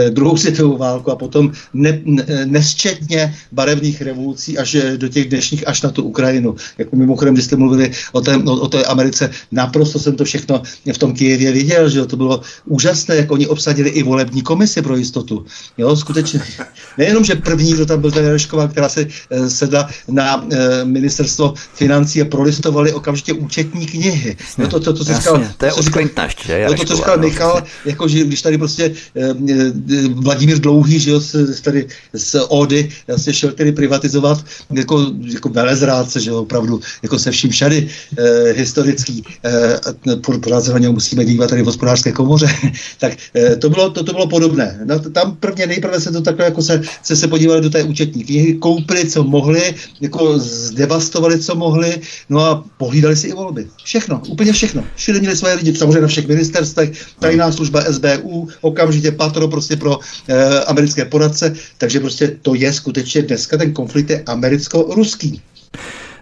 druhou světovou válku a potom ne, ne, nesčetně barevných revolucí až do těch dnešních, až na tu Ukrajinu. Jako mimochodem, když jste mluvili o té, o, o té Americe, naprosto jsem to všechno v tom Kijevě viděl, že to bylo úžasné, jak oni obsadili i volební komisi pro jistotu. Jo, skutečně. [LAUGHS] Nejenom, že první, kdo tam byl, ta Jarešková, která se sedla na ministerstvo financí a prolistovali okamžitě účetní knihy. No to, to, to, to, jasně, říkal, to je to, říkal, no, to, co říkal Michal, jako, že když tady prostě uh, Vladimír Dlouhý, že jo, z, tady z Ody, se šel tedy privatizovat jako, jako velezrádce, že jo, opravdu, jako se vším všady uh, historický, uh, pořád se na něj musíme dívat tady v hospodářské komoře, [LAUGHS] tak uh, to bylo, to, to bylo podobné. No, tam prvně nejprve se to takhle jako se, se, se podívali do té účetní knihy, koupili, co mohli, jako zdevastovali, co mohli, no a pohlídali si i volby. Všechno, úplně všechno. Všude měli svoje lidi, samozřejmě na všech ministerstvech, tajná služba SBU, okamžitě patro prostě pro e, americké poradce, takže prostě to je skutečně dneska ten konflikt je americko-ruský.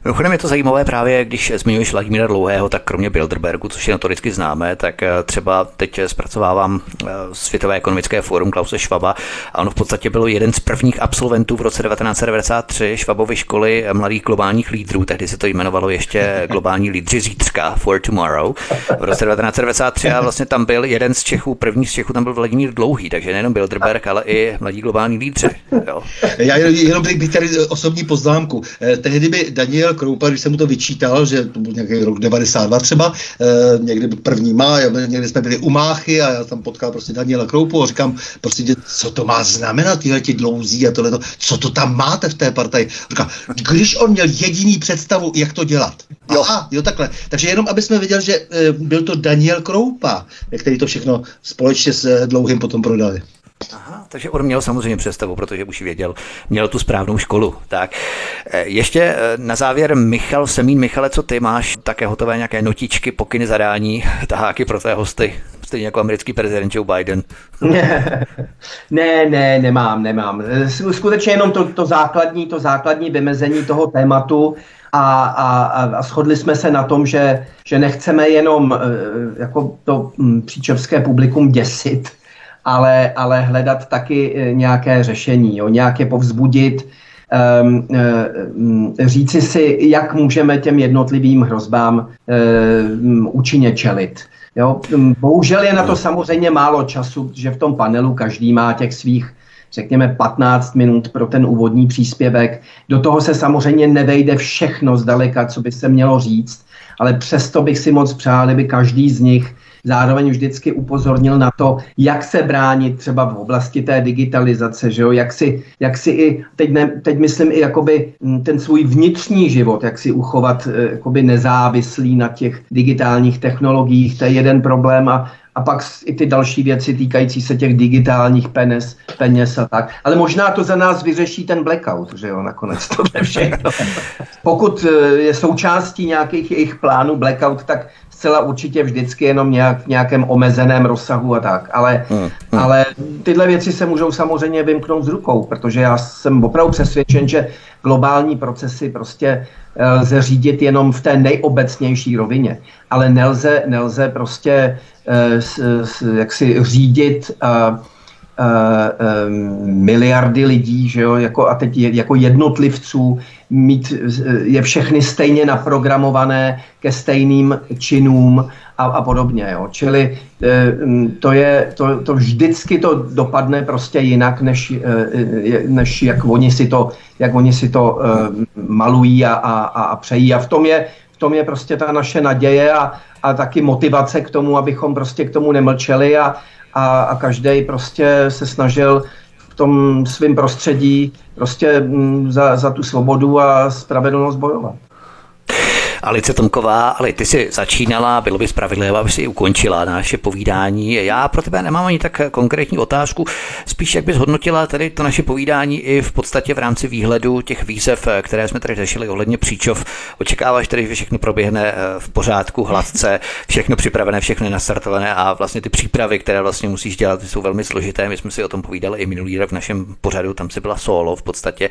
Mimochodem je to zajímavé právě, když zmiňuješ Vladimíra Dlouhého, tak kromě Bilderbergu, což je notoricky známé, tak eh, třeba teď zpracovávám eh, Světové ekonomické fórum Klause Švaba a on v podstatě byl jeden z prvních absolventů v roce 1993 Švabovy školy mladých globálních lídrů, tehdy se to jmenovalo ještě [LAUGHS] globální lídři zítřka, for tomorrow, v roce 1993 a vlastně tam byl jeden z Čechů, první z Čechů tam byl Vladimír Dlouhý, takže nejenom Bilderberg, ale i mladí globální lídři. Jo. Já jenom bych tady osobní poznámku. Eh, tehdy by Daniel Kroupa, když jsem mu to vyčítal, že to byl nějaký rok 92 třeba, eh, někdy první má, někdy jsme byli u Máchy a já tam potkal prostě Daniela Kroupu a říkám, prostě, co to má znamenat, tyhle ti dlouzí a tohle, co to tam máte v té partaji. Říká, když on měl jediný představu, jak to dělat. Jo. Aha, jo takhle. Takže jenom, aby jsme viděli, že eh, byl to Daniel Kroupa, který to všechno společně s eh, Dlouhým potom prodali. Aha, takže on měl samozřejmě představu, protože už věděl, měl tu správnou školu. Tak e, ještě e, na závěr Michal Semín. Michale, co ty máš také hotové nějaké notičky, pokyny, zadání, [LAUGHS] taháky pro té hosty? Stejně jako americký prezident Joe Biden. [LAUGHS] ne, ne, nemám, nemám. Skutečně jenom to, to základní, to základní vymezení toho tématu a, a, a shodli jsme se na tom, že, že nechceme jenom e, jako to příčovské publikum děsit, ale, ale hledat taky eh, nějaké řešení, jo, nějaké povzbudit, um, um, říci si, jak můžeme těm jednotlivým hrozbám um, účinně čelit. Jo? Bohužel je na to samozřejmě málo času, že v tom panelu každý má těch svých řekněme 15 minut pro ten úvodní příspěvek. Do toho se samozřejmě nevejde všechno zdaleka, co by se mělo říct, ale přesto bych si moc přál, kdyby každý z nich zároveň vždycky upozornil na to, jak se bránit třeba v oblasti té digitalizace, že jo? Jak, si, jak si i, teď, ne, teď myslím i jakoby mm, ten svůj vnitřní život, jak si uchovat eh, jakoby nezávislý na těch digitálních technologiích, to je jeden problém a a pak i ty další věci týkající se těch digitálních peněz, peněz a tak. Ale možná to za nás vyřeší ten blackout, že jo, nakonec to je všechno. [LAUGHS] Pokud eh, je součástí nějakých jejich plánů blackout, tak zcela určitě vždycky jenom nějak, v nějakém omezeném rozsahu a tak. Ale, hmm, hmm. ale tyhle věci se můžou samozřejmě vymknout z rukou, protože já jsem opravdu přesvědčen, že globální procesy prostě eh, lze řídit jenom v té nejobecnější rovině, ale nelze, nelze prostě s, s, jak si řídit uh, uh, um, miliardy lidí, že jo, jako, a teď jako jednotlivců, mít je všechny stejně naprogramované ke stejným činům a, a podobně. Jo. Čili to, je, to, to vždycky to dopadne prostě jinak, než, než jak, oni si to, jak oni si to malují a, a, a přejí. A v tom je, v tom je prostě ta naše naděje a, a taky motivace k tomu, abychom prostě k tomu nemlčeli a, a, a každý prostě se snažil v tom svém prostředí prostě mm, za, za tu svobodu a spravedlnost bojovat. Alice Tomková, ale ty si začínala, bylo by spravedlivé, aby si ukončila naše povídání. Já pro tebe nemám ani tak konkrétní otázku, spíš jak bys hodnotila tady to naše povídání i v podstatě v rámci výhledu těch výzev, které jsme tady řešili ohledně příčov. Očekáváš tedy, že všechno proběhne eh, v pořádku, hladce, všechno připravené, všechno nastartované a vlastně ty přípravy, které vlastně musíš dělat, jsou velmi složité. My jsme si o tom povídali i minulý rok v našem pořadu, tam si byla solo v podstatě,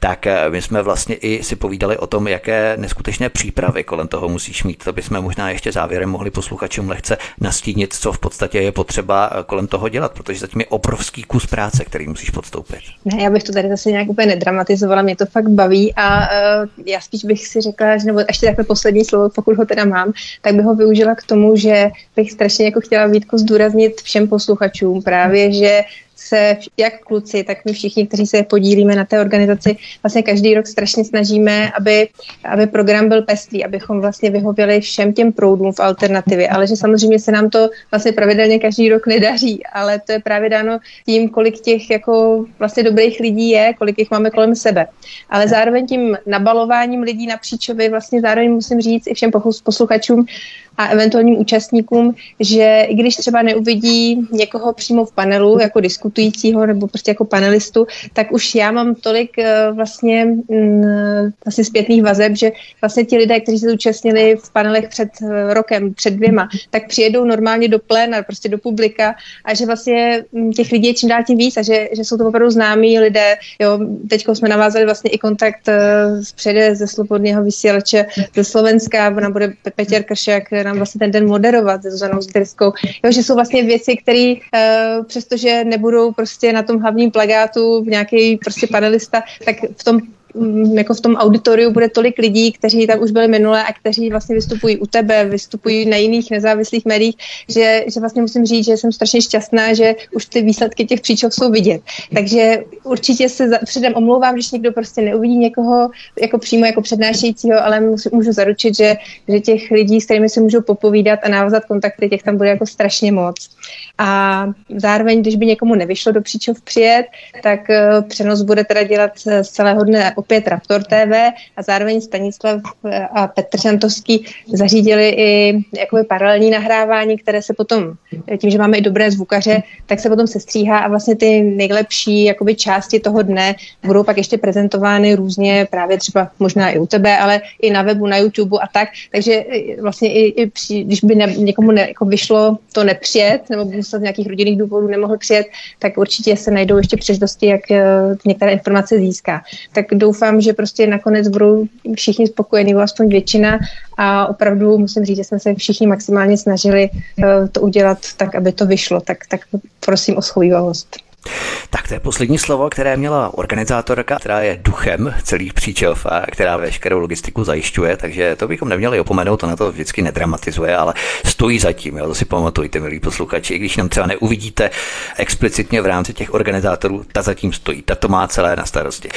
tak eh, my jsme vlastně i si povídali o tom, jaké neskutečné přípravy představy kolem toho musíš mít. To bychom možná ještě závěrem mohli posluchačům lehce nastínit, co v podstatě je potřeba eh, kolem toho dělat, protože zatím je obrovský kus práce, který musíš podstoupit. Ne, já bych to tady zase nějak úplně nedramatizovala, mě to fakt baví a uh, já spíš bych si řekla, že nebo ještě takhle poslední slovo, pokud ho teda mám, tak bych ho využila k tomu, že bych strašně jako chtěla Vítku zdůraznit všem posluchačům právě, že se jak kluci, tak my všichni, kteří se podílíme na té organizaci, vlastně každý rok strašně snažíme, aby, aby program byl pestrý, abychom vlastně vyhověli všem těm proudům v alternativě, ale že samozřejmě se nám to vlastně pravidelně každý rok nedaří, ale to je právě dáno tím, kolik těch jako vlastně dobrých lidí je, kolik jich máme kolem sebe. Ale zároveň tím nabalováním lidí na příčově vlastně zároveň musím říct i všem posluchačům, a eventuálním účastníkům, že i když třeba neuvidí někoho přímo v panelu jako diskutujícího nebo prostě jako panelistu, tak už já mám tolik vlastně, mm, vlastně zpětných vazeb, že vlastně ti lidé, kteří se zúčastnili v panelech před rokem, před dvěma, tak přijedou normálně do pléna, prostě do publika a že vlastně mm, těch lidí je čím dál tím víc a že, že jsou to opravdu známí lidé. Jo, teď jsme navázali vlastně i kontakt s přede ze Slobodného vysílače ze Slovenska, nám bude Petěr Kršák nám vlastně ten den moderovat se Zuzanou Zderskou. Jo, že jsou vlastně věci, které uh, přestože nebudou prostě na tom hlavním plagátu nějaký prostě panelista, tak v tom jako v tom auditoriu bude tolik lidí, kteří tam už byli minule a kteří vlastně vystupují u tebe, vystupují na jiných nezávislých médiích, že, že vlastně musím říct, že jsem strašně šťastná, že už ty výsledky těch příčok jsou vidět. Takže určitě se za, předem omlouvám, když někdo prostě neuvidí někoho jako přímo jako přednášejícího, ale můžu, můžu zaručit, že, že těch lidí, s kterými si můžu popovídat a navázat kontakty, těch tam bude jako strašně moc. A zároveň, když by někomu nevyšlo do příčov přijet, tak uh, přenos bude teda dělat z celého dne opět Raptor TV a zároveň Stanislav eh, a Petr Žantovský zařídili i jakoby paralelní nahrávání, které se potom, eh, tím, že máme i dobré zvukaře, tak se potom sestříhá a vlastně ty nejlepší jakoby části toho dne budou pak ještě prezentovány různě právě třeba možná i u tebe, ale i na webu, na YouTube a tak. Takže vlastně i, i při, když by ne, někomu ne, jako vyšlo to nepřijet, nebo musel z nějakých rodinných důvodů nemohl přijet, tak určitě se najdou ještě příležitosti, jak eh, některé informace získá. Tak doufám, že prostě nakonec budou všichni spokojení, nebo aspoň většina a opravdu musím říct, že jsme se všichni maximálně snažili eh, to udělat tak, aby to vyšlo. Tak, tak prosím o schovývavost. Tak to je poslední slovo, které měla organizátorka, která je duchem celých příčov a která veškerou logistiku zajišťuje, takže to bychom neměli opomenout, to na to vždycky nedramatizuje, ale stojí zatím, jo, to si pamatujte, milí posluchači, i když nám třeba neuvidíte explicitně v rámci těch organizátorů, ta zatím stojí, ta to má celé na starosti.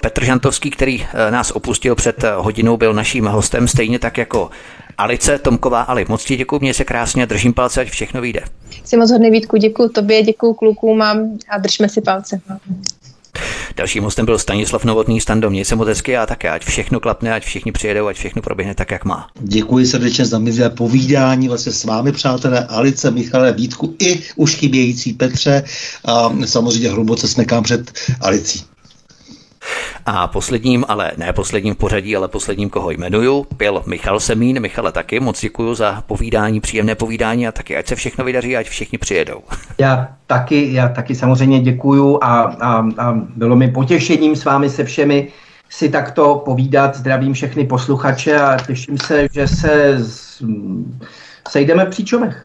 Petr Žantovský, který eh, nás opustil před hodinou, byl naším hostem stejně tak jako Alice Tomková. Ali, moc ti děkuji, mě se krásně, držím palce, ať všechno vyjde. Jsi moc hodný Vítku, děkuji tobě, děkuji klukům a, a držme si palce. Dalším hostem byl Stanislav Novotný, Stando, měj se moc hezky a také, ať všechno klapne, ať všichni přijedou, ať všechno proběhne tak, jak má. Děkuji srdečně za milé povídání vlastně s vámi, přátelé, Alice, Michale, Vítku i už chybějící Petře a samozřejmě hluboce smekám před Alicí. A posledním, ale ne posledním pořadí, ale posledním, koho jmenuju, byl Michal Semín. Michale taky moc děkuji za povídání, příjemné povídání a taky, ať se všechno vydaří, ať všichni přijedou. [LAUGHS] Já taky, já taky samozřejmě děkuju a, a, a bylo mi potěšením s vámi se všemi si takto povídat. Zdravím všechny posluchače a těším se, že se sejdeme v Příčovech.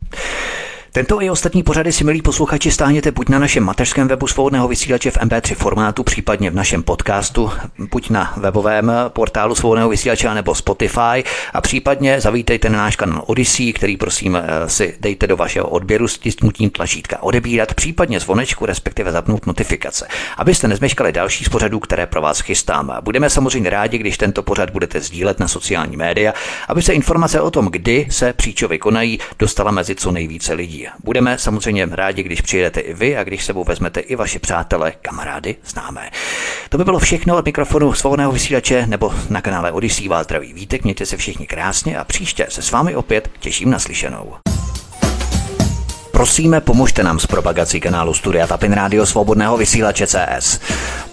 Tento i ostatní pořady si, milí posluchači, stáhněte buď na našem mateřském webu svobodného vysílače v MP3 formátu, případně v našem podcastu, buď na webovém portálu svobodného vysílače nebo Spotify a případně zavítejte na náš kanál Odyssey, který prosím eh, si dejte do vašeho odběru s tisknutím tlačítka odebírat, případně zvonečku, respektive zapnout notifikace, abyste nezmeškali další z pořadů, které pro vás chystám. Budeme samozřejmě rádi, když tento pořad budete sdílet na sociální média, aby se informace o tom, kdy se příčovy konají, dostala mezi co nejvíce lidí. Budeme samozřejmě rádi, když přijedete i vy a když sebou vezmete i vaše přátele, kamarády, známé. To by bylo všechno od mikrofonu svobodného vysílače nebo na kanále Odisí vás zdraví vítek. Mějte se všichni krásně a příště se s vámi opět těším na slyšenou. Prosíme, pomožte nám s propagací kanálu Studia Tapin Rádio Svobodného vysílače CS.